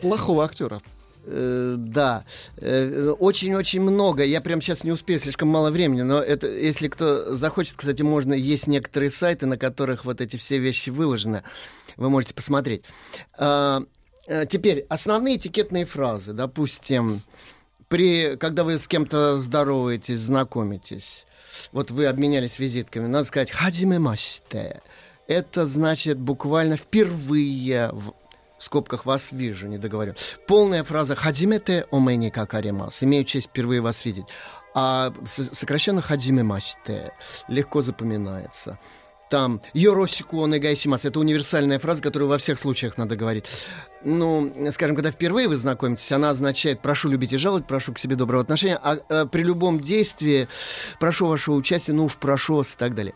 Плохого актера. Э, да, Э, очень-очень много. Я прям сейчас не успею, слишком мало времени. Но это, если кто захочет, кстати, можно есть некоторые сайты, на которых вот эти все вещи выложены. Вы можете посмотреть. А, э, теперь основные этикетные фразы, допустим, при, когда вы с кем-то здороваетесь, знакомитесь, вот вы обменялись визитками, надо сказать «хаджимемаште». Это значит буквально впервые в скобках вас вижу, не договорю. Полная фраза «хаджимете омэни какаримас». Имею честь впервые вас видеть. А сокращенно «хаджимемаште» легко запоминается. Там «Йорошику онегайсимас» — это универсальная фраза, которую во всех случаях надо говорить. Ну, скажем, когда впервые вы знакомитесь, она означает «прошу любить и жаловать», «прошу к себе доброго отношения», а э, при любом действии «прошу вашего участия», «ну уж прошу вас» и так далее.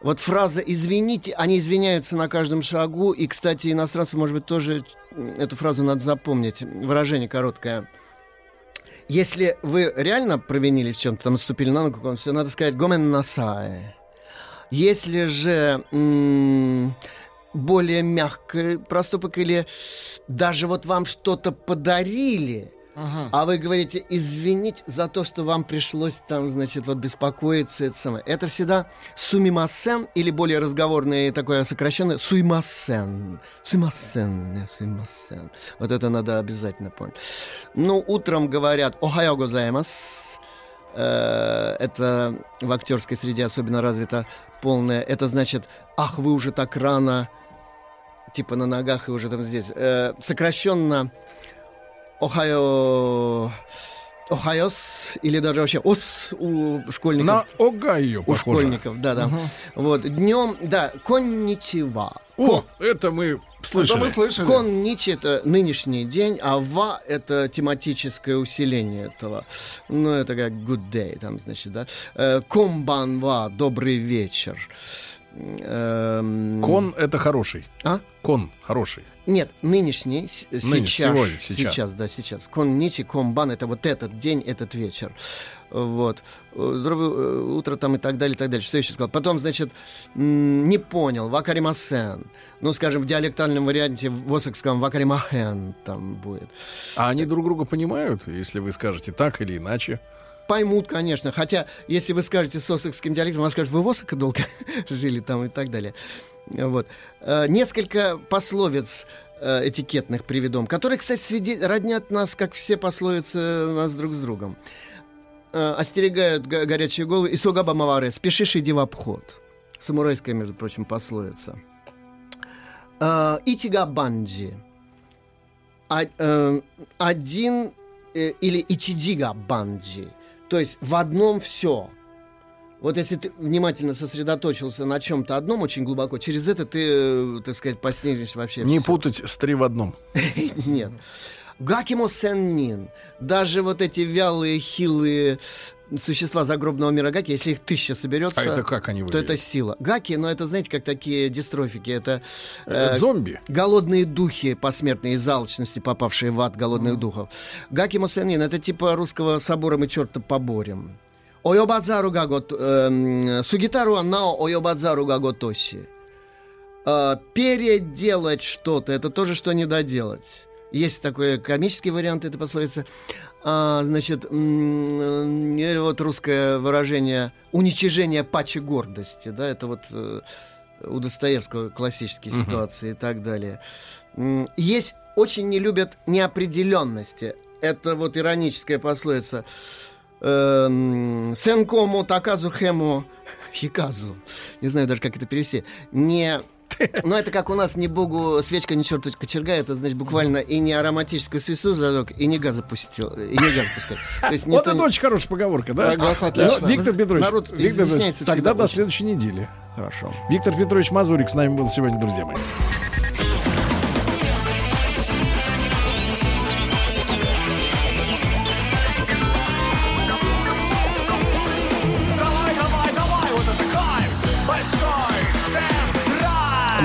Вот фраза «извините», они извиняются на каждом шагу, и, кстати, иностранцу, может быть, тоже эту фразу надо запомнить. Выражение короткое. Если вы реально провинились в чем-то, там наступили на ногу, все, надо сказать «гомен насай». Если же более мягкий проступок или даже вот вам что-то подарили, а вы говорите, извините за то, что вам пришлось там, значит, вот беспокоиться. Это, самое. это всегда сумимасен или более разговорное такое сокращенное суймасен. Суймасен, суймасен. Вот это надо обязательно помнить. Ну, утром говорят «Охайо гозаймас». Э, Это в актерской среде особенно развито полное. Это значит «Ах, вы уже так рано» типа на ногах и уже там здесь. Э, сокращенно Охайо... Охайос или даже вообще ос у школьников. На Огайо У похоже. школьников, да, да. Мгм. Вот. Днем, да, конничева. О, это мы слышали. Конничи это нынешний день, а ва это тематическое усиление этого. Ну, это как good day, там, значит, да. Э, Комбанва, добрый вечер. Эм, Кон это хороший. А? Кон хороший. Нет, нынешний, Нынешний, сейчас, сегодня, сейчас. сейчас, да, сейчас. Конничи, комбан, это вот этот день, этот вечер. Вот. Э, Доброе э, утро там и так далее, и так далее. Что я еще сказал? Потом, значит, не понял, вакаримасен. Ну, скажем, в диалектальном варианте в осекском вакаримахен там будет. А они друг друга понимают, если вы скажете так или иначе? Поймут, конечно. Хотя, если вы скажете с осекским диалектом, она скажет, вы в Осака долго жили там и так далее. Вот. Э, Несколько пословиц э, этикетных приведом, которые, кстати, свиде- роднят нас, как все пословицы нас друг с другом. Э, Остерегают го- горячие головы. Исогаба Маваре, спешишь, иди в обход. Самурайская, между прочим, пословица. Итига Банджи. А- Один или Ичидига Банджи. То есть в одном все. Вот если ты внимательно сосредоточился на чем-то одном очень глубоко, через это ты, э, так сказать, постигнешь вообще Не всё. путать с три в одном. Нет. Гакимо сеннин. Даже вот эти вялые, хилые существа загробного мира гаки, если их тысяча соберется, А это как они то это сила. Гаки, но это, знаете, как такие дистрофики. Это Это зомби? Голодные духи посмертные из алчности, попавшие в ад голодных духов. Гаки Мусенин, это типа русского собора мы черта поборем. Ойобадзару гагот... эм, Сугитару нао ойобадзару гаготоси. Э, переделать что-то, это тоже что не доделать. Есть такой комический вариант этой пословицы. А, значит, э, вот русское выражение «уничижение пачи гордости». Да, это вот э, у Достоевского классические Мгм. ситуации и так далее. Есть, очень не любят неопределенности. Это вот ироническая пословица. Эм, Сенкому таказу хему хиказу. Не знаю даже, как это перевести. Не... Но это как у нас не богу свечка, не черту кочерга, это значит буквально и не ароматическую свису зажег, и не газа пустил, и не газ пускать. То есть Вот это очень хорошая поговорка, да? Ну. Виктор Петрович, Народ тогда всегда до следующей недели. Хорошо. Виктор Петрович Мазурик с нами был сегодня, друзья мои.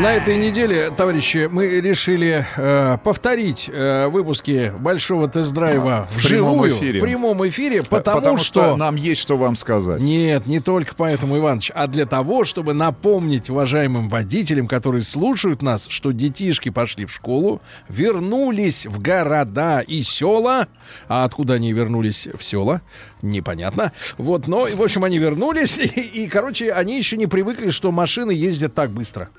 На этой неделе, товарищи, мы решили э, повторить э, выпуски большого тест-драйва В прямом вживую, эфире. в прямом эфире, потому, Потому что... что нам есть что вам сказать. Нет, не только поэтому, Иваныч, а для того, чтобы напомнить уважаемым водителям, которые слушают нас, что детишки пошли в школу, вернулись в города и села. А откуда они вернулись в села? Непонятно. Вот, но, в общем, они вернулись, и, и, короче, они еще не привыкли, что машины ездят так быстро.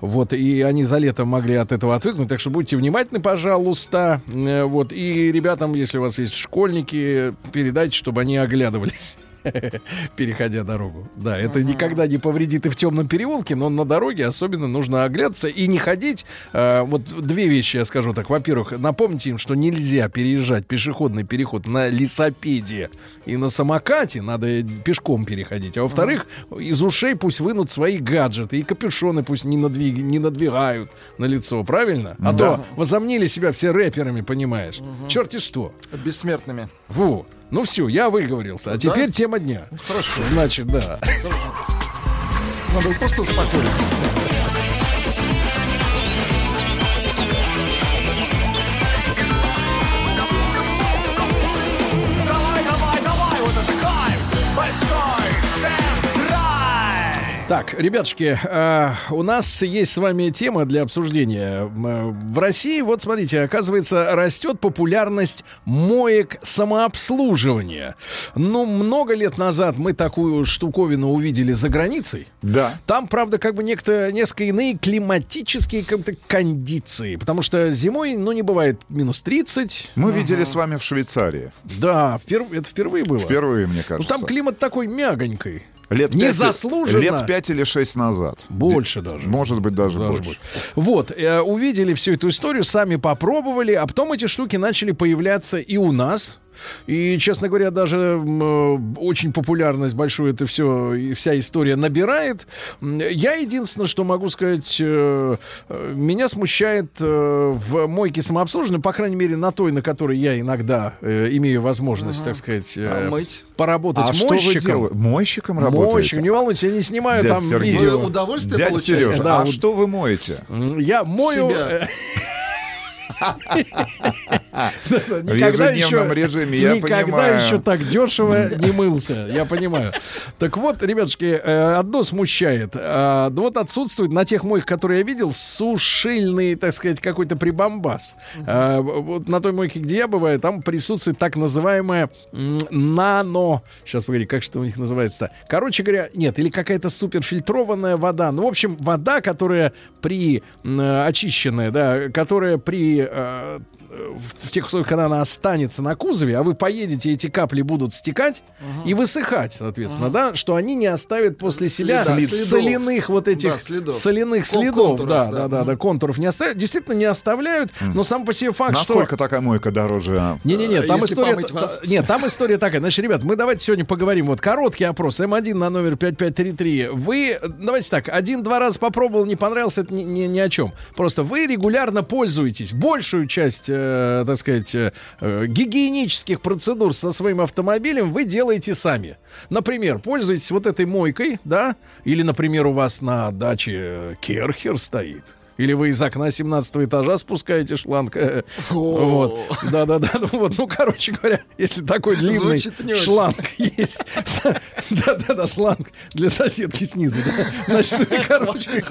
Вот, и они за лето могли от этого отвыкнуть, так что будьте внимательны, пожалуйста. Э, Вот, и ребятам, если у вас есть школьники, передайте, чтобы они оглядывались. переходя дорогу. Да, это никогда не повредит и в темном переулке, но на дороге особенно нужно оглядываться и не ходить. Э, вот две вещи я скажу так. Во-первых, напомните им, что нельзя переезжать пешеходный переход на лесопеде и на самокате, надо пешком переходить. А во-вторых, из ушей пусть вынут свои гаджеты и капюшоны пусть не, надвиг- не надвигают на лицо, правильно? А Да. то возомнили себя все рэперами, понимаешь? Черти что. Бессмертными. Вот. Ну все, я выговорился. А Да? теперь тема дня. Хорошо. Значит, да. Надо просто успокоиться. Так, ребятушки, э, у нас есть с вами тема для обсуждения. Э, В России, вот смотрите, оказывается, растет популярность моек самообслуживания. Ну, много лет назад мы такую штуковину увидели за границей. Да. Там, правда, как бы некто, несколько иные климатические как-то кондиции. Потому что зимой, ну, не бывает минус 30. Мы видели с вами в Швейцарии. Да, впер- это впервые было. Впервые, мне Ну, кажется. там климат такой мягонький. Лет пять- Незаслуженно. Лет пять или шесть назад. Больше даже. Может быть, даже, Даже больше. больше. Вот, э, увидели всю эту историю, сами попробовали, а потом эти штуки начали появляться и у нас. И, честно говоря, даже э, очень популярность большую это все, и вся история набирает. Я единственное, что могу сказать, э, э, меня смущает э, в мойке самообслуживания, по крайней мере, на той, на которой я иногда э, имею возможность, так сказать, э, Помыть. поработать А что вы мойщиком. делаете? Мойщиком работаете? Мойщиком, не волнуйтесь, я не снимаю Дядя там Сергей. видео. Вы удовольствие Дядя получаете? Сережа, Да, а вот- что вы моете? Я мою... Себя. э, Никогда ежедневном еще, режиме, я никогда понимаю. еще так дешево не мылся, я понимаю. Так вот, ребятушки, э, одно смущает. А, да Вот отсутствует на тех мойках, которые я видел, сушильный, так сказать, какой-то прибамбас. А, Вот на той мойке, где я бываю, там присутствует так называемая нано... Сейчас, погоди, как что у них называется-то? Короче говоря, нет, или какая-то суперфильтрованная вода. Ну, в общем, вода, которая при... э, очищенная, да, которая при... э, в, в тех условиях, когда она останется на кузове, а вы поедете, эти капли будут стекать и высыхать, соответственно, да, что они не оставят после себя следов. соляных вот этих Да, следов. соляных Кон- следов, контуров, да, да. да, да, да, контуров не оставляют, действительно не оставляют, но сам по себе факт, что Насколько такая мойка дороже? а? не-не-не, там Если история... вас. Нет, там история такая. Значит, ребят, мы давайте сегодня поговорим. Вот короткий опрос. М1 на номер 5533. Вы, давайте так, один-два раза попробовал, не понравился, это ни, ни- ни о чем. Просто вы регулярно пользуетесь большую часть, э, так сказать, э, э, гигиенических процедур со своим автомобилем вы делаете сами. Например, пользуетесь вот этой мойкой, да? Или, например, у вас на даче э, керхер стоит. Или вы из окна 17 этажа спускаете шланг. Вот. Да-да-да. Ну, вот. ну, короче говоря, если такой длинный шланг есть. Да-да-да, шланг для соседки снизу. Значит, вы, короче,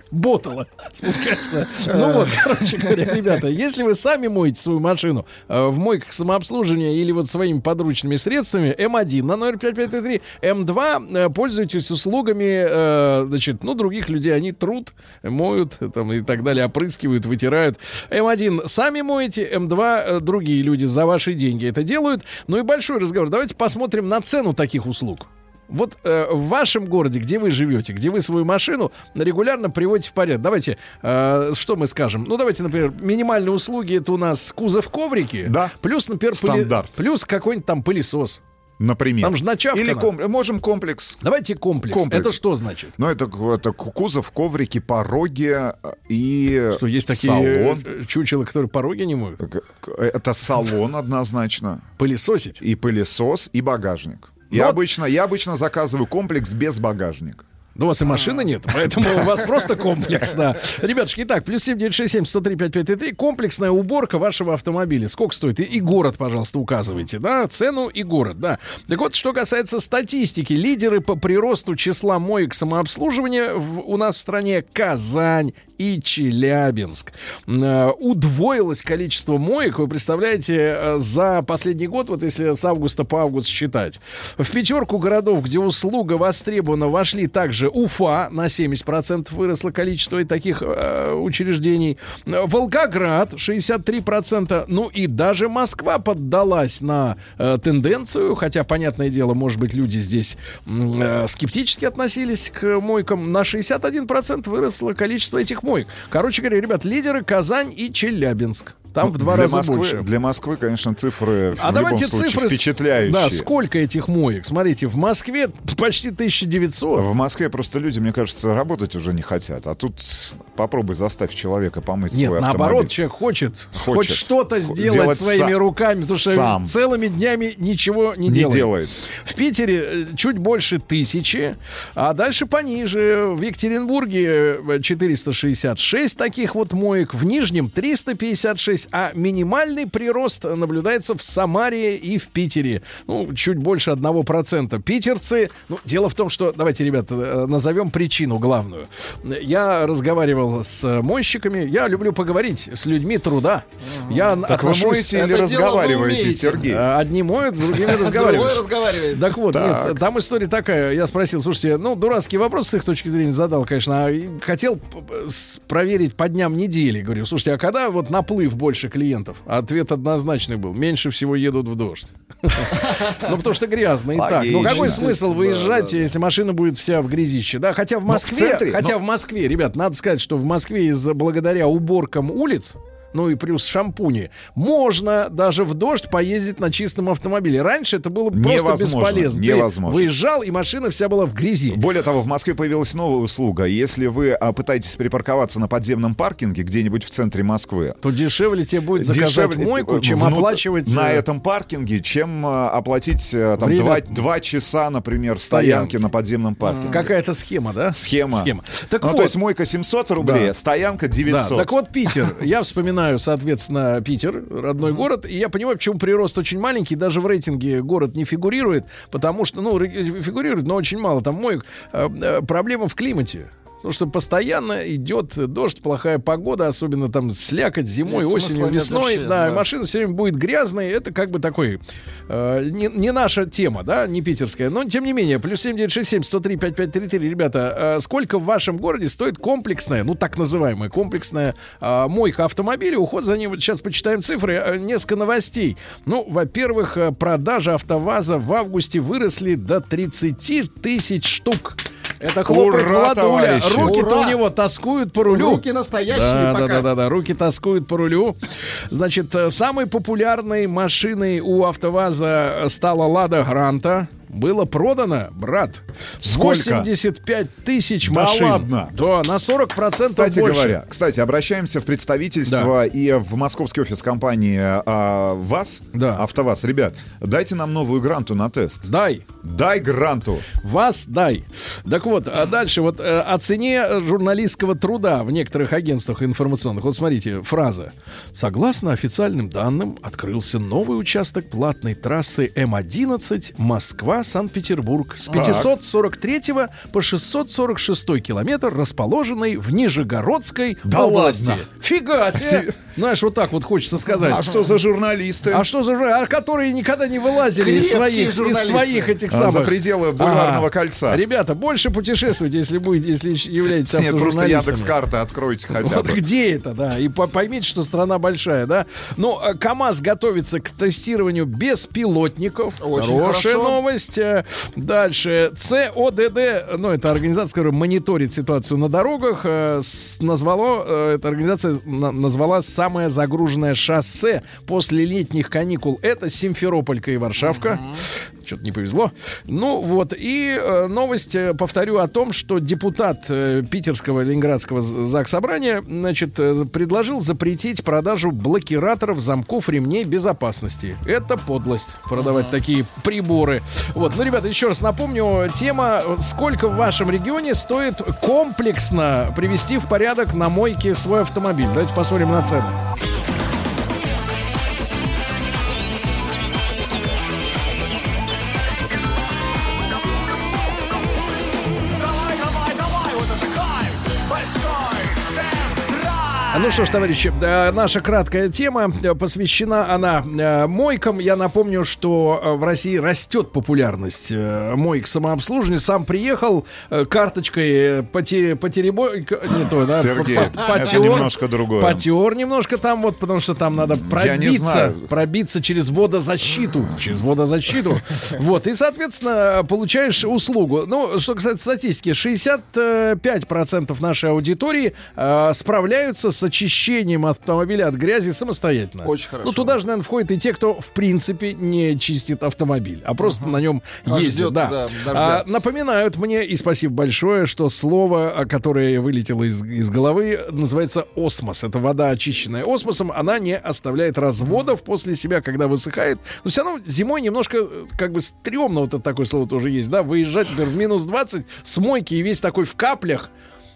ботала спускаешь. да. Ну вот, короче говоря, ребята, если вы сами моете свою машину э, в мойках самообслуживания или вот своими подручными средствами, М1 на номер 5533, М2 э, пользуйтесь услугами, э, значит, ну, других людей, они труд, моют там и так далее, опрыскивают, вытирают. М1 сами моете, М2 э, другие люди за ваши деньги это делают. Ну и большой разговор. Давайте посмотрим на цену таких услуг. Вот э, в вашем городе, где вы живете, где вы свою машину регулярно приводите в порядок. Давайте, э, что мы скажем? Ну, давайте, например, минимальные услуги это у нас кузов коврики. Да. Плюс, например, Стандарт. плюс какой-нибудь там пылесос. Например. Там же начавка Или ком- можем комплекс. Давайте комплекс. Комплекс. Это что значит? Ну, это, это кузов, коврики, пороги э, и Что есть такие салон. э, чучела, которые пороги не моют? К- Это салон однозначно. Пылесосить? И пылесос, и багажник. Ну Я, вот- обычно, я обычно заказываю комплекс без багажника. Да у вас и машины нет, поэтому у вас просто комплекс, да. Ребятушки, итак, плюс 7967 103 5533, комплексная уборка вашего автомобиля. Сколько стоит? И, и город, пожалуйста, указывайте, да, цену и город, да. Так вот, что касается статистики, лидеры по приросту числа моек самообслуживания в- у нас в стране Казань и Челябинск. Э, Удвоилось количество моек, вы представляете, э, за последний год, вот если с августа по август считать. В пятерку городов, где услуга востребована, вошли также Уфа, на 70% выросло количество таких э, учреждений. Волгоград, 63%. Ну и даже Москва поддалась на э, тенденцию, хотя, понятное дело, может быть, люди здесь э, скептически относились к мойкам. На 61% выросло количество этих моек. Короче говоря, ребят, лидеры Казань и Челябинск. Там Ну, в два раза Москвы, больше. Для Москвы, конечно, цифры А в давайте любом случае цифры. впечатляющие. Да, сколько этих моек? Смотрите, в Москве почти 1900. В Москве просто люди, мне кажется, работать уже не хотят. А тут попробуй заставь человека помыть Нет, свой наоборот, автомобиль. человек хочет, Хочет. хоть что-то сделать делать своими са- руками, потому что сам. целыми днями ничего не, Не делает. делает. В Питере э, чуть больше тысячи, а дальше пониже. В Екатеринбурге э, 466 таких вот моек, в Нижнем 356, а минимальный прирост наблюдается в Самаре и в Питере. Ну, чуть больше 1%. Питерцы, ну, дело в том, что, давайте, ребята, э, назовем причину главную. Я разговаривал с мойщиками, я люблю поговорить с людьми труда. Я Так вы моете или разговариваете. Сергей? Э, Одни моют, с другими разговаривают. Так вот, Так. нет, там история такая. Я спросил, слушайте, ну, дурацкий вопрос с их точки зрения задал, конечно. а хотел проверить по дням недели. Говорю, слушайте, а когда вот наплыв больше клиентов? Ответ однозначный был. Меньше всего едут в дождь. Ну, потому что грязно и так. Ну, какой смысл выезжать, если машина будет вся в грязище? Да, хотя в Ну, в Москве, центре, хотя ну- в Москве, ребят, надо сказать, что в Москве из-за благодаря уборкам улиц, ну и плюс шампуни, можно даже в дождь поездить на чистом автомобиле. Раньше это было просто Невозможно, бесполезно. Ты невозможно. выезжал, и машина вся была в грязи. Более того, в Москве появилась новая услуга. Если вы а, пытаетесь припарковаться на подземном паркинге где-нибудь в центре Москвы, То дешевле тебе будет заказать дешевле, мойку, чем внут- оплачивать... на э, этом паркинге, чем э, оплатить э, там Время- два, два часа, например, стоянки на подземном паркинге. Какая-то схема, да? Схема. Схема. Так ну, вот, то есть мойка 700 рублей, Да. а стоянка 900. Да, так вот Питер. Я вспоминаю, соответственно, Питер, родной город. И я понимаю, почему прирост очень маленький. Даже в рейтинге город не фигурирует, потому что, ну, фигурирует, но очень мало там моек. Э, э, Проблема в климате. Потому что постоянно идет дождь, плохая погода, особенно там слякоть зимой, смысла осенью, весной. вообще, да, да. машина все время будет грязной. Это как бы такой э, не, не наша тема, да, не питерская. Но тем не менее, плюс 7967 103 5533, ребята, э, сколько в вашем городе стоит комплексная, ну так называемая комплексная э, мойка автомобиля, уход за ним, вот сейчас почитаем цифры, э, несколько новостей. Ну, во-первых, э, продажи АвтоВАЗа в августе выросли до 30 тысяч штук. Это хлопает Ура, Владуля. Руки-то у него тоскуют по рулю. Руки настоящие Да, да, пока. да, да, да, руки тоскуют по рулю. Значит, э, самой популярной машиной у АвтоВАЗа стала Лада Гранта. Было продано, брат, Сколько? 85 тысяч Да машин. ладно? Да, на 40% Кстати больше. говоря, кстати, обращаемся в представительство и в московский офис компании а, ВАЗ, АвтоВАЗ. Ребят, дайте нам новую гранту на тест. Дай. Дай гранту. Вас дай. Так вот, а дальше вот э, о цене журналистского труда в некоторых агентствах информационных. Вот смотрите, фраза. Согласно официальным данным, открылся новый участок платной трассы М11 Москва-Санкт-Петербург с Так. 543 по 646 километр, расположенный в Нижегородской Да области. ладно? Фига себе! Се- Знаешь, вот так вот хочется сказать. А что за журналисты? А что за жур- а которые никогда не вылазили из своих, из журналисты. своих этих А, самых за пределы бульварного кольца. Ребята, больше путешествуйте, если будете, если являетесь Нет, просто автожурналистами. Яндекс карты откройте хотя Вот бы. где это, да? И по- поймите, что страна большая, да? Ну, а КАМАЗ готовится к тестированию беспилотников. Очень Хорошая хорошо. новость. Э, Дальше. ЦОДД, ну, это организация, которая мониторит ситуацию на дорогах, э, назвало, э, эта организация на- назвала самое загруженное шоссе после летних каникул. Это Симферополька и Варшавка. Что-то не повезло. Ну вот, и э, новость, э, повторю, о том, что депутат э, Питерского Ленинградского з- Заксобрания, значит, э, предложил запретить продажу блокираторов замков ремней безопасности. Это подлость, продавать такие приборы. Вот, ну, ребята, еще раз напомню, тема, сколько в вашем регионе стоит комплексно привести в порядок на мойке свой автомобиль. Давайте посмотрим на цены. Ну что ж, товарищи, э, наша краткая тема э, посвящена она э, мойкам. Я напомню, что в России растет популярность моек самообслуживания. Сам приехал карточкой э, поте- потеребой... Не то, да? Сергей, по- это потер- немножко другое. Потер немножко там вот, потому что там надо пробиться, пробиться через водозащиту. Через водозащиту. Вот, и, соответственно, получаешь услугу. Ну, что касается статистики, 65% нашей аудитории э, справляются с очищением автомобиля от грязи самостоятельно. Очень хорошо. Ну, туда же, наверное, входит и те, кто, в принципе, не чистит автомобиль, а просто на нем А ездит. ждет, да. да, А, напоминают мне, и спасибо большое, что слово, а, которое вылетело из, из головы, называется осмос. Это вода, очищенная осмосом. Она не оставляет разводов после себя, когда высыхает. Но все равно зимой немножко э, как бы стрёмно, вот это такое слово тоже есть, да, выезжать, например, в минус 20 с мойки и весь такой в каплях.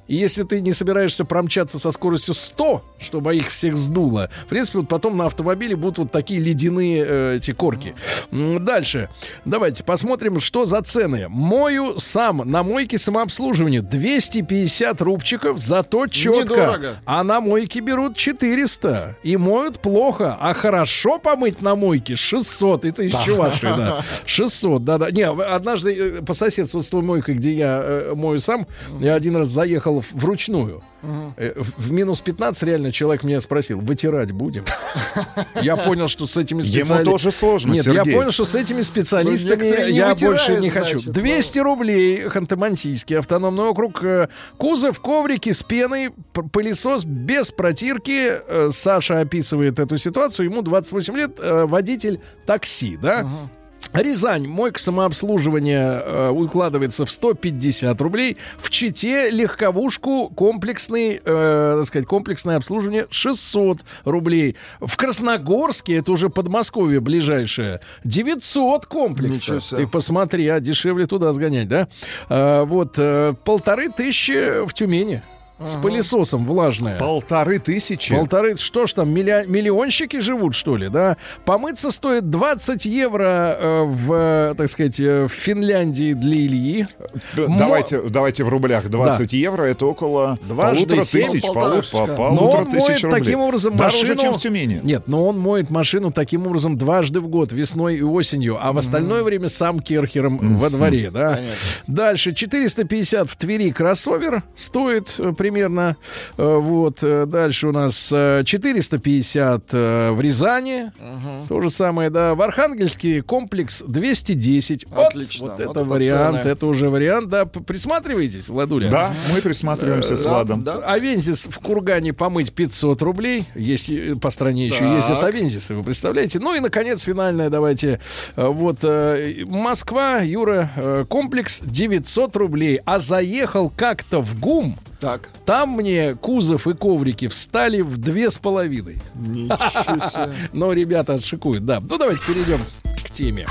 И если ты не собираешься промчаться со скоростью 100, чтобы их всех сдуло, в принципе, вот потом на автомобиле будут вот такие ледяные э, эти корки. Дальше. Давайте посмотрим, что за цены. Мою сам на мойке самообслуживания 250 рубчиков, зато четко. Недорого. А на мойке берут 400. И моют плохо. А хорошо помыть на мойке 600. Это из Да. Чувашии, да. 600, да-да. Не, однажды э, по соседству с той мойкой, где я э, мою сам, я один раз заехал в- вручную. Э, В минус 15 реально человек меня спросил, вытирать будем? Я понял, что с этими Ему специалистами... тоже сложно, Нет, Сергей. я понял, что с этими специалистами Ну, не я больше не хочу. значит, 200 рублей, Ханты-Мансийский автономный округ. э, Кузов, коврики с пеной, пылесос без протирки. Э, Саша описывает эту ситуацию. Ему 28 лет, водитель такси, да? Рязань, мойка самообслуживания э, укладывается в 150 рублей. В Чите легковушку комплексный, э, так сказать, комплексное обслуживание 600 рублей. В Красногорске, это уже Подмосковье ближайшее, 900 комплексов. Ты посмотри, а дешевле туда сгонять, да? А, вот э, полторы тысячи в Тюмени. С пылесосом влажное. Полторы тысячи? Полторы, что ж там, миллио- миллионщики живут, что ли, да? Помыться стоит 20 евро э, в, так сказать, э, в Финляндии для Ильи. Д- Мо- Давайте, давайте в рублях. 20 евро это около Дважды полутора семь, тысяч. полу- полторашечка. по- Но он моет тысяч рублей. таким образом Дороже, машину... чем в Тюмени. Нет, но он моет машину таким образом дважды в год, весной и осенью, а в остальное время сам керхером во дворе, да? Дальше 450 в Твери кроссовер стоит э, примерно. Э, Вот э, дальше у нас э, 450 э, в Рязани, то же самое, да. В Архангельске комплекс 210. Вот, Отлично, Вот вот это вариант, цены. это уже вариант, да. Присматриваетесь, Владуля? Да, мы присматриваемся с Владом. да. Авензис в Кургане помыть 500 рублей, если по стране еще Так. ездят Авензисы, вы представляете? Ну и, наконец, финальное, давайте. Вот Москва, Юра, комплекс 900 рублей. А заехал как-то в ГУМ, Так. там мне кузов и коврики встали в две с половиной. Ничего себе. Но ребята отшикуют, да. Ну давайте перейдем к теме.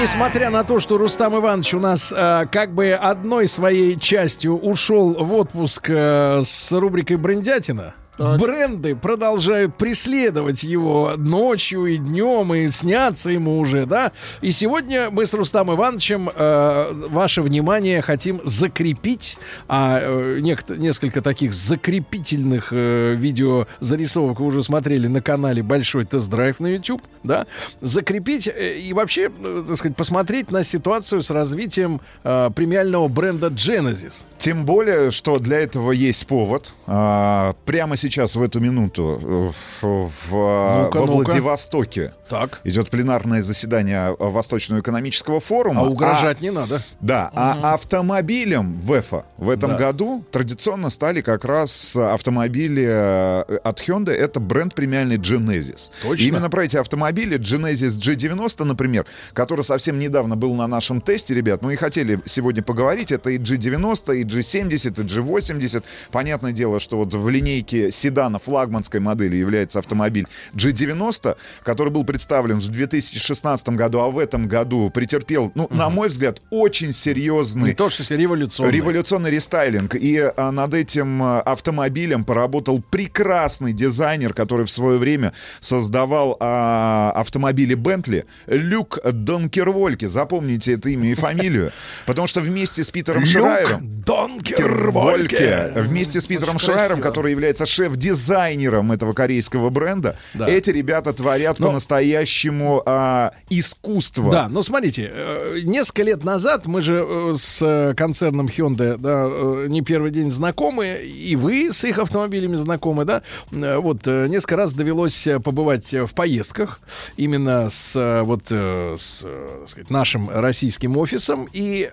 Несмотря на то, что Рустам Иванович у нас э, как бы одной своей частью ушел в отпуск э, с рубрикой «Брендятина», бренды продолжают преследовать его ночью и днем, и снятся ему уже, да? И сегодня мы с Рустам Ивановичем э, ваше внимание хотим закрепить, а э, некто- несколько таких закрепительных э, видеозарисовок вы уже смотрели на канале «Большой тест-драйв» на YouTube, да? Закрепить э, и вообще, э, так сказать, посмотреть на ситуацию с развитием э, премиального бренда Genesis. Тем более, что для этого есть повод. А, прямо сейчас, в эту минуту, э, в, а, Ну-ка, во ну-ка. Владивостоке Так. идет пленарное заседание Восточного экономического форума. А угрожать не надо. Да, а автомобилем ВЭФа в этом Да. году традиционно стали как раз автомобили э, от Hyundai. Это бренд премиальный Genesis. Точно. И именно про эти автомобили Genesis G90, например, который совсем недавно был на нашем тесте, ребят, ну и хотели сегодня поговорить. Это и G90, и G70, и G80. Понятное дело, что вот в линейке седана флагманской модели является автомобиль G90, который был представлен в 2016 году, а в этом году претерпел, ну, на мой взгляд, очень серьезный Не то, что революционный. Революционный рестайлинг. И а, над этим а, автомобилем поработал прекрасный дизайнер, который в свое время создавал а, автомобили Бентли, Люк Донкервольке. Запомните это имя и фамилию. Потому что вместе с Питером Люк Шрайером... Донкервольке. Вместе с Питером Шрайером, который является шеф-дизайнером этого корейского бренда. Да. Эти ребята творят Но- по-настоящему а, искусство. Да, но смотрите, э, несколько лет назад мы же э, с э, концерном Hyundai, да, не первый день знакомы, и вы с их автомобилями знакомы, да. Вот несколько раз довелось побывать в поездках именно с вот с, сказать, нашим российским офисом, и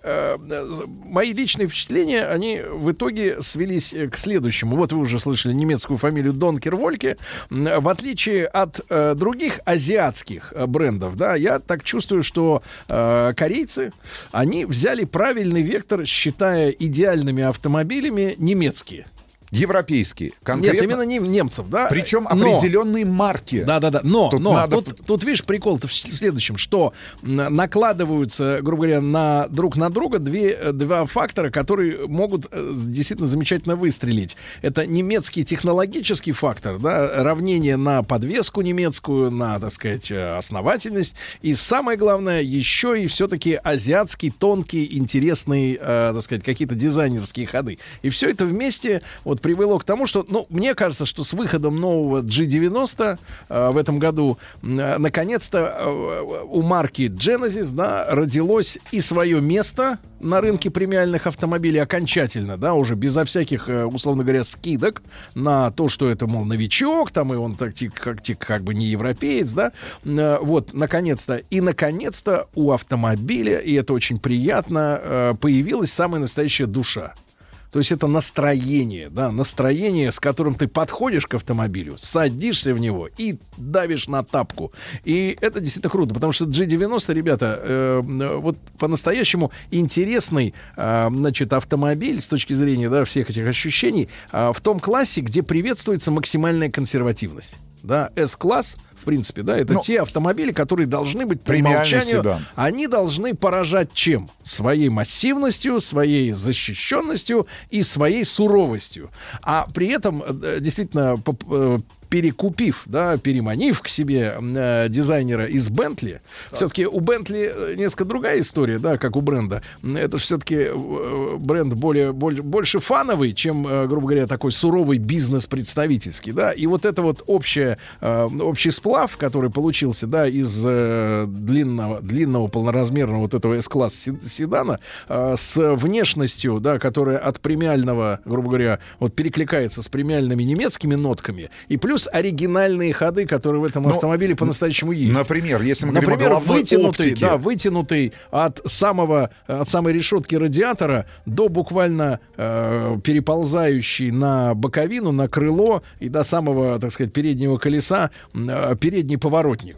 мои личные впечатления, они в итоге свелись к следующему. Вот вы уже слышали немецкую фамилию Донкер Вольке. В отличие от э, других азиатских э, брендов, да, я так чувствую, что э, корейцы, они взяли правильный вектор, считая идеальными автомобилями немецкие. Европейские. Конкретно. Нет, именно нем- немцев, да. Причем Но- определенные марки. Да, да, да. Но, Тут но надо- тут, тут, видишь, прикол-то в следующем, что накладываются, грубо говоря, на друг на друга две, э, два фактора, которые могут э, действительно замечательно выстрелить. Это немецкий технологический фактор, да, равнение на подвеску немецкую, на, так сказать, э, основательность. И самое главное, еще и все-таки азиатский, тонкий, интересный, э, так сказать, какие-то дизайнерские ходы. И все это вместе вот привело к тому, что, ну, мне кажется, что с выходом нового G90 э, в этом году, э, наконец-то э, у марки Genesis, да, родилось и свое место на рынке премиальных автомобилей окончательно, да, уже безо всяких, э, условно говоря, скидок на то, что это, мол, новичок, там, и он так, как, как бы не европеец, да, Э, вот, наконец-то, и, наконец-то, у автомобиля, и это очень приятно, э, появилась самая настоящая душа. То есть это настроение, да, настроение, с которым ты подходишь к автомобилю, садишься в него и давишь на тапку. И это действительно круто, потому что G90, ребята, э, э, вот по-настоящему интересный, э, значит, автомобиль с точки зрения, да, всех этих ощущений э, в том классе, где приветствуется максимальная консервативность. Да, S-класс, принципе, да, это Ну, те автомобили, которые должны быть по премиальный умолчанию седан. они должны поражать чем? Своей массивностью, своей защищенностью и своей суровостью. А при этом, э, действительно, э, перекупив, да, переманив к себе э, дизайнера из Бентли, все-таки у Бентли э, несколько другая история, да, как у бренда. Это все-таки бренд более, боль- больше фановый, чем, грубо говоря, такой суровый бизнес-представительский, да. И вот это вот общее, э, общий сплав, который получился, да, из э, длинного, длинного полноразмерного вот этого S-класс се- седана э, с внешностью, да, которая от премиального, грубо говоря, вот перекликается с премиальными немецкими нотками, и плюс оригинальные ходы, которые в этом Ну, автомобиле по-настоящему есть. Например, если мы говорим о Например, вытянутый, оптике. да, вытянутый от самого, от самой решетки радиатора до буквально э, переползающий на боковину, на крыло и до самого, так сказать, переднего колеса э, передний поворотник.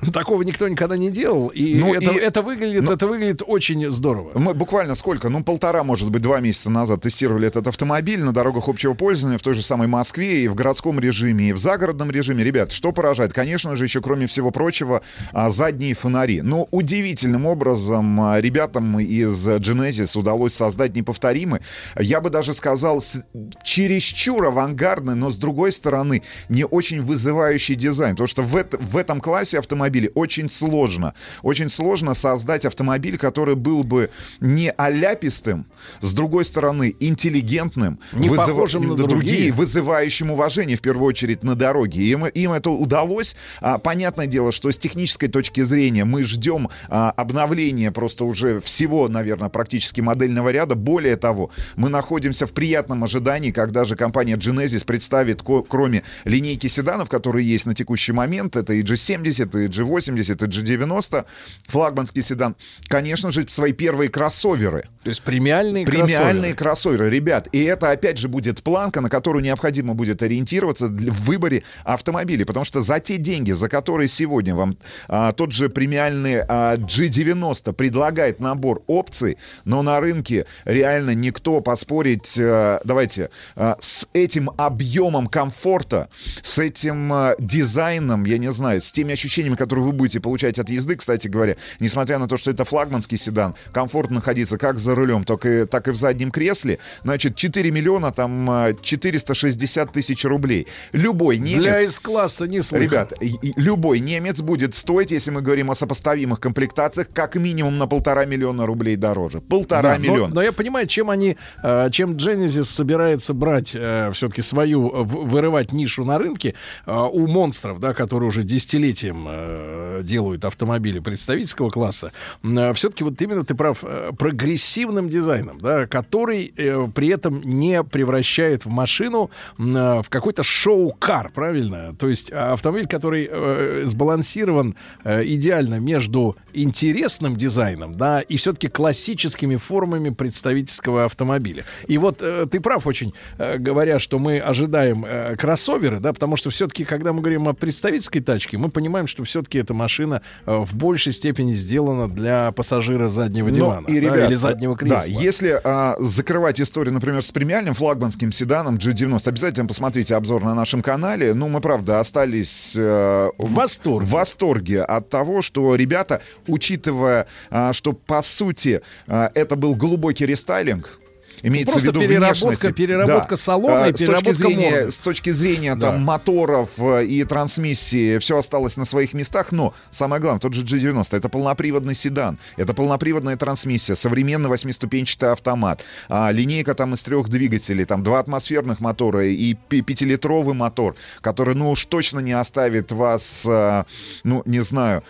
Такого никто никогда не делал, и, Ну, это, и- это выглядит, ну- это выглядит очень здорово. Мы буквально сколько? Ну, полтора, может быть, два месяца назад тестировали этот автомобиль на дорогах общего пользования в той же самой Москве и в городском режиме, и в загородном режиме. Ребят, что поражает? Конечно же, еще, кроме всего прочего, а, задние фонари. Но удивительным образом а, ребятам из Genesis удалось создать неповторимый, я бы даже сказал, чересчур авангардный, но, с другой стороны, не очень вызывающий дизайн. Потому что в, это- в этом классе автомобилей очень сложно. Очень сложно создать автомобиль, который был бы не аляпистым, с другой стороны, интеллигентным, Не вызыва- похожим на другие. вызывающим уважение, в первую очередь, на дороге. Им, им это удалось. А, понятное дело, что с технической точки зрения мы ждем а, обновления просто уже всего, наверное, практически модельного ряда. Более того, мы находимся в приятном ожидании, когда же компания Genesis представит, кроме линейки седанов, которые есть на текущий момент, это и G70, и G80, и G90, флагманский седан, конечно же, свои первые кроссоверы. То есть премиальные Премиальные кроссоверы. кроссоверы, ребят. И это, опять же, будет планка, на которую необходимо будет ориентироваться в выборе автомобилей. Потому что за те деньги, за которые сегодня вам а, тот же премиальный а, G90 предлагает набор опций, но на рынке реально никто поспорить, а, давайте, а, с этим объемом комфорта, с этим а, дизайном, я не знаю, с теми ощущениями, ощущениями, которые вы будете получать от езды, кстати говоря, несмотря на то, что это флагманский седан, комфортно находиться как за рулем, так и, так и в заднем кресле, значит, 4 миллиона, там, а, 460 тысяч рублей. Любой немец... Для С-класса не слыхан. Ребят, любой немец будет стоить, если мы говорим о сопоставимых комплектациях, как минимум на полтора миллиона рублей дороже. Полтора Да, но- миллиона. Но, я понимаю, чем они, э, чем Genesis собирается брать все-таки свою, э, вырывать нишу на рынке э, у монстров, да, которые уже десятилетием э, делают автомобили представительского класса. все-таки вот именно ты прав, э, прогрессивным дизайном, да, который э, при этом не превращает в машину э, в какой-то шоу-кар, правильно? То есть э, автомобиль, который э, сбалансирован э, идеально между интересным дизайном, да, и все-таки классическими формами представительского автомобиля. И вот э, ты прав очень, э, говоря, что мы ожидаем э, кроссоверы, да, потому что все-таки, когда мы говорим о представительской тачке, мы понимаем, что все-таки эта машина э, в большей степени сделана для пассажира заднего Ну, дивана и, да, ребят, или заднего кресла. Да, если а, закрывать историю, например, с премиальным флагманским седаном G90, обязательно посмотрите обзор на нашем канале. Ну, мы, правда, остались э, в восторге. в восторге от того, что ребята, учитывая, а, что, по сути, а, это был глубокий рестайлинг, Имеется Просто в виду переработка- внешности. переработка салона и А, с точки переработка зрения, морды. С точки зрения Да. там моторов э, и трансмиссии все осталось на своих местах, но самое главное, тот же G90, это полноприводный седан, это полноприводная трансмиссия, современный восьмиступенчатый автомат, а, линейка там из трех двигателей, там два атмосферных мотора и пятилитровый мотор, который, ну уж точно не оставит вас, а, ну, не знаю,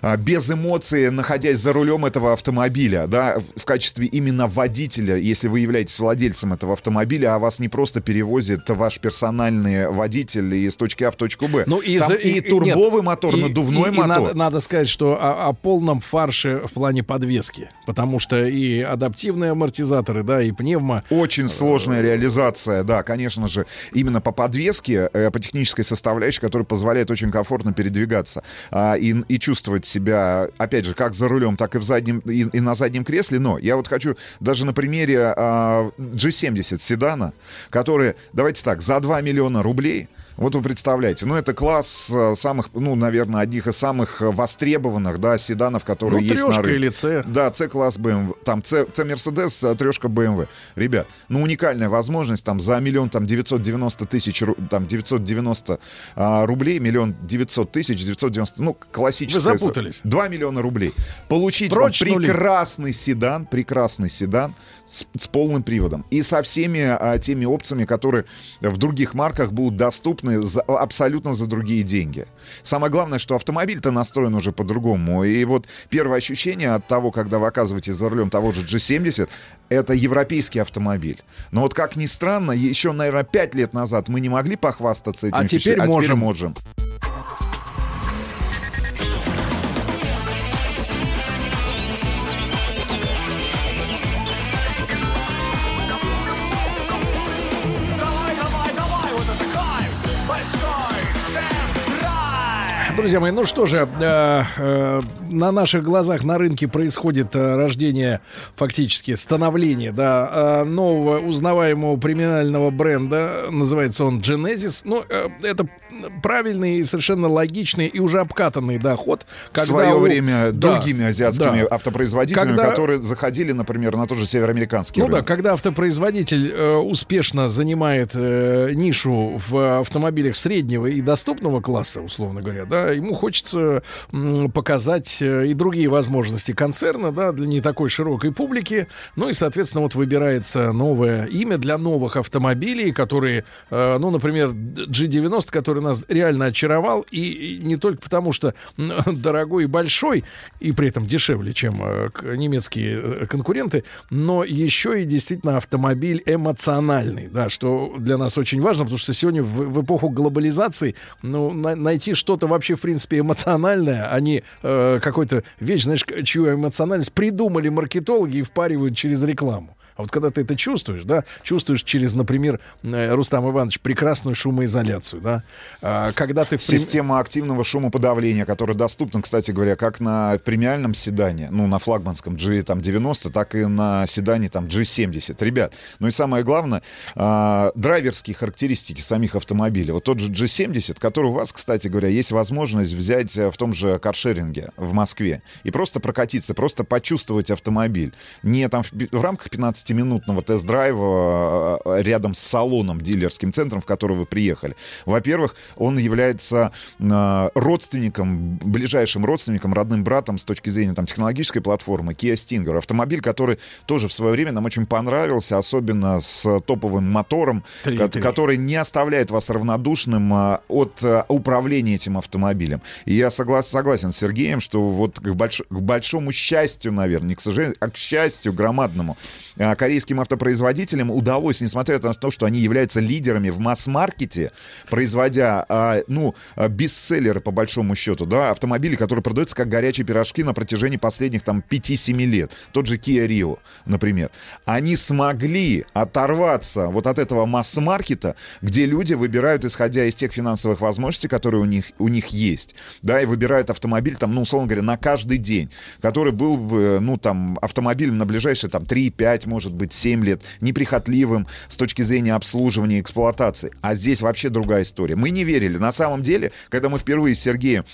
а, без эмоций, находясь за рулем этого автомобиля, да, в качестве именно водителя, если вы являетесь владельцем этого автомобиля, а вас не просто перевозит ваш персональный водитель из точки А в точку Б. Ну, и, Там за- и и- турбовый нет, мотор, и- надувной и- и мотор. надо, надо сказать, что о, о полном фарше в плане подвески. Потому что и адаптивные амортизаторы, да, и пневмо. Очень сложная реализация, да, конечно же, именно по подвеске, э, по технической составляющей, которая позволяет очень комфортно передвигаться а, и, и чувствовать себя, опять же, как за рулем, так и, в заднем, и, и на заднем кресле. Но я вот хочу даже на примере а, G70 седана, который, давайте так, за 2 миллиона рублей вот вы представляете, ну это класс э, самых, ну, наверное, одних из самых востребованных, да, седанов, которые Ну, есть на рынке. или C. Да, C-класс BMW, там C, C Mercedes, трешка BMW. Ребят, ну уникальная возможность, там за миллион, там 990 тысяч, там 990 а, рублей, миллион 900 тысяч, 990, ну классическая. Вы запутались. 2 миллиона рублей. Получить Прочь нули. прекрасный седан, прекрасный седан с, с полным приводом и со всеми а, теми опциями, которые в других марках будут доступны за- абсолютно за другие деньги. Самое главное, что автомобиль-то настроен уже по-другому. И вот первое ощущение от того, когда вы оказываетесь за рулем того же G70, это европейский автомобиль. Но вот как ни странно, еще, наверное, 5 лет назад мы не могли похвастаться этим А теперь а теперь можем. Друзья мои, ну что же, э, э, на наших глазах на рынке происходит э, рождение, фактически становление, да, э, нового узнаваемого премиального бренда. Называется он Genesis. Ну, э, это правильный, и совершенно логичный и уже обкатанный доход. в свое время другими азиатскими да. автопроизводителями, Когда- которые заходили, например, на тот же североамериканский Ну да, рынок. когда автопроизводитель э, успешно занимает э, нишу в автомобилях среднего и доступного класса, условно говоря, да, ему хочется показать э, и другие возможности концерна, да, для не такой широкой публики. Ну и, соответственно, вот выбирается новое имя для новых автомобилей, которые, э, ну, например, G90, который нас реально очаровал, и, не только потому, что дорогой и большой, и при этом дешевле, чем э, немецкие конкуренты, но еще и действительно автомобиль эмоциональный, да, что для нас очень важно, потому что сегодня в, в эпоху глобализации ну, на- найти что-то вообще, в принципе, эмоциональное, а не э, какой-то вещь, знаешь, чью эмоциональность придумали маркетологи и впаривают через рекламу. А вот когда ты это чувствуешь, да, чувствуешь через, например, э, Рустам Иванович, прекрасную шумоизоляцию, да, а, когда ты... Система активного шумоподавления, которая доступна, кстати говоря, как на премиальном седане, ну, на флагманском G90, так и на седане там G70. Ребят, ну и самое главное, а, драйверские характеристики самих автомобилей. Вот тот же G70, который у вас, кстати говоря, есть возможность взять э, в том же каршеринге в Москве и просто прокатиться, просто почувствовать автомобиль. Не там в, в рамках 15-минутного тест-драйва э, рядом с салоном, дилерским центром, в который вы приехали. Во-первых, он является э, родственником, ближайшим родственником, родным братом с точки зрения там, технологической платформы Kia Stinger. Автомобиль, который тоже в свое время нам очень понравился, особенно с топовым мотором, Три, ко- три. который не оставляет вас равнодушным а, от а, управления этим автомобилем. И я согла- согласен с Сергеем, что вот к, больш- к большому счастью, наверное, не к сожалению, а к счастью громадному, а, корейским автопроизводителям удалось, несмотря на то, что они являются лидерами в масс-маркете, производя, а, ну, а, бестселлеры по большому счету, да, автомобили, которые продаются как горячие пирожки на протяжении последних там 5-7 лет. Тот же Kia Rio, например. Они смогли оторваться вот от этого масс-маркета, где люди выбирают, исходя из тех финансовых возможностей, которые у них, у них есть, да, и выбирают автомобиль, там, ну, условно говоря, на каждый день, который был бы, ну, там, автомобилем на ближайшие, там, 3-5, может быть, 7 лет, неприхотливым с точки зрения обслуживания и эксплуатации. А здесь вообще другая история. Мы не верили. На самом деле, когда мы впервые с Сергеем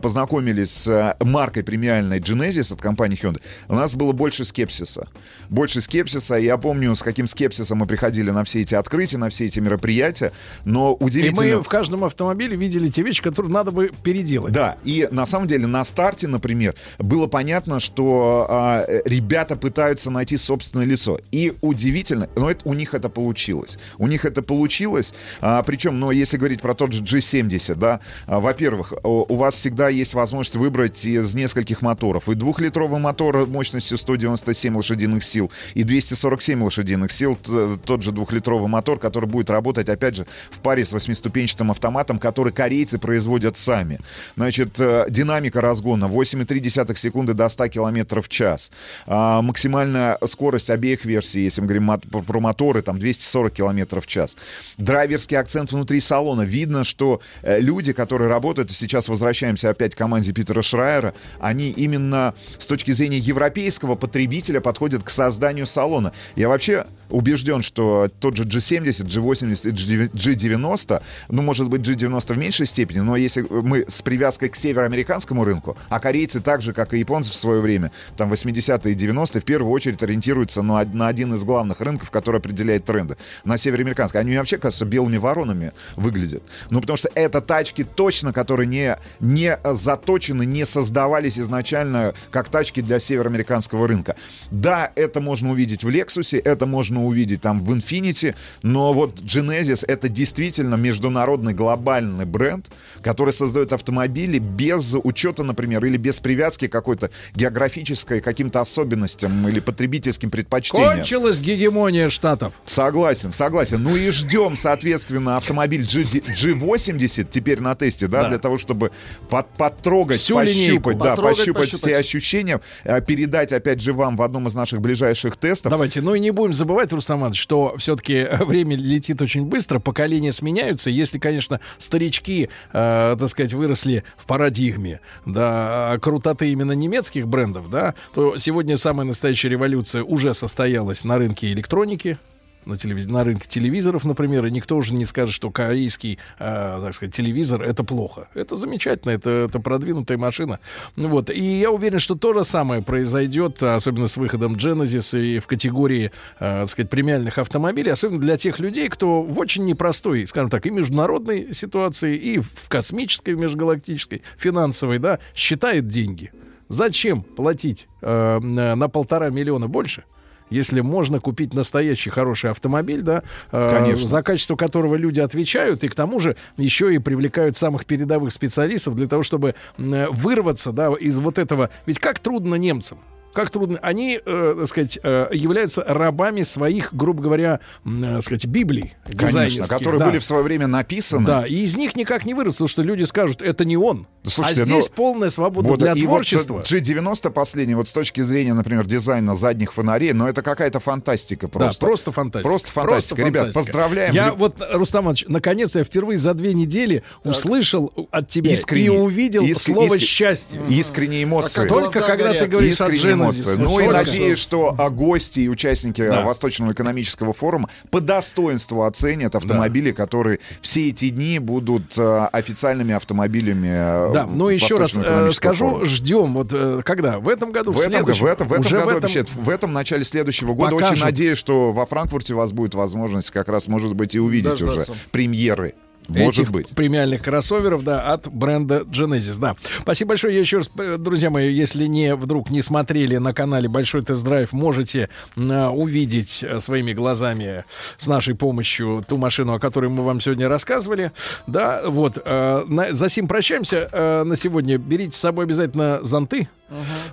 познакомились с э, маркой премиальной Genesis от компании Hyundai, у нас было больше скепсиса. Больше скепсиса. И Я помню, с каким скепсисом мы приходили на все эти открытия, на все эти мероприятия. Но И удивительно... мы в каждом автомобиле видели те вещи, которые надо бы переделать. Да, и на самом деле на старте, например, было понятно, что а, э, ребята пытаются найти собственное лицо. И удивительно, но это, у них это получилось. У них это получилось. А, причем, ну, если говорить про тот же G70, да, а, во-первых, у, вас всегда есть возможность выбрать из нескольких моторов. И двухлитровый мотор мощностью 197 лошадиных сил, и 247 лошадиных сил, тот же двухлитровый мотор, который будет работать, опять же, в паре с восьмиступенчатым автоматом, который корейцы производят сами. Значит, э, динамика разгона 8,3 секунды до 100 км в час. А, максимальная скорость обеих версий, если мы говорим про- моторы, там 240 км в час. Драйверский акцент внутри салона. Видно, что э, люди, которые работают, сейчас возвращаемся опять к команде Питера Шрайера, они именно с точки зрения европейского потребителя подходят к созданию салона. Я вообще убежден, что тот же G70, G80 и G90, ну, может быть, G90 в меньшей степени, но если мы с привязкой к североамериканскому рынку, а корейцы так же, как и японцы в свое время, там 80-е и 90-е, в первую очередь ориентируются на, на один из главных рынков, который определяет тренды, на североамериканский. Они вообще, кажется, белыми воронами выглядят. Ну, потому что это тачки точно, которые не, не заточены, не создавались изначально как тачки для североамериканского рынка. Да, это можно увидеть в Lexus, это можно увидеть там в Infinity, но вот Genesis это действительно международный глобальный бренд, который создает автомобили без учета, например, или без привязки какой-то географической, каким-то особенностям или потребительским предпочтениям. Кончилась гегемония штатов. Согласен, согласен. Ну и ждем, соответственно, автомобиль G- G80 теперь на тесте, да, Да. для того, чтобы под- потрогать, Всю пощупать, линейку. да, Потрогать, пощупать, пощупать. все ощущения, э, передать, опять же, вам в одном из наших ближайших тестов. Давайте, ну и не будем забывать, Рустам Иванович, что все-таки время летит очень быстро, поколения сменяются. Если, конечно, старички, э, так сказать, выросли в парадигме, да, крутоты именно немецких брендов, да, то сегодня самая настоящая революция уже состоялась на рынке электроники. На, телевиз- на рынке телевизоров, например, и никто уже не скажет, что корейский, э, так сказать, телевизор это плохо. Это замечательно, это, это продвинутая машина. Вот. И я уверен, что то же самое произойдет, особенно с выходом Genesis и в категории, э, так сказать, премиальных автомобилей, особенно для тех людей, кто в очень непростой, скажем так, и международной ситуации, и в космической, в межгалактической, финансовой, да, считает деньги. Зачем платить э, на полтора миллиона больше? Если можно купить настоящий хороший автомобиль, да, э, Конечно. за качество которого люди отвечают, и к тому же еще и привлекают самых передовых специалистов для того, чтобы вырваться, да, из вот этого. Ведь как трудно немцам. Как трудно? Они, э, так сказать, э, являются рабами своих, грубо говоря, э, так сказать, Библий. Конечно, которые да. были в свое время написаны. Да, и из них никак не вырваться, потому что люди скажут, это не он. Слушайте, а здесь ну, полная свобода Вот, для и творчества. Вот G90 последний, вот с точки зрения, например, дизайна задних фонарей, но это какая-то фантастика просто. Да, просто фантастика. Просто фантастика. Ребят, фантастика. поздравляем. Я вот, Рустам Иванович, наконец я впервые за две недели услышал от тебя Искренне. и увидел Иск- слово иск- счастье. Искренние эмоции. Только когда ты говоришь о Искренние Эмоции. Ну и надеюсь, что а, гости и участники Да. Восточного экономического форума по достоинству оценят автомобили, которые все эти дни будут а, официальными автомобилями. а, Да, ну еще раз э, скажу, форума. ждем. Вот э, когда? В этом году? В этом, году, следующем? в этом, в этом Уже году в этом- вообще, в этом начале следующего года Покажут. очень надеюсь, что во Франкфурте у вас будет возможность как раз, может быть, и увидеть Дождаться. уже премьеры. Может этих быть. премиальных кроссоверов, да, от бренда Genesis, да. Спасибо большое. Я еще раз, э, друзья мои, если не вдруг не смотрели на канале Большой тест-драйв, можете э, увидеть э, своими глазами с нашей помощью ту машину, о которой мы вам сегодня рассказывали. Да, вот. э, на, за сим прощаемся э, на сегодня. Берите с собой обязательно зонты.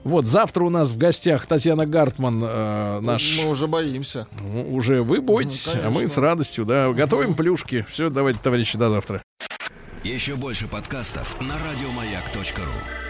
Вот, завтра у нас в гостях Татьяна Гартман, э, наш... Мы уже боимся. Ну, Уже вы бойтесь, Ну, а мы с радостью, да. Готовим плюшки. Все, давайте, товарищи, завтра. Еще больше подкастов на радиомаяк.ру.